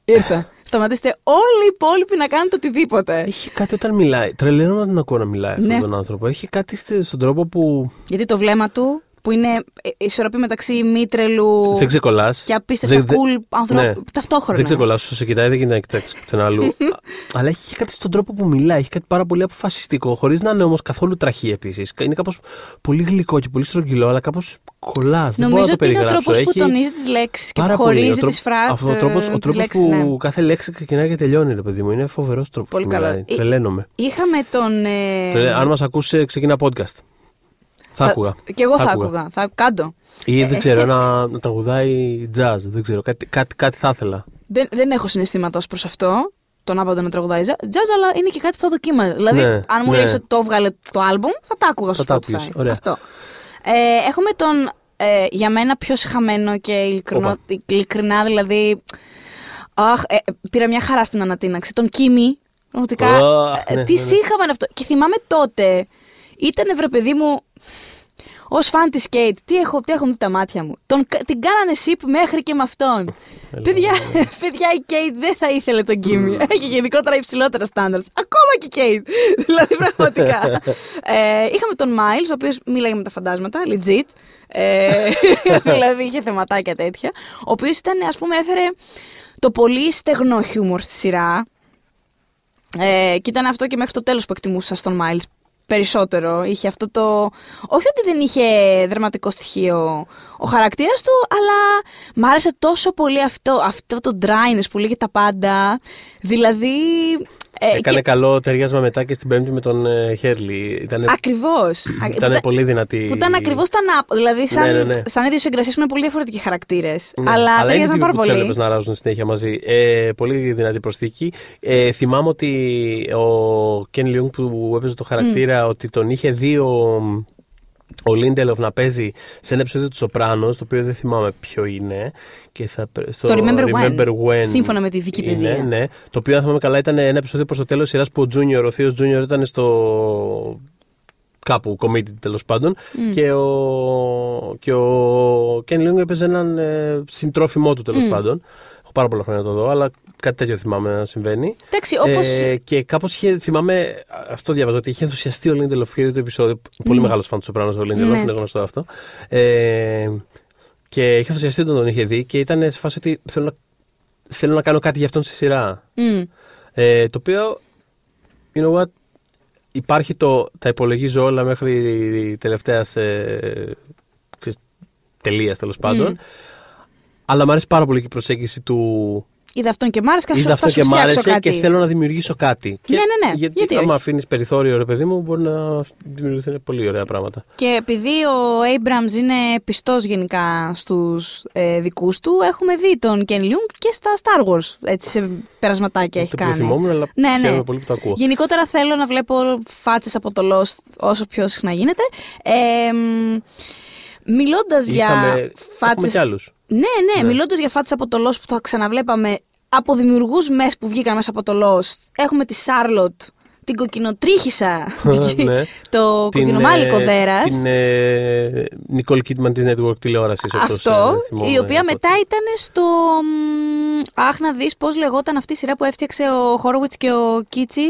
Ήρθα. Σταματήστε όλοι οι υπόλοιποι να κάνετε οτιδήποτε. Έχει κάτι όταν μιλάει. Τρελαίνω να τον ακούω να μιλάει αυτόν Ναι. τον άνθρωπο. Έχει κάτι στε- στον τρόπο που Γιατί το βλέμμα του, που είναι ε, ισορροπή μεταξύ μήτρελου δεν ξεκολλάς. και απίστευτα cool ανθρώπου ταυτόχρονα. Δεν ξεκολλάς. Όσο σε κοιτάει, δεν γίνεται να κοιτάξεις πουθενά αλλού. Α, Αλλά έχει και κάτι στον τρόπο που μιλάει. Έχει κάτι πάρα πολύ αποφασιστικό. Χωρίς να είναι όμως καθόλου τραχή επίσης. Είναι κάπως πολύ γλυκό και πολύ στρογγυλό, αλλά κάπως κολλάς. Δεν μπορώ Νομίζω να το ότι είναι ο περιγράψω. τρόπος που Έχει τονίζει τις λέξεις και που πάρα πολύ. Ο χωρίζει τρόπο- τι φράσεις. Αυτό ο τρόπο ο τρόπος που ναι. κάθε λέξη ξεκινάει και τελειώνει, ρε παιδί μου. Είναι φοβερός τρόπος. Πολύ καλό. Ε, Τρελαίνομαι. Είχαμε τον. ε, Τρελα- Αν μας ακούσει, ξεκινά podcast. Θα άκουγα. Και εγώ θα άκουγα. Θα κάτω. Ή δεν ξέρω, να, να τραγουδάει jazz. Δεν ξέρω. Κάτι, κάτι, κάτι θα ήθελα. Δεν, δεν έχω συναισθήματα ως προς αυτό. Τον άπαντο να τραγουδάει jazz, αλλά είναι και κάτι που θα δοκίμαζα. Δηλαδή, Ναι, αν μου ναι. λέει ότι το έβγαλε το album, θα τα άκουγα στο Θα τα Spotify. άκουγες, ωραία. Αυτό. Ε, έχουμε τον ε, για μένα πιο συχαμένο και ειλικρινό, Όπα. ειλικρινά, δηλαδή. Αχ, ε, πήρα μια χαρά στην ανατείναξη. Τον Κίμη. Πραγματικά. Αχ, ε, ναι, τι ναι, ναι. σύγχαμα είναι αυτό. Και θυμάμαι τότε, ήταν βρε παιδί μου. Ως φαν της Κέιτ, τι, έχω, τι έχουν δει τα μάτια μου. Τον, κα- την κάνανε σιπ μέχρι και με αυτόν. παιδιά, παιδιά, η Κέιτ δεν θα ήθελε τον Κίμι. Έχει γενικότερα υψηλότερα στάνταρτ. Ακόμα και η Κέιτ. δηλαδή, πραγματικά. ε, είχαμε τον Μάιλς, ο οποίος μίλαγε με τα φαντάσματα, legit. Ε, δηλαδή είχε θεματάκια τέτοια. Ο οποίος ήταν, ας πούμε, έφερε το πολύ στεγνό χιούμορ στη σειρά. Ε, και ήταν αυτό και μέχρι το τέλος που εκτιμούσα στον Miles περισσότερο. Είχε αυτό το... Όχι ότι δεν είχε δραματικό στοιχείο ο χαρακτήρας του, αλλά μ' άρεσε τόσο πολύ αυτό, αυτό το dryness που λέγει τα πάντα. Δηλαδή... ε, Έκανε και- καλό ταιριάσμα μετά και στην Πέμπτη με τον ε, Χέρλι. Ήτανε, Ακριβώς. ήτανε πολύ δυνατή. Που ήταν ακριβώς τα να. Δηλαδή, σαν, Ναι, ναι, ναι. σαν ίδιο συγκρασίες που είναι πολύ διαφορετικοί χαρακτήρες. Ναι, Αλλά είναι ταιριάζαν τύποι πάρα που τους πολύ. έβλεπες να ράζουν συνέχεια μαζί. Ε, πολύ δυνατή προσθήκη. Ε, θυμάμαι ότι ο Κεν Λιούγκ που έπαιζε το χαρακτήρα ότι τον είχε δει ο, ο Λίντελοφ να παίζει σε ένα επεισόδιο του Σοπράνος, το οποίο δεν θυμάμαι ποιο είναι. Και θα, στο Το Remember When, When σύμφωνα με τη Wikipedia. Είναι, ναι. Το οποίο, αν θυμάμαι καλά, ήταν ένα επεισόδιο προς το τέλος σειράς που ο Junior, ο Θείος Junior ήταν στο. κάπου, committed τέλος πάντων. Και ο, και ο Ken Leung έπαιζε έναν ε, συντρόφιμό του τέλος πάντων. Έχω πάρα πολλά χρόνια να το δω, αλλά κάτι τέτοιο θυμάμαι να συμβαίνει. Εντάξει, όπως... Ε, και κάπως θυμάμαι, αυτό διάβαζα, ότι είχε ενθουσιαστεί ο Λίντελοφ και είδε το επεισόδιο. Πολύ μεγάλος φαν του Σοπράνο ο Λίντελοφ, Ναι. είναι γνωστό αυτό. Ε, και είχε ενθουσιαστεί όταν τον είχε δει και ήταν σε φάση ότι θέλω να, θέλω να κάνω κάτι για αυτόν στη σειρά. Μμ. Ε, το οποίο, you know what, υπάρχει το, τα υπολογίζω όλα μέχρι τελευταία ε, τελεία τέλος πάντων. Αλλά μου αρέσει πάρα πολύ και η προσέγγιση του. Είδα αυτόν και μ' άρεσε και Είδα θα, αυτό θα και σου μ' φτιάξω άρεσε κάτι. και θέλω να δημιουργήσω κάτι. Και- Ναι, ναι, ναι. Γιατί, Γιατί άμα όχι; αφήνεις περιθώριο, ρε παιδί μου, μπορεί να δημιουργηθούν πολύ ωραία πράγματα. Και επειδή ο Abrams είναι πιστός γενικά στους ε, δικούς του, έχουμε δει τον Ken Leung και στα Star Wars, έτσι σε περασματάκια έχει Δεν το κάνει. θυμόμουν, αλλά Ναι, ναι. χαίρομαι πολύ που το ακούω. Γενικότερα θέλω να βλέπω φάτσες από το Lost όσο πιο συχνά γίνεται. Ε, μ, μιλώντας για Είχαμε, έχουμε φάτσες... κι άλλους. Ναι, ναι, μιλώντας για φάτσες από το Lost που θα ξαναβλέπαμε από δημιουργούς μες που βγήκαν μέσα από το Lost. Έχουμε τη Charlotte, την κοκκινοτρίχισα, την- Ναι. το Την, κοκκινομάλικο ε, δέρας. Την ε, Nicole Kidman της Network τηλεόρασης. Αυτό, η οποία μετά ήταν στο. μ, Αχ, να δεις πώς λεγόταν αυτή η σειρά που έφτιαξε ο Χόροβιτ και ο Κίτσι.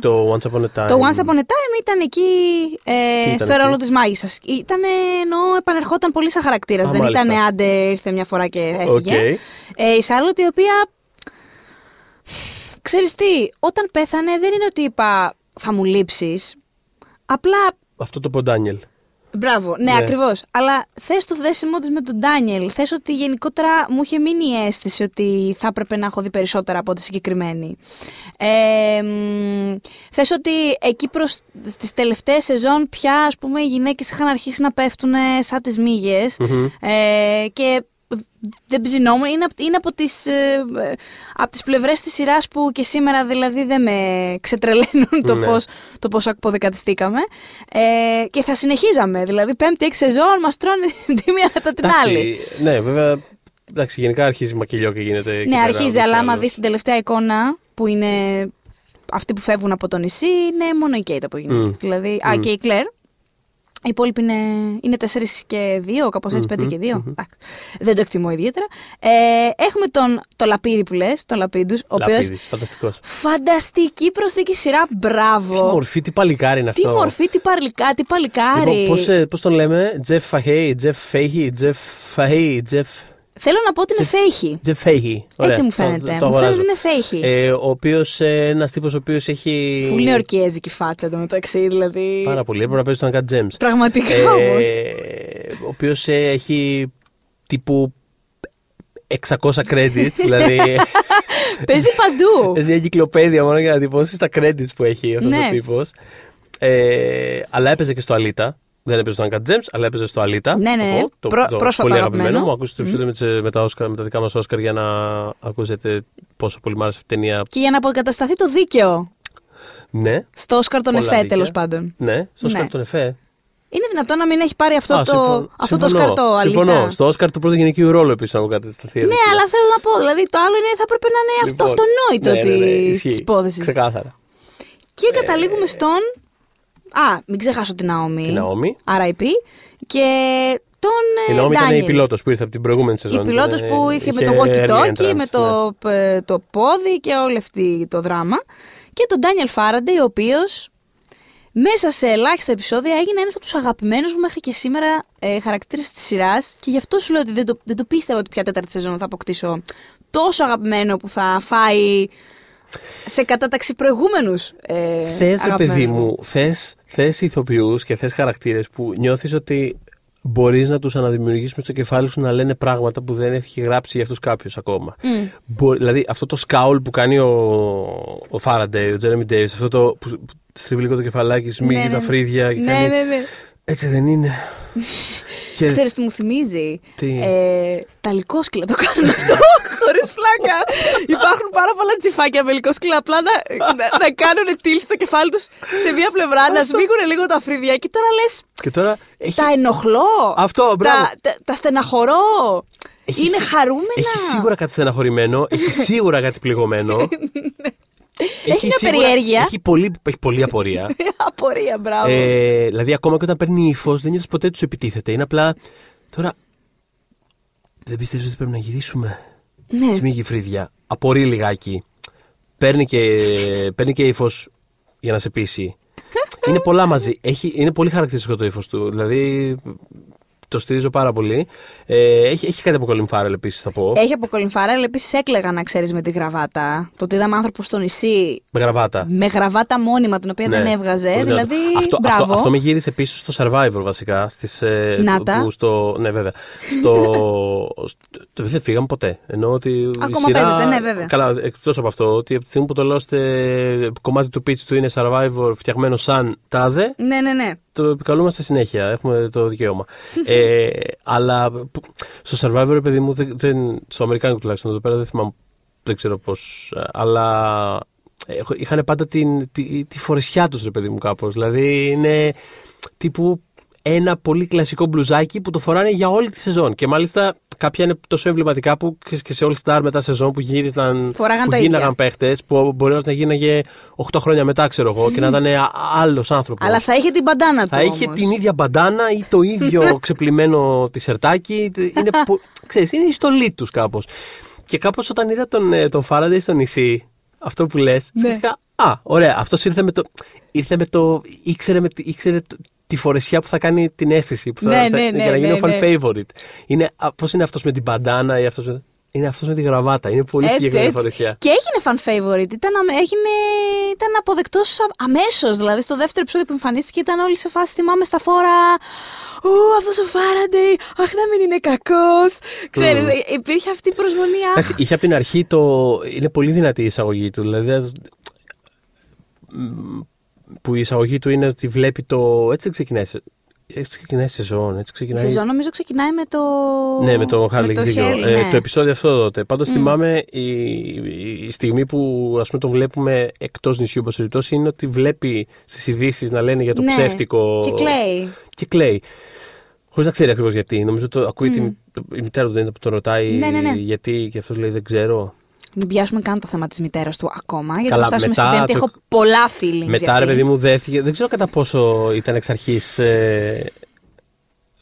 Το Once Upon a Time. Το Once Upon a Time ήταν εκεί ε, ήταν στο εκεί; ρόλο της μάγισσας. Ήταν ενώ επανερχόταν πολύ σαν χαρακτήρας. Α, Δεν μάλιστα. ήταν άντε ήρθε μια φορά και έφυγε. Οκ. Ε, η Σάρλοτ η οποία. Ξέρεις τι, όταν πέθανε δεν είναι ότι είπα θα μου λείψεις. Απλά Αυτό το, που ο Ντάνιελ. Μπράβο, ναι, Ναι. ακριβώς. Αλλά θες το δέσιμό της με τον Ντάνιελ. Θες ότι γενικότερα μου είχε μείνει η αίσθηση ότι θα έπρεπε να έχω δει περισσότερα από τη συγκεκριμένη. Ε, μ, θες ότι εκεί προς στις τελευταίες σεζόν πια ας πούμε οι γυναίκες είχαν αρχίσει να πέφτουν σαν τις μύγες ε, και δεν ψινόμουν. Είναι, απ- είναι από τις, ε, ε, από τις πλευρές της σειράς που και σήμερα δηλαδή δεν με ξετρελαίνουν το, Ναι. πώς, το πώς αποδεκατιστήκαμε. Ε, και θα συνεχίζαμε. Δηλαδή πέμπτη έξι σεζόν μας τρώνε τη μία μετά την άλλη. Εντάξει, ναι, βέβαια. Εντάξει, γενικά αρχίζει μακελιό και γίνεται. εκεί Ναι, πέρα, αρχίζει, ούτως ή αλλά άμα άλλως. δεις την τελευταία εικόνα που είναι αυτοί που φεύγουν από το νησί, είναι μόνο η Κέιτ από γυναίκες. Μμ. Δηλαδή, α, και η Κλέρ. Οι υπόλοιποι είναι, είναι 4 και 2, κάπως έτσι, 5 και 2. Εντάξει, Δεν το εκτιμώ ιδιαίτερα. Ε, έχουμε τον το Λαπίδη που λες, τον Λαπίδου, ο οποίος. Λαπίδης, φανταστικός. Φανταστική προσθήκη σειρά, μπράβο. Τι μορφή, τι παλικάρι είναι Τι αυτό. μορφή, τι, παρλικά, τι παλικάρι. Λοιπόν, πώς, ε, πώς τον λέμε, Τζεφ Φαχέι, Τζεφ Φέιχι, Τζεφ Φαχέι, Τζεφ. Θέλω να πω ότι είναι φέιχη. Τζεφ Φέιχι. Ωραία, Έτσι μου το- φαίνεται. Το, το μου φαίνεται αγοράζω. ότι είναι φέιχη. Ε, ο οποίος, ένας τύπος ο οποίος έχει. Φουλή ορκιέζικη φάτσα εντωμεταξύ, δηλαδή. Πάρα πολύ. Έπρεπε να παίζει τον Uncut Gems. Πραγματικά Ε, όμως. ο οποίος έχει τύπου 600 credits, δηλαδή. Παίζει παντού. Έχει μια εγκυκλοπαίδεια μόνο για να τυπώσεις τα credits που έχει αυτός Ναι. ο τύπος. Ε, αλλά έπαιζε και στο Αλίτα. Δεν έπαιζε στο Uncut Gems, αλλά έπαιζε στο Αλίτα. Ναι, ναι, ναι. το, Προ- το πρόσφατα πολύ αγαπημένο. αγαπημένο μου. Ακούσετε το επεισόδιο με, τις- με, τα Oscar, με τα δικά μας Όσκαρ για να ακούσετε πόσο πολύ μου άρεσε αυτή η ταινία. Και για να αποκατασταθεί το δίκαιο Ναι, στο Όσκαρ τον Πολλά Εφέ, δίκαια. τέλος πάντων. ναι, στο Όσκαρ Ναι. τον Εφέ. Είναι δυνατόν να μην έχει πάρει αυτό, Α, το, συμφωνώ. αυτό το Συμφωνώ. σκαρτό, Συμφωνώ. αλήθεια. Στο Όσκαρ του πρώτου γυναικείου ρόλου επίσης να αποκατασταθεί. Ναι, αλλά θέλω να πω, δηλαδή το άλλο είναι θα έπρεπε να είναι αυτό Λοιπόν, αυτονόητο ναι, ναι, ναι, της ισχύει. υπόθεσης. Ξεκάθαρα. Και καταλήγουμε στον Α, μην ξεχάσω την Naomi. Την Naomi. RIP. Και τον Η ε, Naomi ήταν η Daniel. πιλότος που ήρθε από την προηγούμενη σεζόν. Η πιλότος Ήταν, που ε, είχε με το early walkie-talkie, entrance, με το, ναι. ε, το πόδι και όλο αυτή το δράμα. Και τον Daniel Faraday, ο οποίος μέσα σε ελάχιστα επεισόδια έγινε ένας από τους αγαπημένους μου μέχρι και σήμερα ε, χαρακτήρες της σειράς και γι' αυτό σου λέω ότι δεν το, δεν το πίστευα ότι πια τέταρτη σεζόν θα αποκτήσω τόσο αγαπημένο που θα φάει σε κατάταξη προηγούμενους ε, Θες, ρε παιδί αγαπημένους μου, θες, θες ηθοποιούς και θες χαρακτήρες που νιώθεις ότι μπορείς να τους αναδημιουργήσεις μες στο κεφάλι σου να λένε πράγματα που δεν έχει γράψει για αυτούς κάποιος ακόμα. Μμ. Μπο- δηλαδή αυτό το σκάουλ που κάνει ο, ο Faraday, ο Jeremy Davis, αυτό το που, που στρίβει λίγο το κεφαλάκι, σμίγει Ναι, ναι. τα φρύδια και Ναι, κάνει ναι, ναι. έτσι δεν είναι. και Ξέρεις τι μου θυμίζει; Τι; Ε, τα λικόσκυλα το κάνουν αυτό χωρίς φλάκα. Υπάρχουν πάρα πολλά τσιφάκια με λικόσκυλα απλά να, να, να κάνουν tilt το κεφάλι τους σε μία πλευρά, να σμίγουν λίγο τα φρύδια και τώρα λες και τώρα έχει, τα ενοχλώ, Αυτό, μπράβο. τα, τα, τα στεναχωρώ, έχει είναι σι- χαρούμενα. Έχει σίγουρα κάτι στεναχωρημένο, έχει σίγουρα κάτι πληγωμένο. Έχει μια περιέργεια. Έχει πολύ, έχει πολλή απορία. Απορία, μπράβο. Ε, δηλαδή, ακόμα και όταν παίρνει ύφος, δεν νιώθεις ποτέ του επιτίθεται. Είναι απλά. Τώρα. Δεν πιστεύεις ότι πρέπει να γυρίσουμε. ναι. Σμίγει φρύδια. Απορεί λιγάκι. Παίρνει και, παίρνει και ύφος για να σε πείσει. είναι πολλά μαζί. Έχει, είναι πολύ χαρακτηριστικό το ύφος του. Δηλαδή. Το στηρίζω πάρα πολύ. Ε, έχει, έχει κάτι από Colin Farrell επίσης, θα πω. Έχει από Colin Farrell, επίσης έκλεγα να ξέρεις με τη γραβάτα. Το ότι είδαμε άνθρωπο στο νησί Με γραβάτα. με γραβάτα μόνιμα την οποία Ναι. δεν έβγαζε. Πολύ δηλαδή, δυνατό. αυτό, μπράβο. Αυτό, αυτό με γύρισε πίσω στο Survivor βασικά. Στις, ε, Να τα. που στο, ναι, βέβαια. Στο, στο, δεν φύγαμε ποτέ. Ενώ ότι η Ακόμα σειρά, παίζεται, ναι, βέβαια. Καλά, εκτός από αυτό, ότι από τη στιγμή που το λέω στε- κομμάτι του pitch του είναι Survivor φτιαγμένο σαν τάδε, Ναι, ναι, ναι. Το επικαλούμαστε συνέχεια. Έχουμε το δικαίωμα. ε, αλλά που- στο Survivor, ρε παιδί μου, δεν, δεν, στο Αμερικάνικο τουλάχιστον εδώ πέρα δεν θυμάμαι, δεν ξέρω πώς. Αλλά έχω- είχαν πάντα την, τη, τη φορεσιά τους, ρε παιδί μου, κάπως. Δηλαδή είναι τύπου ένα πολύ κλασικό μπλουζάκι που το φοράνε για όλη τη σεζόν. Και μάλιστα κάποια είναι τόσο εμβληματικά που ξέρεις, και σε All Star μετά σεζόν που γύρισαν. Φοράγαν που τα γίναγαν ίδια. παίχτες, που μπορεί να γίναγε 8 χρόνια μετά, ξέρω εγώ, και να ήταν άλλος άνθρωπος. Αλλά θα είχε την μπαντάνα του. Θα είχε όμως. την ίδια μπαντάνα ή το ίδιο ξεπλημμένο τισερτάκι. Είναι, πο- ξέρεις, είναι η στολή τους κάπως. Και κάπως όταν είδα τον, ε, τον Faraday στο νησί, αυτό που λες, Ναι. Α, ωραία, αυτός ήρθε με το. Ήρθε με το ήξερε, με, τη- ήξερε το- τη φορεσιά που θα κάνει την αίσθηση. Που θα, Ναι, θα- ναι, ναι, για να γίνει ναι, ο fan ναι. favorite. Είναι, Πώς είναι αυτός με την μπαντάνα ή αυτός. Με, είναι αυτός με τη γραβάτα. Είναι πολύ Έτσι, συγκεκριμένη έτσι. φορεσιά. Και έγινε fan favorite. Ήταν, αμε- έγινε, ήταν αποδεκτός αμέσως. Δηλαδή, στο δεύτερο επεισόδιο που εμφανίστηκε ήταν όλοι σε φάση. Θυμάμαι στα φόρα. Ου, αυτός ο Φάραντεϊ. Αχ, να μην είναι κακός. Ξέρεις, Μμμ. υπήρχε αυτή η προσμονή. Αχ, Εντάξει, είχε από την αρχή το. Είναι πολύ δυνατή η εισαγωγή του. Δηλαδή. Μ, Που η εισαγωγή του είναι ότι βλέπει το. Έτσι δεν ξεκινάει. σε- Έτσι ξεκινάει η σεζόν. Έτσι η ξεκινάει. σεζόν νομίζω ξεκινάει με το. Ναι, με το Harley το δίκιο. Harley, Ε, ναι. το επεισόδιο αυτό τότε. Πάντως θυμάμαι η, η στιγμή που ας πούμε, το βλέπουμε εκτός νησιού, όπως περιπτώσει, είναι ότι βλέπει στις ειδήσεις να λένε για το Ναι, ψεύτικο. Και κλαίει. Και κλαίει. Χωρίς να ξέρει ακριβώς γιατί. Νομίζω το ακούει την, το- η μητέρα του δεν είναι που τον ρωτάει Ναι, ναι, ναι. γιατί και αυτός λέει δεν ξέρω. Μην πιάσουμε καν το θέμα της μητέρας του ακόμα. Γιατί Καλά, θα φτάσουμε μετά στην Πέμπτη. το- Έχω πολλά feelings. για Μετά, αυτή. ρε παιδί μου, δέθηκε. Δεν ξέρω κατά πόσο ήταν εξ αρχής ε,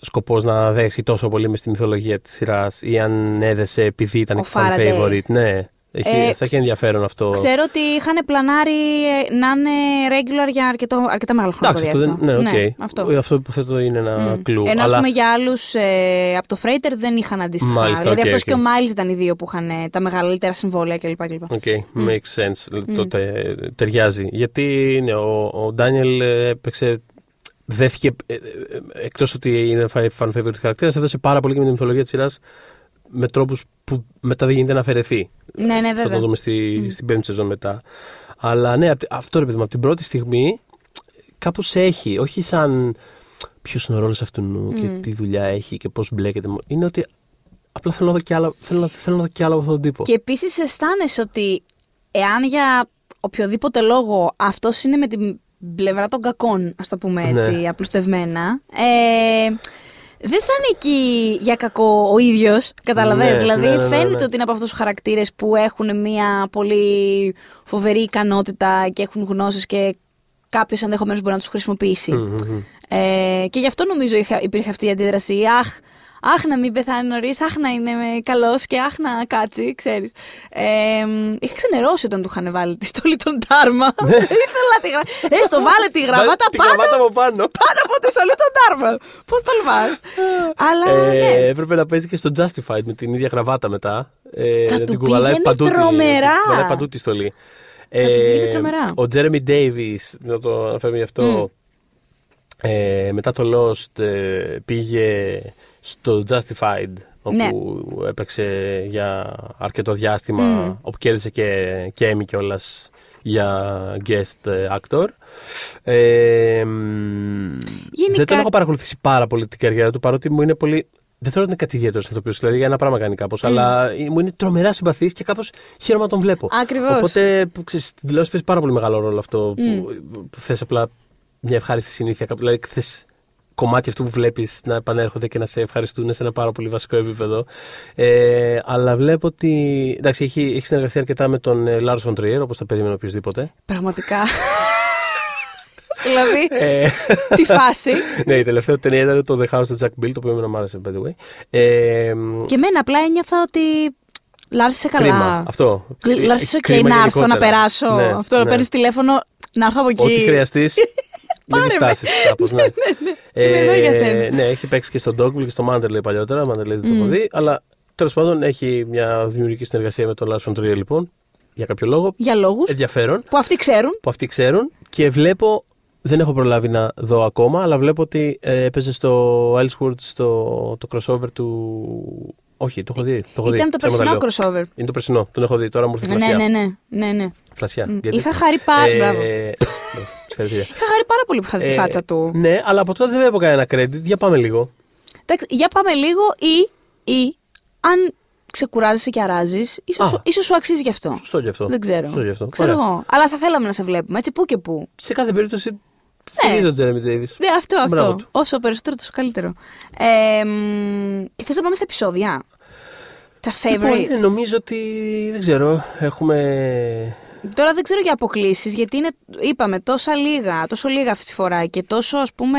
σκοπός να δέσει τόσο πολύ μες στη μυθολογία της σειράς ή αν έδεσε επειδή ήταν Ο fan Faraday. favorite. Ναι, έχει, Ε, θα έχει ενδιαφέρον αυτό. Ξέρω ότι είχαν πλανάρει ε, να είναι regular για αρκετό, αρκετά μεγάλο χρονικό Εντάξει, αυτό διάστημα. δεν. Ναι, οκ. αυτό. Ε, αυτό υποθέτω είναι ένα Μμ. clue. Ενώ, ας αλλά πούμε, για άλλους ε, από το Freighter δεν είχαν αντίστοιχα. Μάλιστα, δηλαδή οκ, αυτός οκ. και ο Miles ήταν οι δύο που είχαν ε, τα μεγαλύτερα συμβόλαια κλπ. κλπ. Οκ, makes sense. Τότε ταιριάζει. Γιατί ναι, ο, ο Ντάνιελ ε, έπαιξε. Δέθηκε. Ε, ε, Εκτός ότι είναι fan fan favorite χαρακτήρας, έδωσε πάρα πολύ και με τη μυθολογία της σειράς με τρόπους που μετά δεν γίνεται να αφαιρεθεί. Ναι, ναι, Θα το βέβαια. δούμε στη, στην πέμπτη σεζόν μετά. Αλλά ναι, απ' αυτό ρε παιδί μου, από την πρώτη στιγμή κάπως έχει. Όχι σαν ποιος είναι ο ρόλος αυτού και τι δουλειά έχει και πώς μπλέκεται. Είναι ότι απλά θέλω να δω κι άλλα, θέλω, να- θέλω να δω κι άλλα από αυτόν τον τύπο. Και επίσης αισθάνεσαι ότι εάν για οποιοδήποτε λόγο αυτός είναι με την πλευρά των κακών, ας το πούμε έτσι, Ναι. απλουστευμένα. Ε, δεν θα είναι εκεί για κακό ο ίδιος. Καταλαβαίνετε. Ναι, δηλαδή, ναι, ναι, ναι, φαίνεται ναι. ότι είναι από αυτούς τους χαρακτήρες που έχουν μια πολύ φοβερή ικανότητα και έχουν γνώσεις και κάποιος ενδεχομένως μπορεί να τους χρησιμοποιήσει. Μμμ, μμμ. Ε, και γι' αυτό νομίζω είχα, υπήρχε αυτή η αντίδραση. Αχ, αχ να μην πεθάνει νωρίς, αχ να είναι καλός και αχ να κάτσει, ξέρεις. Ε, είχα ξενερώσει όταν του είχαν βάλει τη στολή των Τάρμα. Ήθελα τη γραβάτα. Ε, στο βάλε τη γραβάτα Ναι. Την πάνω, γραβάτα από πάνω. πάνω από τη στολή των Τάρμα. Πώς τολμά. Αλλά Ε, ναι. Έπρεπε να παίζει και στο Justified με την ίδια γραβάτα μετά. Ε, Θα να του την κουβαλάει πήγαινε παντού, τη- τρομερά. την κουβαλάει παντού τη στολή. Ε, του πήγαινε τρομερά. Ο Jeremy Davis, να το αναφέρουμε γι' αυτό, ε, μετά το Lost ε, πήγε στο Justified όπου Ναι. έπαιξε για αρκετό διάστημα Μμμ. όπου κέρδισε και, και Emmy κιόλας για guest ε, actor. Ε, μ, Γενικά- Δεν τον έχω παρακολουθήσει πάρα πολύ την καριέρα του παρότι μου είναι πολύ. Δεν θεωρώ ότι είναι κάτι ιδιαίτερος ηθοποιό. Δηλαδή, ένα πράγμα κάνει κάπως. Αλλά ε, μου είναι τρομερά συμπαθής και κάπως χαίρομαι να τον βλέπω. Ακριβώς. Οπότε που ξέρεις, στην τηλεόραση παίζει πάρα πολύ μεγάλο ρόλο αυτό που, που θες απλά μια ευχάριστη συνήθεια. κάπου- Δηλαδή, θες κομμάτια αυτού που βλέπεις να επανέρχονται και να σε ευχαριστούν σε ένα πάρα πολύ βασικό επίπεδο. Ε, αλλά βλέπω ότι. Εντάξει, έχει, έχει συνεργαστεί αρκετά με τον ε, Λάρο Φοντριέρ, όπως θα περίμενε οποιοδήποτε. Πραγματικά. δηλαδή, Ε, τη φάση. ναι, η τελευταία του ταινία ήταν το The House of Jack Bill, το οποίο εμένα μου άρεσε, by the way. Ε, Και εμένα απλά ένιωθα ότι. Λάρσε καλά. Κρίμα. Αυτό. Λάρσε και Κρίμα να έρθω να γενικότερα. περάσω. Ναι, Αυτό να ναι. παίρνεις τηλέφωνο, να έρθω από εκεί. Ό,τι χρειαστείς. Μην Πάρε με. διστάσει κάπω. Ναι. Είμαι εδώ για σένα. ναι, έχει παίξει και στο Dogville και στο Manderley παλιότερα. Manderley δεν το έχω δει. Αλλά τέλος πάντων έχει μια δημιουργική συνεργασία με τον Lars von Trier λοιπόν. Για κάποιο λόγο. Για λόγους Ενδιαφέρον. που αυτοί ξέρουν. Που αυτοί ξέρουν. Και βλέπω. Δεν έχω προλάβει να δω ακόμα, αλλά βλέπω ότι ε, έπαιζε στο Elseworld στο το crossover του. Όχι, το έχω δει. Το έχω Ήταν δει. το Ψέματα περσινό λέω. crossover. Είναι το περσινό. Τον έχω δει. Τώρα μου ήρθε Ναι, φλασιά. ναι, ναι. ναι, ναι. Φλασιά. Μ, Γιατί- Είχα χαρεί πάρα. Ε, Μπράβο. Συγχαρητήρια. Είχα χαρεί πάρα πολύ που είχα δει τη Ε, φάτσα του. Ναι, αλλά από τότε δεν βλέπω κανένα credit. Για πάμε λίγο. Εντάξει, για πάμε λίγο ή, ή αν ξεκουράζεσαι και αράζεις, ίσως Α. ίσως σου αξίζει γι' αυτό. Σωστό γι' αυτό. Δεν ξέρω. Σωστό γι' αυτό. Ξέρω Ωραία. εγώ. Αλλά θα θέλαμε να σε βλέπουμε. Έτσι, πού και πού. Σε κάθε περίπτωση στηρίζω τον Τζέρεμι Ντέιβις. Ναι, αυτό, Μπράβο αυτό. του. Όσο περισσότερο, τόσο καλύτερο. Ε, μ, και θες να πάμε στα επεισόδια; Τα favorites. Λοιπόν, ε, νομίζω ότι δεν ξέρω. Έχουμε. Τώρα δεν ξέρω για αποκλήσεις, γιατί είναι, είπαμε, τόσα λίγα, τόσο λίγα αυτή τη φορά και τόσο ας πούμε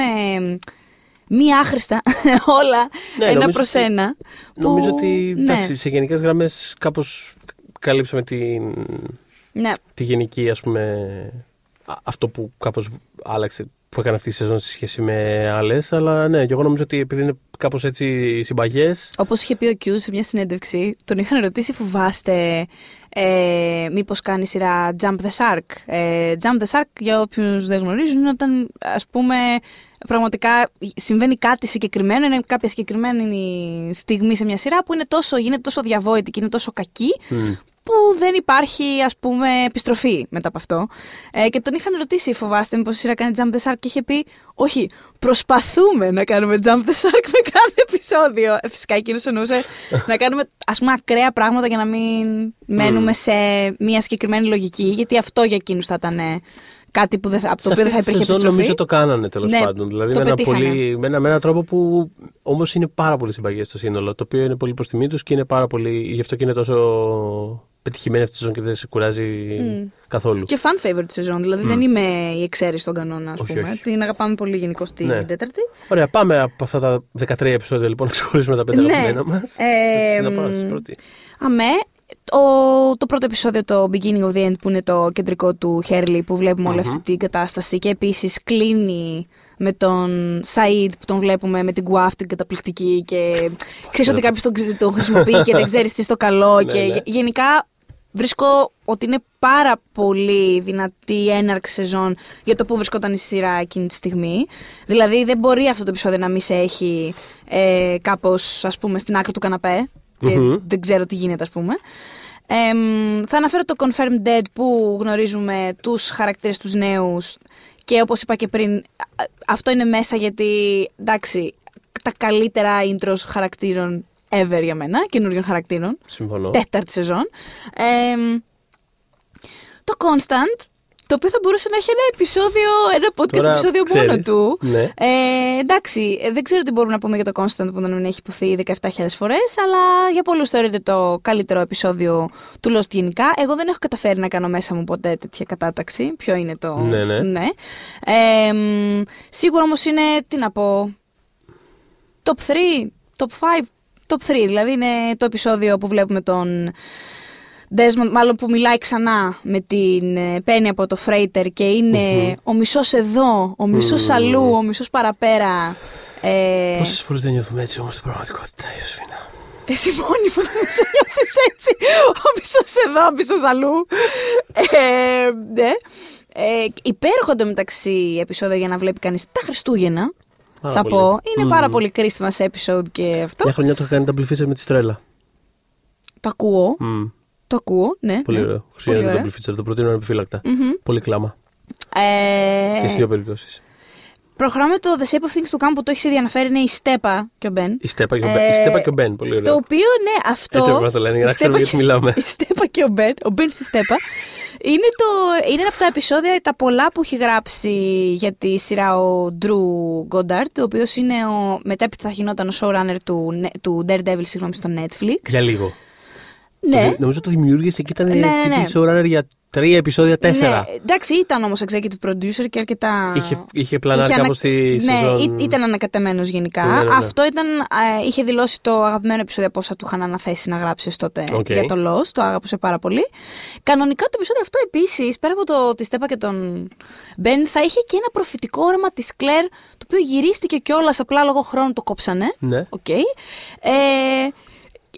μη άχρηστα όλα Ναι, ένα νομίζω προς ότι- ένα. που- Νομίζω ότι ναι, εντάξει, σε γενικές γραμμές κάπως καλύψαμε την, ναι. τη γενική, ας πούμε, α- αυτό που κάπως άλλαξε που έκανε αυτή η σεζόν σε σχέση με άλλες αλλά ναι, και εγώ νομίζω ότι επειδή είναι κάπως έτσι συμπαγές Όπως είχε πει ο Κιούς σε μια συνέντευξη, τον είχαν ρωτήσει φοβάστε ε, μήπως κάνει σειρά Jump the Shark. Ε, Jump the Shark, για όποιους δεν γνωρίζουν, είναι όταν ας πούμε πραγματικά συμβαίνει κάτι συγκεκριμένο, είναι κάποια συγκεκριμένη στιγμή σε μια σειρά που είναι τόσο, γίνεται τόσο διαβόητη και είναι τόσο κακή Μμ. που δεν υπάρχει ας πούμε επιστροφή μετά από αυτό. Ε, και τον είχαν ρωτήσει φοβάστε μήπως η σειρά κάνει Jump the Shark και είχε πει όχι, προσπαθούμε να κάνουμε Jump the Shark με κάθε επεισόδιο. Ε, φυσικά εκείνος εννοούσε να κάνουμε ας πούμε ακραία πράγματα για να μην μένουμε σε μια συγκεκριμένη λογική γιατί αυτό για εκείνους θα ήταν ε, κάτι που δεν θα, από το Σε οποίο δεν αυτή θα τη υπήρχε σεζόν επιστροφή. νομίζω το κάνανε τέλος Ναι, πάντων. Δηλαδή το με, ένα πετύχανε. πολύ, με, ένα, με έναν τρόπο που όμως είναι πάρα πολύ συμπαγές στο σύνολο. Το οποίο είναι πολύ προς τιμή τους και είναι πάρα πολύ. Γι' αυτό και είναι τόσο πετυχημένη αυτή η σεζόν και δεν σε κουράζει καθόλου. Και fan favorite τη σεζόν, δηλαδή δεν είμαι η εξαίρεση στον κανόνα, ας Όχι, πούμε. όχι. Την αγαπάμε πολύ γενικώ την Ναι. τέταρτη. Ωραία, πάμε από αυτά τα 13 επεισόδια λοιπόν να ξεχωρίσουμε τα πέντε Ναι. αγαπημένα μας. Ε, να μ, πας πρώτη. Αμέ, το, το πρώτο επεισόδιο, το Beginning of the End, που είναι το κεντρικό του Χέρλι, που βλέπουμε όλη αυτή την κατάσταση και επίσης κλείνει με τον Σαΐντ που τον βλέπουμε με την Γκουάφ την καταπληκτική και ξέρεις ότι κάποιος τον, ξε- τον χρησιμοποιεί και δεν ξέρεις τι στο καλό Ναι, και ναι. γε- γενικά βρίσκω ότι είναι πάρα πολύ δυνατή η έναρξη σεζόν για το που βρισκόταν η σειρά εκείνη τη στιγμή. Δηλαδή δεν μπορεί αυτό το επεισόδιο να μην σε έχει ε, κάπως ας πούμε στην άκρη του καναπέ και Μμμ. δεν ξέρω τι γίνεται ας πούμε. Εμ, θα αναφέρω το Confirmed Dead που γνωρίζουμε τους χαρακτήρες τους νέους και όπως είπα και πριν α- αυτό είναι μέσα γιατί εντάξει τα καλύτερα intros χαρακτήρων ever για μένα, καινούριων χαρακτήρων Συμφωνώ. τέταρτη σεζόν. Εμ, το Constant το οποίο θα μπορούσε να έχει ένα επεισόδιο, ένα podcast Τώρα, επεισόδιο μόνο ξέρεις, του. ναι. Ε, εντάξει, ε, δεν ξέρω τι μπορούμε να πούμε για το Constant που δεν έχει υποθεί 17.000 φορές, αλλά για πολλούς θεωρείται το καλύτερο επεισόδιο του Lost γενικά. Εγώ δεν έχω καταφέρει να κάνω μέσα μου ποτέ τέτοια κατάταξη. Ποιο είναι το. Ναι, ναι. Ε, μ, σίγουρα όμως είναι, τι να πω, top 3, top 5, top 3. Δηλαδή είναι το επεισόδιο που βλέπουμε τον Desmond, μάλλον που μιλάει ξανά με την ε, Penny από το Freighter και ειναι ο μισός εδώ, ο μισός Μμμ. αλλού, ο μισός παραπέρα. Ε, Πόσες φορές δεν νιώθουμε έτσι όμως στην πραγματικότητα, Ιωσήφινα. εσύ μόνη που δεν σου νιώθεις έτσι, ο μισός εδώ, ο μισός αλλού. Ε, ναι. Ε, υπέροχο μεταξύ επεισόδιο για να βλέπει κανείς τα Χριστούγεννα. Πάρα θα πολύ. πω. Είναι Μμμ. πάρα πολύ Christmas episode και αυτό. Μια χρονιά το είχα κάνει double feature με τη Στρέλα. Το ακούω. Μμ. Το ακούω, ναι. Πολύ ναι. ωραίο. Πολύ Χριστούγεννα ωραία. double feature. Το προτείνω ανεπιφύλακτα. Μμμ. Πολύ κλάμα. Ε, Και στις δύο περιπτώσεις. Προχωράμε το The Shape of Things του Camp που το έχεις ήδη αναφέρει είναι η Στέπα και ο Μπεν. Η Στέπα και ο Ε, Μπεν. Η Στέπα και ο Μπεν. Πολύ Το ωραίο. οποίο, ναι, αυτό. Έτσι έπρεπε να το λένε, για να η ξέρουμε Στέπα γιατί μιλάμε. Η Στέπα και ο Μπεν, ο Μπεν στη Στέπα. Είναι, το, είναι ένα από τα επεισόδια τα πολλά που έχει γράψει για τη σειρά ο Drew Goddard, ο οποίος είναι ο, μετέπειτα θα γινόταν ο showrunner του, του Daredevil συγγνώμη, στο Netflix. Για λίγο. Ναι. Το- Νομίζω το δημιούργησε και ήταν Ναι, ναι, ναι. showrunner για τρία επεισόδια, τέσσερα. Ναι, εντάξει, ήταν όμως executive producer και αρκετά. Είχε, είχε πλανάρει Είχε ανα- κάπως τη ναι, σεζόν. ή- ήταν ανακατεμένος γενικά. Ναι, ναι, ναι. Αυτό ήταν, ε, είχε δηλώσει το αγαπημένο επεισόδιο από όσα του είχαν αναθέσει να γράψει ως τότε Οκ. για το Lost. Το άγαπησε πάρα πολύ. Κανονικά το επεισόδιο αυτό επίσης, πέρα από το, τη Στέπα και τον Μπεν, θα είχε και ένα προφητικό όραμα της Κλέρ, το οποίο γυρίστηκε κιόλας απλά λόγω χρόνου το κόψανε. Ναι. Οκ. Ε,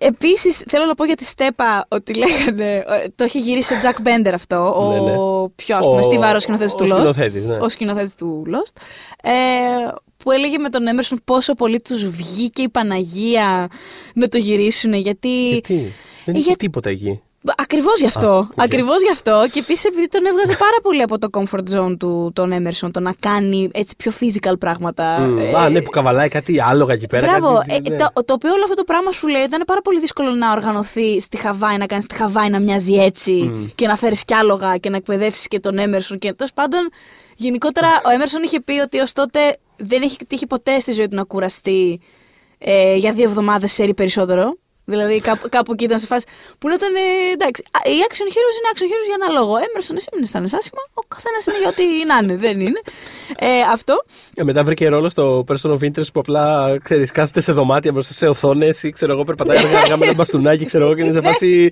Επίσης, θέλω να πω για τη Στέπα ότι λέγανε. ε, Το έχει γυρίσει ο Τζακ Μπέντερ αυτό. Ο Ναι, ναι. πιο ας πούμε, Ο- στιβάρος σκηνοθέτης ο του Lost. σκηνοθέτης, ναι. Ο σκηνοθέτης του Lost. Ε, που έλεγε με τον Έμερσον πόσο πολύ τους βγήκε η Παναγία να το γυρίσουν. Γιατί. Γιατί. Δεν είχε Για- τίποτα εκεί. Ακριβώς γι' αυτό. Α, οκ. Ακριβώς γι' αυτό. Και επίσης επειδή τον έβγαζε πάρα πολύ από το comfort zone του τον Έμερσον, το να κάνει έτσι πιο physical πράγματα. Μμ. Ε, Α, ναι, που καβαλάει κάτι άλογα εκεί πέρα. Μπράβο. κάτι- Ε, ναι. το, το οποίο όλο αυτό το πράγμα σου λέει ότι ήταν πάρα πολύ δύσκολο να οργανωθεί στη Χαβάη, να κάνεις τη Χαβάη να μοιάζει έτσι Μμ. και να φέρεις κι άλογα και να εκπαιδεύσεις και τον Έμερσον. Και τέλος πάντων, γενικότερα ο Έμερσον είχε πει ότι ως τότε δεν έχει τύχει ποτέ στη ζωή του να κουραστεί ε, για δύο εβδομάδες σε περισσότερο. Δηλαδή κάπου, κάπου εκεί ήταν σε φάση που να ήταν. ε, εντάξει, Α, οι action heroes είναι action heroes για ένα λόγο. Έμερσον, εσύ μην αισθάνεσαι άσχημα. Ο καθένας είναι για ό,τι να είναι. Δεν είναι. Ε, αυτό. Ε, μετά βρήκε ρόλο στο person of interest που απλά ξέρεις, κάθεται σε δωμάτια μπροστά σε οθόνες ή ξέρω εγώ, περπατάει αργά, αργά με ένα μπαστούνάκι, ξέρω εγώ, και είναι σε φάση.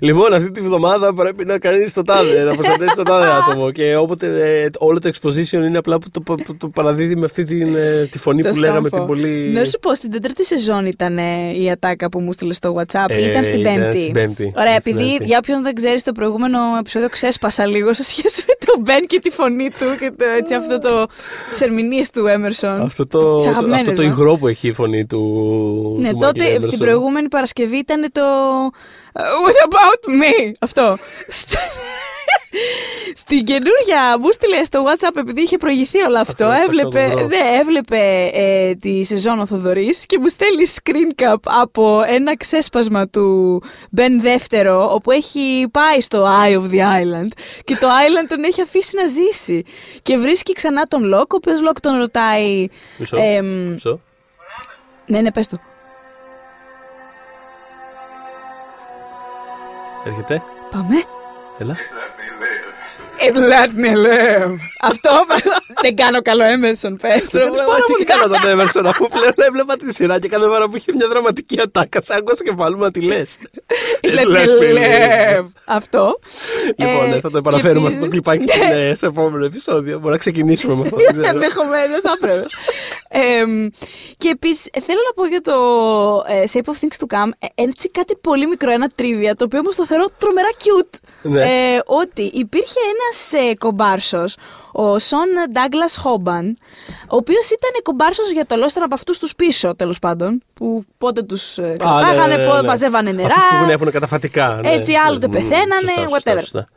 Λοιπόν, αυτή τη βδομάδα πρέπει να κάνεις το τάδε, να προστατεύεις το τάδε άτομο. Και όποτε ε, όλο το exposition είναι απλά που το, που το παραδίδει με αυτή την, ε, τη φωνή Το που λέγαμε στόμφο. την πολύ. Να σου πω, στην τέταρτη σεζόν ήταν ε, η ατάκα που μου στείλε στο WhatsApp. Ε, ήταν στην ήταν πέμπτη. στην Πέμπτη. Ωραία, Ήταν στην επειδή Πέμπτη. για όποιον δεν ξέρει, το προηγούμενο επεισόδιο ξέσπασα λίγο σε σχέση με τον Μπεν και τη φωνή του και το, έτσι, αυτό το. τις ερμηνείες του Έμερσον. Αυτό το, Τις το, αγαπημένες αυτό το μας. υγρό που έχει η φωνή του. Ναι, του τότε Michael την Emerson. προηγούμενη Παρασκευή ήταν το. uh, What about me? Αυτό. Στην καινούργια μου στείλε στο WhatsApp επειδή είχε προηγηθεί όλο αυτό. Αυτό, έβλεπε, να το βρω. ναι, έβλεπε ε, τη σεζόν ο Θοδωρής και μου στέλνει screen cap από ένα ξέσπασμα του Ben δεύτερο όπου έχει πάει στο Eye of the Island και το Island τον έχει αφήσει να ζήσει. Και βρίσκει ξανά τον Λοκ, ο οποίος Λοκ τον ρωτάει. Μισό. εμ, Μισό. ναι, ναι, πες το. Έρχεται. Πάμε. Έλα. It let me live. Αυτό δεν κάνω καλό Emerson, πες. Το κάνεις πάρα πολύ καλά τον Έμερσον αφού πλέον έβλεπα τη σειρά και κάθε φορά που είχε μια δραματική ατάκα. Σ' άκουσα και βάλουμε να τη λες. It let me live. Αυτό. Λοιπόν, Ε, ε, θα το επαναφέρουμε και αυτό το επίσης- κλιπάκι στην, ε, στο επόμενο επεισόδιο. Μπορεί να ξεκινήσουμε με αυτό. δεν ξέρω. Ενδεχομένως θα έπρεπε. Εμ, και επίσης θέλω να πω για το ε, Shape of Things to Come ε, έτσι κάτι πολύ μικρό, ένα τρίβια, το οποίο όμως το θεωρώ τρομερά cute. Ναι. Ε, ότι υπήρχε ένας ε, κομπάρσος, ο Σον Ντάγκλας Χόμπαν, ο οποίος ήταν κομπάρσος για το Lost από αυτούς τους πίσω, τέλος πάντων. Που πότε τους Α, ναι, κρατάγανε, ναι, πότε ναι. μαζεύανε νερά. Αυτούς που γνέφουν καταφατικά. ναι. Έτσι, άλλοτε Μμ, πεθαίνανε, σωστά, σωστά, whatever. σωστά.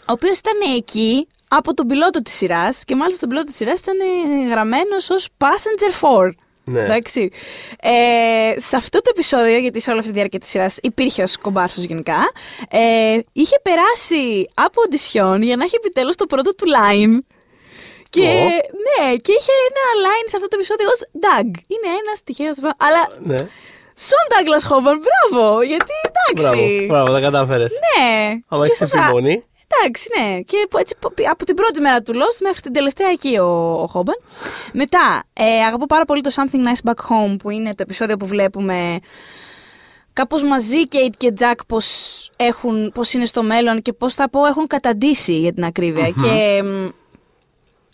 Ο οποίος ήταν εκεί από τον πιλότο της σειράς και μάλιστα τον πιλότο της σειράς ήταν γραμμένος ως Passenger 4. Ναι. Εντάξει. Ε, σε αυτό το επεισόδιο, γιατί σε όλη αυτή τη διάρκεια της σειράς υπήρχε ως κομπάρσος γενικά, ε, είχε περάσει από οντισιόν για να έχει επιτέλους το πρώτο του line. Και, Ω. ναι, και είχε ένα line σε αυτό το επεισόδιο ως Doug. Είναι ένας τυχαίος. Αλλά Ναι. Σον Douglas Hoban, μπράβο! Γιατί Μπράβο, εντάξει. μπράβο, τα κατάφερες. Ναι. Άμα Και έχει σας- επιμονή. Εντάξει, ναι. Και από- έτσι, από την πρώτη μέρα του Lost μέχρι την τελευταία εκεί ο, ο Χόμπαν. Μετά, ε, αγαπώ πάρα πολύ το Something Nice Back Home που είναι το επεισόδιο που βλέπουμε κάπως μαζί Kate και Jack πώς, έχουν, πώς είναι στο μέλλον και πώς θα πω έχουν καταντήσει για την ακρίβεια. Και μ,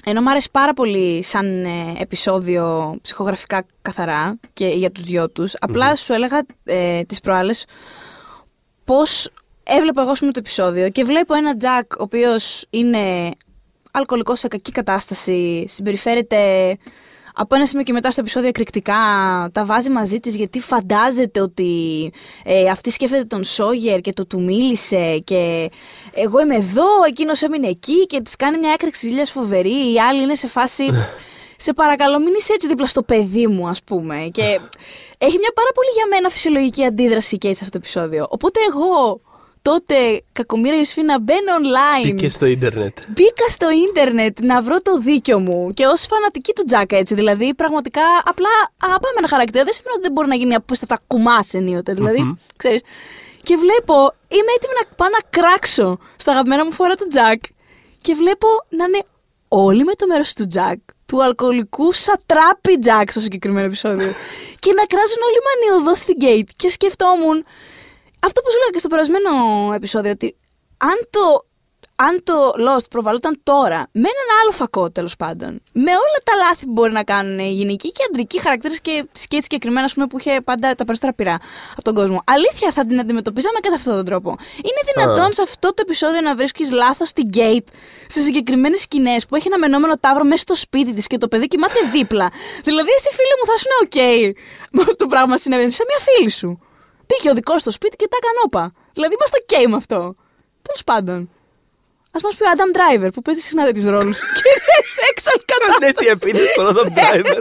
ενώ μου άρεσε πάρα πολύ σαν ε, επεισόδιο ψυχογραφικά καθαρά και για τους δυο τους, απλά σου έλεγα ε, τις προάλλες πώς έβλεπα εγώ με το επεισόδιο και βλέπω ένα Τζακ ο οποίος είναι αλκοολικός σε κακή κατάσταση, συμπεριφέρεται από ένα σημείο και μετά στο επεισόδιο εκρηκτικά, τα βάζει μαζί της γιατί φαντάζεται ότι ε, αυτή σκέφτεται τον Σόγερ και το του μίλησε και εγώ είμαι εδώ, εκείνος έμεινε εκεί και της κάνει μια έκρηξη ζήλιας φοβερή, η άλλη είναι σε φάση... Σε παρακαλώ, μην είσαι έτσι δίπλα στο παιδί μου, ας πούμε. Και έχει μια πάρα πολύ για μένα φυσιολογική αντίδραση η Kate σε αυτό το επεισόδιο. Οπότε εγώ τότε, κακομοίρα Ιωσήφινα, μπαίνω online. Μπήκε στο ίντερνετ. Μπήκα στο ίντερνετ να βρω το δίκιο μου και ως φανατική του Τζάκα έτσι. Δηλαδή, πραγματικά απλά αγαπάμε ένα χαρακτήρα. Δεν σημαίνει ότι δεν μπορεί να γίνει απίστευτα κουμάς ενίοτε. Δηλαδή, Μμμ. ξέρεις. Και βλέπω, είμαι έτοιμη να πάω να κράξω στα αγαπημένα μου φορά του Τζακ και βλέπω να είναι όλοι με το μέρος του Τζακ. Του αλκοολικού σατράπι Τζακ στο συγκεκριμένο επεισόδιο. και να κράζουν όλοι μανιωδώ στην gate. Και σκεφτόμουν, αυτό που σου λέγα και στο περασμένο επεισόδιο, ότι αν το, αν το Lost προβαλόταν τώρα με έναν άλλο φακό τέλος πάντων, με όλα τα λάθη που μπορεί να κάνουν οι γυναικοί και αντρικοί χαρακτήρες και τη Kate συγκεκριμένα, ας πούμε, που είχε πάντα τα περισσότερα πειρά από τον κόσμο. Αλήθεια θα την αντιμετωπίζαμε κατά αυτόν τον τρόπο. Είναι δυνατόν Α. σε αυτό το επεισόδιο να βρίσκεις λάθος την Gate σε συγκεκριμένες σκηνές που έχει ένα μενόμενο τάβρο μέσα στο σπίτι της και το παιδί κοιμάται δίπλα. δηλαδή, εσύ φίλε μου θα ήσουν OK με αυτό το πράγμα συνέβαινε σε μια φίλη σου. Πήγε ο δικός στο σπίτι και τα έκανε όπα. Δηλαδή, είμαστε OK με αυτό. Τέλος πάντων. Α μας πει ο Adam Driver που παίζει συχνά τέτοιους ρόλους. και είναι σεξουαλ Ναι, τι κατάσταση. επίνει στον Adam Driver.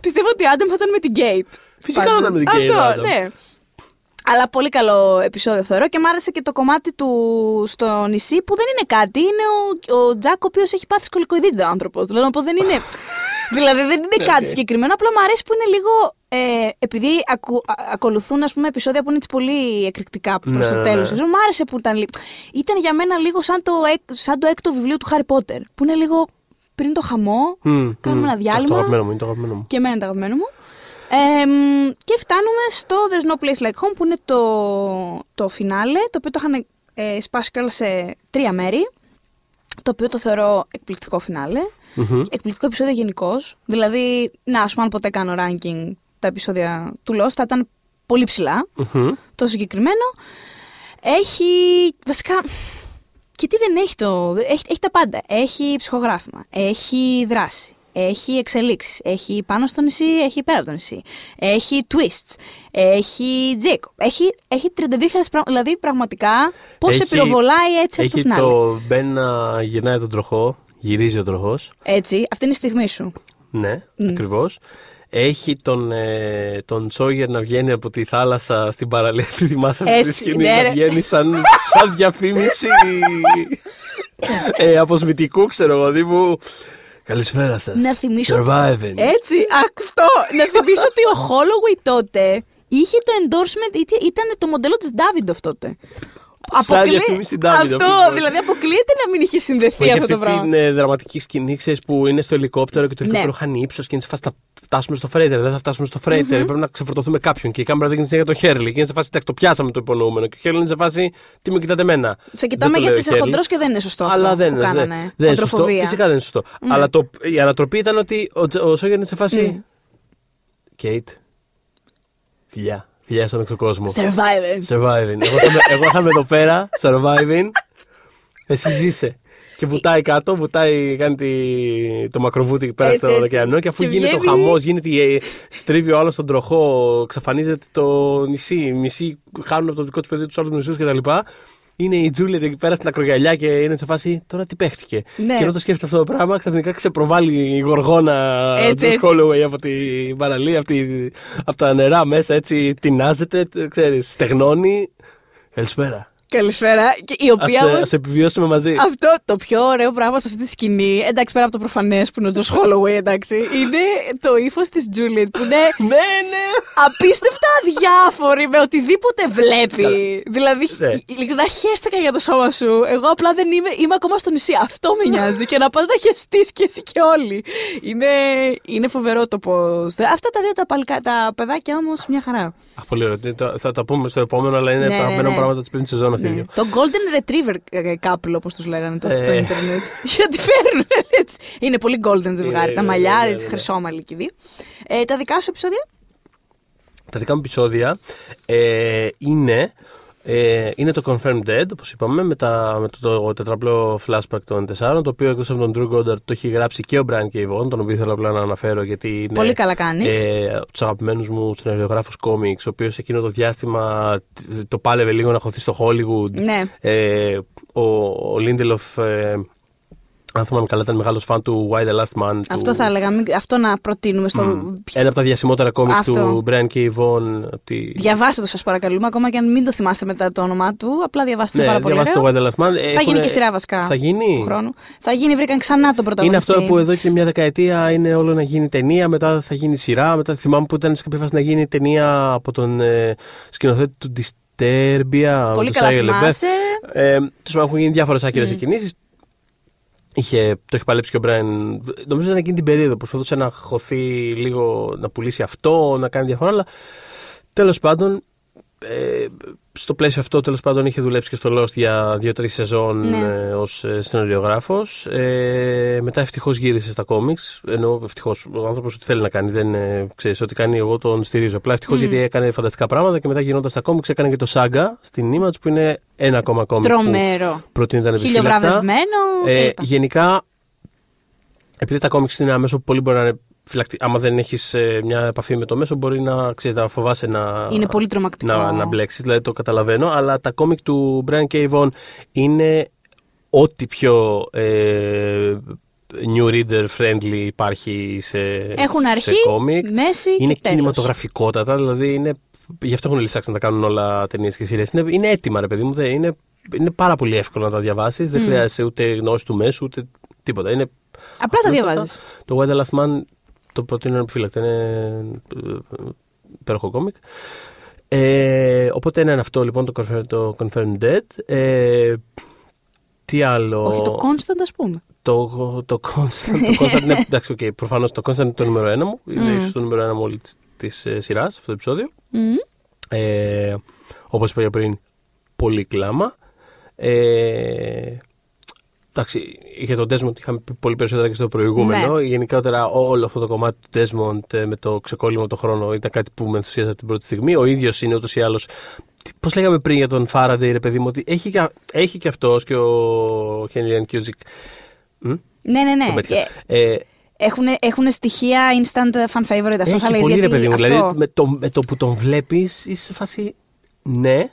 Πιστεύω ότι ο Adam θα ήταν με την Gate. Φυσικά Πάντως. θα ήταν με την Kate, ο Αυτό, Adam. ναι. Αλλά πολύ καλό επεισόδιο θεωρώ και μ' άρεσε και το κομμάτι του στο νησί που δεν είναι κάτι. Είναι ο, ο Τζακ ο οποίος έχει πάθει σκολικοειδίτη ο άνθρωπος. Δηλαδή να πω δεν είναι. δηλαδή δεν είναι κάτι συγκεκριμένο. Απλά μου αρέσει που είναι λίγο. Ε, επειδή ακου, α- ακολουθούν ας πούμε, επεισόδια που είναι έτσι πολύ εκρηκτικά προς Ναι, το ναι, τέλος. ναι. Μου άρεσε που ήταν. λι- Ήταν για μένα λίγο σαν το, εκ- σαν το έκτο βιβλίο του Χάρι Πότερ. Που είναι λίγο πριν το χαμό. Μμ, Κάνουμε μμ. ένα διάλειμμα. Αυτό το αγαπημένο μου, είναι το αγαπημένο μου. Και εμένα είναι το αγαπημένο μου. Εμ, και φτάνουμε στο There's No Place Like Home που είναι το, το φινάλε, το οποίο το είχαν ε, σπάσει κιόλας σε τρία μέρη. Το οποίο το θεωρώ εκπληκτικό φινάλε. Μμμ. Εκπληκτικό επεισόδιο γενικώ. Δηλαδή, να, ας πούμε, αν ποτέ κάνω ranking τα επεισόδια του Lost, θα ήταν πολύ ψηλά. Μμμ. Το συγκεκριμένο έχει. Βασικά. Και τι δεν έχει το. Έχει, έχει τα πάντα. Έχει ψυχογράφημα. Έχει δράση. Έχει εξελίξεις. Έχει πάνω στο νησί, έχει πέρα από το νησί. Έχει twists. Έχει Jacob. Έχει, έχει 32.000 πράγματα. Δηλαδή, πραγματικά, πώς Έχει- σε πυροβολάει έτσι αυτό το Έχει φινάλε. το Μπεν να γυρνάει τον τροχό, γυρίζει ο τροχός. Έτσι, αυτή είναι η στιγμή σου. Ναι, ακριβώς. Έχει τον, ε, τον Τσόγερ να βγαίνει από τη θάλασσα στην παραλία. Τη θυμάσαι αυτή τη Έτσι, σκηνή ναι, να ρε. βγαίνει σαν, σαν διαφήμιση ε, αποσμητικού, ξέρω εγώ, τύπου. Καλησπέρα σας. Να θυμίσω. Surviving. Έτσι, αυτό. να θυμίσω ότι ο Holloway τότε είχε το endorsement, είτε- ήταν το μοντέλο της Davidoff τότε. Σαν Αποκλεί- διαφήμιση Davidoff, Αυτό, λοιπόν. δηλαδή αποκλείεται να μην είχε Που συνδεθεί έχει αυτό αυτή το πράγμα. την ε, δραματική σκηνή, ξέρεις, που είναι στο ελικόπτερο και το Ναι. ελικόπτερο χάνει ύψος και είναι σε φάση θα φτάσουμε στο φρέιτερ. Δεν θα φτάσουμε στο φρέιτερ. Πρέπει να ξεφορτωθούμε κάποιον. Και η κάμερα δείχνει για τον Χέρλι. Και είναι σε φάση εντάξει, το πιάσαμε το υπονοούμενο. Και ο Χέρλι είναι σε φάση τι με κοιτάτε εμένα; Σε κοιτάμε Δεν το λέει γιατί ο είσαι Χέρλι. χοντρός και δεν είναι σωστό αυτό Αλλά δεν που είναι. κάνανε. Δεν, δεν είναι σωστό. Χοντροφοβία. Φυσικά δεν είναι σωστό. Αλλά το, η ανατροπή ήταν ότι ο, Τζ- ο Σόγερ είναι σε φάση. Ναι. Κέιτ. Φιλιά. Φιλιά στον εξωκόσμο. Survivor. Surviving. Εγώ θα, είμαι- εγώ θα είμαι εδώ πέρα, surviving. Εσύ ζήσε. Και βουτάει κάτω, βουτάει, κάνει τη, το μακροβούτι πέρα Έτσι, στον έτσι. ωκεανό και αφού Και γίνεται ο βγαίνει- χαμός, γίνεται η- στρίβει ο άλλος τον τροχό, εξαφανίζεται το νησί, οι μισοί χάνουν από το δικό τους παιδί τους άλλου μισούς κτλ. Είναι η Τζούλια εκεί πέρα στην ακρογιαλιά και είναι σε φάση τώρα τι παίχτηκε. Ναι. Και ενώ το σκέφτεται αυτό το πράγμα, ξαφνικά ξεπροβάλλει η γοργόνα Έτσι, του έτσι. Holloway από την παραλία, από, τη- από τα νερά μέσα, έτσι τεινάζεται, ξέρεις, στεγνώνει. Καλησπέρα. Καλησπέρα. Και η οποία Ας, ε, όμως- ας επιβιώσουμε μαζί. Αυτό το πιο ωραίο πράγμα σε αυτή τη σκηνή, εντάξει πέρα από το προφανές που είναι ο Τζος Holloway, εντάξει, είναι το ύφος της Τζούλιετ που είναι ναι, ναι. απίστευτα αδιάφορη με οτιδήποτε βλέπει. δηλαδή, Ναι. ειλικρινά χαίστηκα για το σώμα σου. Εγώ απλά δεν είμαι, είμαι ακόμα στο νησί. Αυτό με νοιάζει. και να πας να χεστεί και εσύ και όλοι. Είναι, είναι φοβερό το πώ. Αυτά τα δύο τα, παλικά, τα παιδάκια όμως μια χαρά. Αχ, πολύ ωραίο. Το- Θα τα πούμε στο επόμενο, αλλά είναι Ναι, τα ναι, αγαπημένα ναι. πράγματα της πρώτης σεζόν αυτή. οι Ναι. δύο. Το Golden Retriever ε, couple, όπως τους λέγανε τότε στο Ε. Ιντερνετ. Γιατί φέρνουν έτσι. Είναι πολύ golden ζευγάρι. Ναι, τα ναι, μαλλιά, ναι, ναι, έτσι ναι. χρυσόμαλοι και οι δύο. Ε, τα δικά σου επεισόδια; Τα δικά μου επεισόδια ε, είναι, ε, είναι το Confirmed Dead, όπως είπαμε, με, τα, με το, το, τετραπλό flashback των τεσσάρων, το οποίο εκτός από τον Drew Goddard το έχει γράψει και ο Brian K. Vaughan, τον οποίο θέλω απλά να αναφέρω γιατί είναι Πολύ καλά κάνεις. ε, από τους αγαπημένους μου σεναριογράφους κόμιξ, ο οποίος εκείνο το διάστημα τ- το πάλευε λίγο να χωθεί στο Hollywood. Ναι. Ε, ο, ο Lindelof, ε, αν θυμάμαι καλά, ήταν μεγάλος φαν του Why the Last Man. του- Αυτό θα έλεγα. μην- Αυτό να προτείνουμε στο. Ένα από τα διασημότερα κόμιξ Αυτό. του Brian K. Vaughan. από τη- Διαβάστε το, σας παρακαλούμε. Ακόμα και αν μην το θυμάστε μετά το όνομά του. Απλά διαβάστε το Ναι, πάρα πολύ. διαβάστε το ωραίο. Why the Last Man. Θα γίνει και σειρά βασικά. Θα γίνει; Του χρόνου. Θα γίνει, βρήκαν ξανά τον Είναι πρωταγωνιστή. αυτό που εδώ και μια δεκαετία είναι όλο να γίνει ταινία, μετά θα γίνει σειρά. Μετά θυμάμαι που ήταν σε κάποια φάση να γίνει ταινία από τον ε, σκηνοθέτη του Disturbia. Πολύ του καλά Shia LaBeouf. θυμάσαι. Ε, τέλος πάντων, έχουν γίνει διάφορες άκυρες mm. κινήσει. Είχε, το έχει παλέψει και ο Μπράιν. Νομίζω ήταν εκείνη την περίοδο. Προσπαθούσε να χωθεί λίγο, να πουλήσει αυτό, να κάνει διαφορά. Αλλά τέλος πάντων, ε, στο πλαίσιο αυτό τέλος πάντων είχε δουλέψει και στο Lost για δύο-τρεις σεζόν Ναι. ε, ως ε, σεναριογράφος. Ε, μετά ευτυχώς γύρισε στα κόμιξ. Ενώ ευτυχώς ο άνθρωπος ό,τι θέλει να κάνει. Δεν ε, ξέρεις ό,τι κάνει εγώ τον στηρίζω. Απλά ευτυχώς γιατί έκανε φανταστικά πράγματα και μετά γυρνώντας στα κόμιξ έκανε και το Saga στην Image που είναι ένα ακόμα κόμικ που Τρομερό. προτείνεται ανεπιφύλακτα. Χιλιοβραβευμένο. Ε, κλπ. γενικά, επειδή τα κόμιξ είναι ένα μέσο που πολύ μπορεί να είναι φυλακτή. Άμα δεν έχεις μια επαφή με το μέσο, μπορεί να, ξέρεις, να φοβάσαι να, Είναι πολύ τρομακτικό. να, να μπλέξεις. Δηλαδή το καταλαβαίνω. Αλλά τα κόμικ του Brian K. Vaughan είναι ό,τι πιο ε, new reader friendly υπάρχει σε, Έχουν σε αρχή, κόμικ. μέση Είναι και τέλος. κινηματογραφικότατα, δηλαδή είναι. Γι' αυτό έχουν λησάξει να τα κάνουν όλα ταινίες και σειρές. Είναι, είναι έτοιμα, ρε παιδί μου. δεν- είναι, είναι πάρα πολύ εύκολο να τα διαβάσεις. Δεν χρειάζεσαι ούτε γνώση του μέσου, ούτε τίποτα. Είναι Απλά τα απλούστατα. διαβάζεις. Το Why the Last Man το προτείνω επιφύλακτα. Είναι ε, υπέροχο κόμικ. Ε, οπότε είναι αυτό λοιπόν το Confirmed, το confirmed Dead. Ε, τι άλλο; Όχι, το constant, ας πούμε. Το, το Constant, το Constant είναι, εντάξει, okay, προφανώς το Constant είναι το νούμερο ένα μου. Είναι Μμμ. ίσως το νούμερο ένα μου όλη της, της ε, σειράς, αυτό το επεισόδιο. Μμμ. Ε, όπως είπα για πριν, πολύ κλάμα. Ε, εντάξει, για τον Desmond είχαμε πει πολύ περισσότερα και στο προηγούμενο. Ναι. Γενικότερα όλο αυτό το κομμάτι του Desmond ε, με το ξεκόλλημα το χρόνο ήταν κάτι που με ενθουσίαζε από την πρώτη στιγμή. Ο ίδιος είναι ούτως ή άλλως Πώς λέγαμε πριν για τον Faraday, ρε παιδί μου, ότι έχει, και- έχει και αυτός και ο Henry Ian Cusick. Μ; Ναι, ναι, ναι. Το πέτυχα. Ε, Ε, Έχουν, έχουν στοιχεία instant fan favorite. Αυτό θα έχει λέει πολύ ρε γιατί παιδί μου. αυτό... Δηλαδή με το, με το που τον βλέπεις, είσαι σε φάση. Ναι,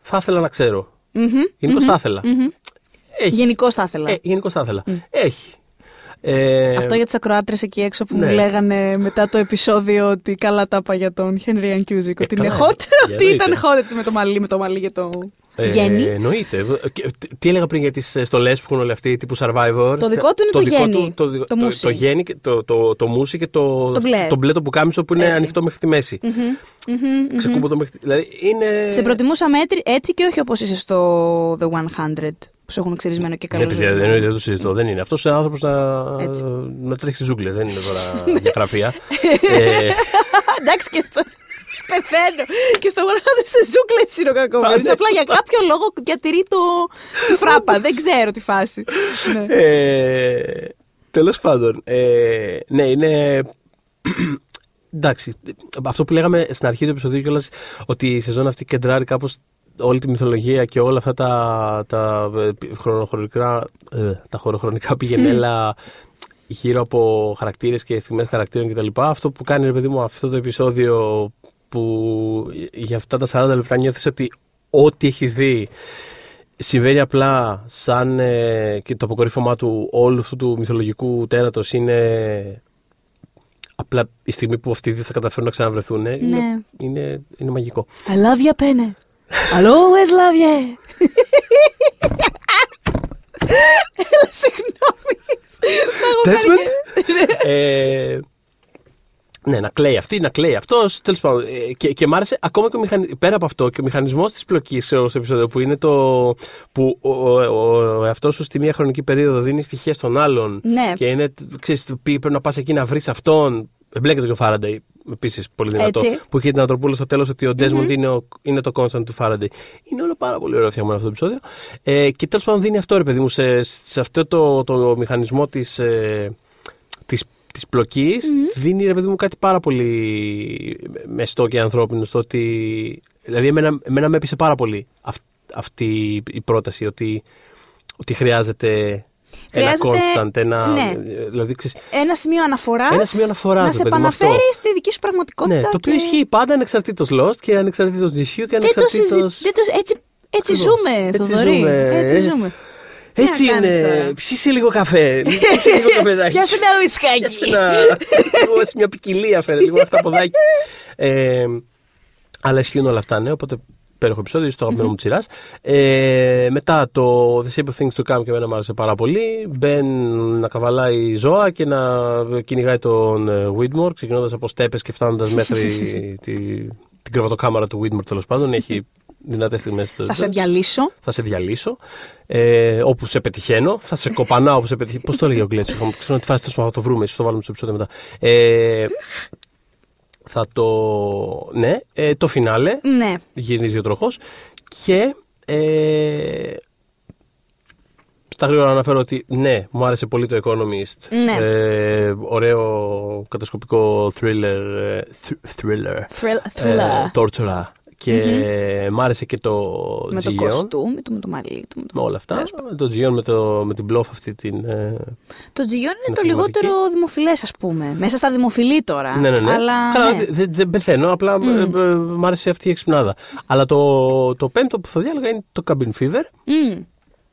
θα ήθελα να ξέρω. Μμμ, Γενικώς μμμ, θα ήθελα. μμμ. Έχει. Γενικώς θα ήθελα. Ε, γενικώς θα ήθελα. Έχει. Ε, Αυτό για τις ακροάτρες εκεί έξω που μου ναι. λέγανε μετά το επεισόδιο ότι καλά τα είπα για τον Henry Ian Cusick. ότι είναι καλά, hot. ε, ότι ήταν εννοείται. hot έτσι με το μαλλί, με το μαλλί για το ε, γέννη. Εννοείται. Και τι- Τι έλεγα πριν για τις στολές που έχουν όλοι αυτοί τύπου Survivor; Το δικό του είναι το δικό γέννη, του- το, δικό- το το, μουσι. το γέννη, και το, το, το μουσι και το, Το μπλε. το μπλε το πουκάμισο που είναι Έτσι. ανοιχτό μέχρι τη μέση. Μμμ, μμμ, μμμ. Ξεκούμπο το μέχρι τη- Δηλαδή είναι. Σε προτιμούσαμε έτσι- έτσι και όχι όπως είσαι στο The 100 που σε έχουν ξερισμένο και Ναι, καλό. παιδιά, δεν, εννοείται, δεν το συζητώ. Δεν είναι. Αυτός είναι άνθρωπος να, Έτσι. να τρέχει στις ζούγκλες. Δεν είναι τώρα για γραφεία. ε, Εντάξει και στο. Πεθαίνω. Και στο 100 σε ζούγκλες είναι ο κακομοίρη. ναι, Απλά για σωστά. κάποιο λόγο διατηρεί το... τη φράπα. δεν ξέρω τη φάση. ναι. Ε, Τέλος πάντων. Ε, ναι, είναι. Εντάξει, αυτό που λέγαμε στην αρχή του επεισοδίου κιόλας ότι η σεζόν αυτή κεντράρει κάπως όλη τη μυθολογία και όλα αυτά τα, τα, ε, χρονοχρονικά, ε, τα χωροχρονικά πηγενέλα γύρω από χαρακτήρες και στιγμές χαρακτήρων κτλ. Αυτό που κάνει, ρε παιδί μου, αυτό το επεισόδιο που για αυτά τα 40 λεπτά νιώθεις ότι ό,τι έχεις δει συμβαίνει απλά σαν ε, και το αποκορύφωμά του όλου αυτού του μυθολογικού τέρατος είναι απλά η στιγμή που αυτοί δεν θα καταφέρουν να ξαναβρεθούν είναι, Ναι. είναι, είναι μαγικό. I love you, Pene. I'll always love you. Έλα, συγγνώμη. Θα έχω Desmond. κάνει και- ε, ναι, να κλαίει αυτή, να κλαίει αυτός. Τέλος πάντων. ε, Και, και μ' άρεσε ακόμα και ο μηχανι... πέρα από αυτό και ο μηχανισμός της πλοκής στο επεισόδιο που είναι το. που ο, ο, ο, ο εαυτός σου στη μία χρονική περίοδο δίνει στοιχεία στον άλλον. Ναι. Και είναι, ξέρεις, του πει, πρέπει να πας εκεί να βρεις αυτόν. Εμπλέκεται και ο Φάραντεϊ. Επίσης πολύ δυνατό. Έτσι. Που είχε την Ανθρωπούλα στο τέλος ότι ο Ντέσμοντ είναι, ο- είναι το constant του Φάραντεϊ. Είναι όλο πάρα πολύ ωραίο φτιαγμένο αυτό το επεισόδιο. Ε, και τέλος πάντων δίνει αυτό, ρε παιδί μου, σε, σε αυτό το, το μηχανισμό της. Ε, της, της πλοκης δίνει ρε παιδί μου κάτι πάρα πολύ μεστό και ανθρώπινο στο ότι δηλαδή εμένα, εμένα με έπεισε πάρα πολύ αυ- αυτή η πρόταση ότι, ότι χρειάζεται, Χρειάζεται- ένα constant, ένα, ναι. δηλαδή, ξέρεις, Ένα σημείο αναφοράς. Ένα σημείο αναφοράς, Να ρε σε παιδί μου, επαναφέρει αυτό. στη δική σου πραγματικότητα. ναι, το οποίο και- ισχύει πάντα ανεξαρτήτως Lost και ανεξαρτήτως GCU και Δεν το ανεξαρτήτως... συζη- δεν το- Έτσι, έτσι Ακριβώς. ζούμε, Έτσι Θοδωρή. ζούμε. Έτσι Ε, ζούμε. Τι Έτσι να κάνεις είναι. τώρα; Ψήσε λίγο καφέ. Ψήσε λίγο καφεδάκι. Πιάσε ένα ουισκάκι. Πιάσε ένα. λίγο έτσι μια ποικιλία φέρε, λίγο αυτά ποδάκι. Ε, αλλά ισχύουν όλα αυτά, ναι. Οπότε υπέροχο επεισόδιο, στο αγαπημένο μου τη σειρά. Ε, μετά το The Simple Things to Come και εμένα μου άρεσε πάρα πολύ. Μπεν να καβαλάει ζώα και να κυνηγάει τον ε, Widmore, ξεκινώντας από στέπες και φτάνοντας μέχρι τη, την κρεβατοκάμαρα του Widmore τέλος πάντων. Έχει δυνατές στιγμές. Θα σε διαλύσω. θα σε διαλύσω. Ε, όπου σε πετυχαίνω, θα σε κοπανάω όπου σε πετυχαίνω. Πώς το έλεγε ο Γκλέτσος, ξέρω τη φάση τέλο θα το βρούμε, ίσως το βάλουμε στο επεισόδιο μετά. Ε, θα το. Ναι, ε, το φινάλε. Ναι. Γυρίζει ο τροχός και ε, στα γρήγορα να αναφέρω ότι ναι, μου άρεσε πολύ το Economist. Ναι. Ε, ωραίο κατασκοπικό thriller. ε, thr- thriller. Thrill- Ε, thriller. tortura. Και μ' άρεσε και το Με το Gion, κοστούμι του, με το μαλλί του. Με το με όλα αυτά. Το Gion με, το, με την μπλόφ αυτή την. ε, Το Τζιγιόν είναι Είναι το πνευματική. λιγότερο δημοφιλές, ας πούμε. Μέσα στα δημοφιλή τώρα. ναι, ναι, ναι. Αλλά, Καλά, ναι. δεν δεν πεθαίνω, απλά ε, ε, μ' άρεσε αυτή η εξυπνάδα. Αλλά το, το πέμπτο που θα διάλεγα είναι το Cabin Fever. Μμ.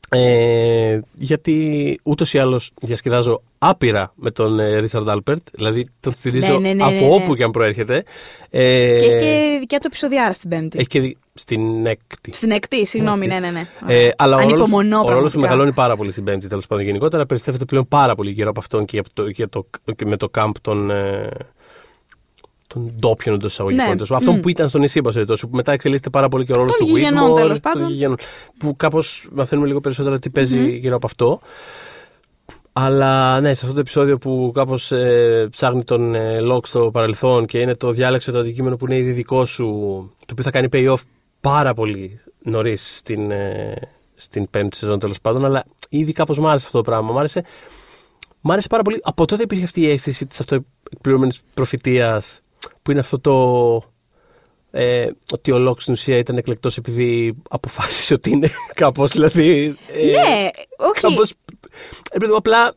Ε, γιατί ούτως ή άλλως διασκεδάζω άπειρα με τον ε, Ρίτσαρντ Άλπερτ, δηλαδή τον στηρίζω Ναι, ναι, ναι, από ναι, ναι. όπου και αν προέρχεται. Ε, Και έχει και δικιά του επεισοδιάρα στην Πέμπτη. έχει και δι- στην έκτη. Στην εκτη, συγγνώμη, ναι, ναι, ναι. Ε, αλλά ο ρόλος, Ανυπομονώ ο ρόλος του πραγματικά. μεγαλώνει πάρα πολύ στην Πέμπτη, τέλος πάντων γενικότερα. Περιστρέφεται πλέον πάρα πολύ γύρω από αυτόν και, από το, και, το, και με το κάμπ των, ε, των ντόπιων εντός εισαγωγικών. Ναι. τέλος πάντων. Αυτόν Μμ. που ήταν στο νησί, πάση περιπτώσει, που μετά εξελίσσεται πάρα πολύ και ο ρόλο Των του γηγενών, Widmore, τέλος των πάντων. γηγενών, Που κάπως μαθαίνουμε λίγο περισσότερο τι παίζει γύρω από αυτό. Αλλά ναι, σε αυτό το επεισόδιο που κάπως ε, ψάχνει τον ε, Λοκ στο παρελθόν και είναι το διάλεξε το αντικείμενο που είναι ήδη δικό σου, το οποίο θα κάνει payoff πάρα πολύ νωρίς στην, ε, στην πέμπτη σεζόν τέλος πάντων. Αλλά ήδη κάπως μ' άρεσε αυτό το πράγμα. Μ' άρεσε, μ' άρεσε πάρα πολύ. Από τότε υπήρχε αυτή η αίσθηση της αυτοεκπληρωμένης προφητείας που είναι αυτό το. Ε, ότι ο Λοκ στην ουσία ήταν εκλεκτός επειδή αποφάσισε ότι είναι κάπως δηλαδή. ε, Ναι, όχι. Κάπως, επειδή απλά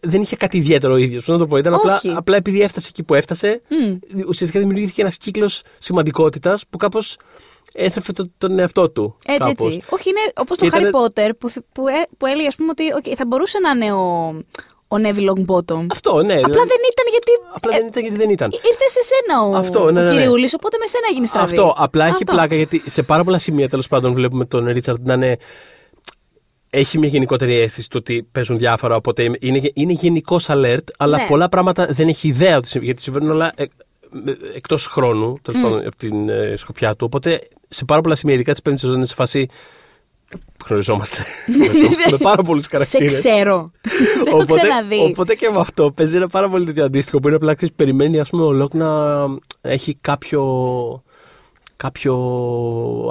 δεν είχε κάτι ιδιαίτερο ο ίδιος. να το πω. Ήταν απλά, Όχι. απλά επειδή έφτασε εκεί που έφτασε, Μμ. ουσιαστικά δημιουργήθηκε ένας κύκλος σημαντικότητας που κάπως έθρεφε το- τον εαυτό του. Έτσι, κάπως. έτσι. Όχι, είναι όπως Και το Harry ήταν- Potter που, θ- που, ε- που έλεγε, ας πούμε, ότι οκ, θα μπορούσε να είναι ο, ο Neville Longbottom. Αυτό, ναι. Απλά δηλαδή, δεν ήταν γιατί. απλά ε, δεν ήταν γιατί δεν ήταν. Ήρθε σε σένα ο, Αυτό, ναι, ναι, ο ναι. Κυριούλης, οπότε με σένα έγινε στραβή. Αυτό. Απλά έχει Αυτό. πλάκα γιατί σε πάρα πολλά σημεία τέλος πάντων βλέπουμε τον Ρίτσαρντ να είναι. Έχει μια γενικότερη αίσθηση του ότι παίζουν διάφορα, οπότε είναι, είναι γενικώς alert, αλλά Ναι. πολλά πολλά πράγματα δεν έχει ιδέα ότι συμβαίνει, γιατί συμβαίνουν όλα ε, εκτός χρόνου, τέλος πάντων, από την ε, σκοπιά του. Οπότε σε πάρα πολλά σημεία, ειδικά τη πέμπτης σεζόν, είναι σε φάση. Γνωριζόμαστε. με πάρα πολλούς Σε χαρακτήρες. ξέρω. Σε έχω ξαναδεί. οπότε και με αυτό παίζει ένα πάρα πολύ τέτοιο αντίστοιχο που είναι απλά ξέρεις, περιμένει ας πούμε, ο Λοκ να έχει κάποιο, κάποιο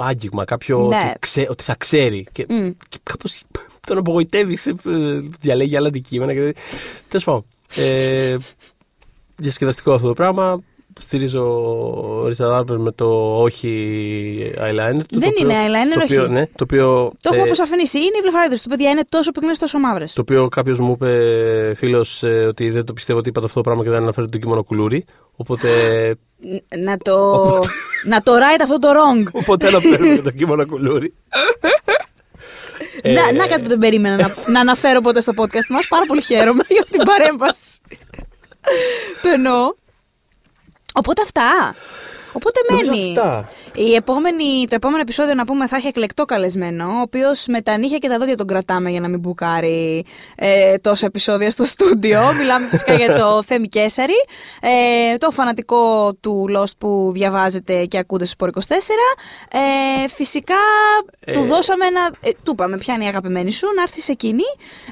άγγιγμα, κάποιο Ναι. ότι, ξέ- ότι θα ξέρει. Και, Μμ. και κάπως τον απογοητεύει, σε- ε, διαλέγει άλλα αντικείμενα. Και... Τέλος πάντων. Ε, διασκεδαστικό αυτό το πράγμα. Στηρίζω ο Ρίτσαρντ Άρπερ με το όχι eyeliner. του, Δεν το είναι οποίο- eyeliner, το οποίο, όχι. ναι, το οποίο, Το έχουμε ε, αποσαφηνίσει. Είναι οι βλεφαρίδε του, παιδιά. Είναι τόσο πυκνέ, τόσο μαύρες. το οποίο κάποιος μου είπε φίλος ότι δεν το πιστεύω ότι είπα αυτό το πράγμα και δεν αναφέρει τον κείμενο κουλούρι. Οπότε, Να το. να το right αυτό το wrong. οπότε αναφέρουμε τον κείμενο κουλούρι. να, να κάτι που δεν περίμενα να, να αναφέρω ποτέ στο podcast μας. Πάρα πολύ χαίρομαι για την παρέμβαση. το εννοώ. Οπότε αυτά. Οπότε Νομίζω μένει. αυτά. Η επόμενη, το επόμενο επεισόδιο να πούμε θα έχει εκλεκτό καλεσμένο, ο οποίος με τα νύχια και τα δόντια τον κρατάμε για να μην μπουκάρει ε, τόσα επεισόδια στο στούντιο. Μιλάμε φυσικά για το Θέμη Κέσαρη, ε, το φανατικό του Lost που διαβάζετε και ακούτε στο Sport 24. Ε, φυσικά του δώσαμε ένα. Ε, του είπαμε, ποια είναι η αγαπημένη σου, να έρθεις σε εκείνη.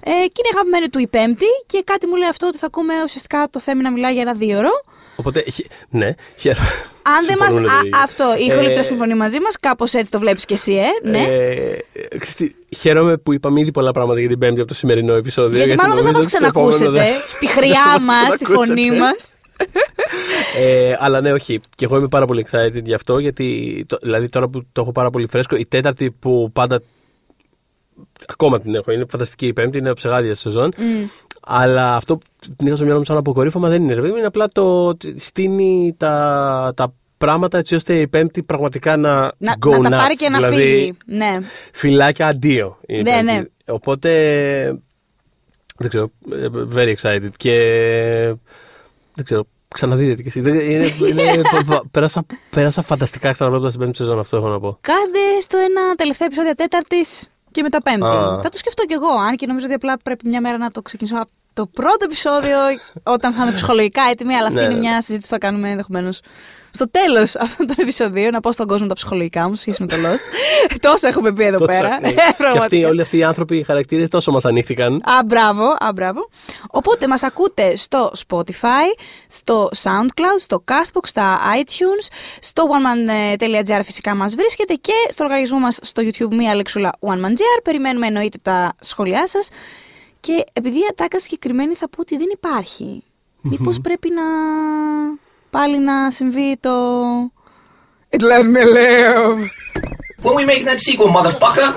Ε, και είναι η αγαπημένη του η Πέμπτη. Και κάτι μου λέει αυτό ότι θα ακούμε ουσιαστικά το Θέμη να μιλάει για ένα δύο ώρο. Οπότε, χε- ναι, χαίρομαι. Αν δεν μα. Συμφωνούν οι δύο. Αυτό, η Ε, Χολήτρα συμφωνεί μαζί μας, κάπως έτσι το βλέπεις κι εσύ, ε. Ναι. Ε, ξέρεις τι, χαίρομαι που είπαμε ήδη πολλά πράγματα για την Πέμπτη από το σημερινό επεισόδιο. Γιατί μάλλον δεν θα μας νομίζω ότι το επόμενο ξανακούσετε. δεν- Τη δεν χρειά θα μας μας, τη φωνή ξανακούσετε. μας. Ε, αλλά ναι, όχι. Και εγώ είμαι πάρα πολύ excited γι' αυτό, γιατί το, δηλαδή τώρα που το έχω πάρα πολύ φρέσκο, η τέταρτη που πάντα. Ακόμα την έχω, είναι φανταστική η πέμπτη, είναι ψεγάδια σεζόν. Αλλά αυτό που την είχα στο μυαλό μου σαν αποκορύφωμα δεν είναι. ρε παιδί μου, Είναι απλά το ότι στείνει τα, τα πράγματα έτσι ώστε η πέμπτη πραγματικά να, Να, go να τα nuts. πάρει και να δηλαδή, φύγει. Ναι. Φυλάκια αντίο. είναι η Ναι, πέμπτη. ναι. Οπότε. Δεν ξέρω. ε, Very excited. Και. Δεν ξέρω. Ξαναδείτε κι εσείς. Είναι, είναι, πα- πα- πέρασα, πέρασα φανταστικά ξαναβλέποντα την πέμπτη σεζόν, αυτό έχω να πω. Κάντε στο ένα τελευταίο επεισόδιο τέταρτης και μετά πέμπτη. Α. Θα το σκεφτώ κι εγώ. Αν και νομίζω ότι απλά πρέπει μια μέρα να το ξεκινήσω από το πρώτο επεισόδιο όταν θα είμαι ψυχολογικά έτοιμη. Αλλά αυτή Ναι, είναι ναι. μια συζήτηση που θα κάνουμε ενδεχομένως στο τέλος αυτών των επεισοδίων. Να πω στον κόσμο τα ψυχολογικά μου σε σχέση με το Lost. Τόσα έχουμε πει εδώ Τόσο, πέρα. ναι. Ε, και αυτοί, πραγματικά. όλοι αυτοί οι άνθρωποι, οι χαρακτήρες τόσο μας ανοίχθηκαν. Α, μπράβο, α, μπράβο. Οπότε μας ακούτε στο Spotify, στο SoundCloud, στο Castbox, στα iTunes, στο oneman.gr φυσικά μας βρίσκεται και στο λογαριασμό μας στο YouTube μία λεξούλα oneman.gr. Περιμένουμε εννοείται τα σχόλιά σας. Και επειδή η ατάκα συγκεκριμένη θα πω ότι δεν υπάρχει. Μήπως πρέπει να πάλι να συμβεί το... It let me live. When we make that sequel, motherfucker.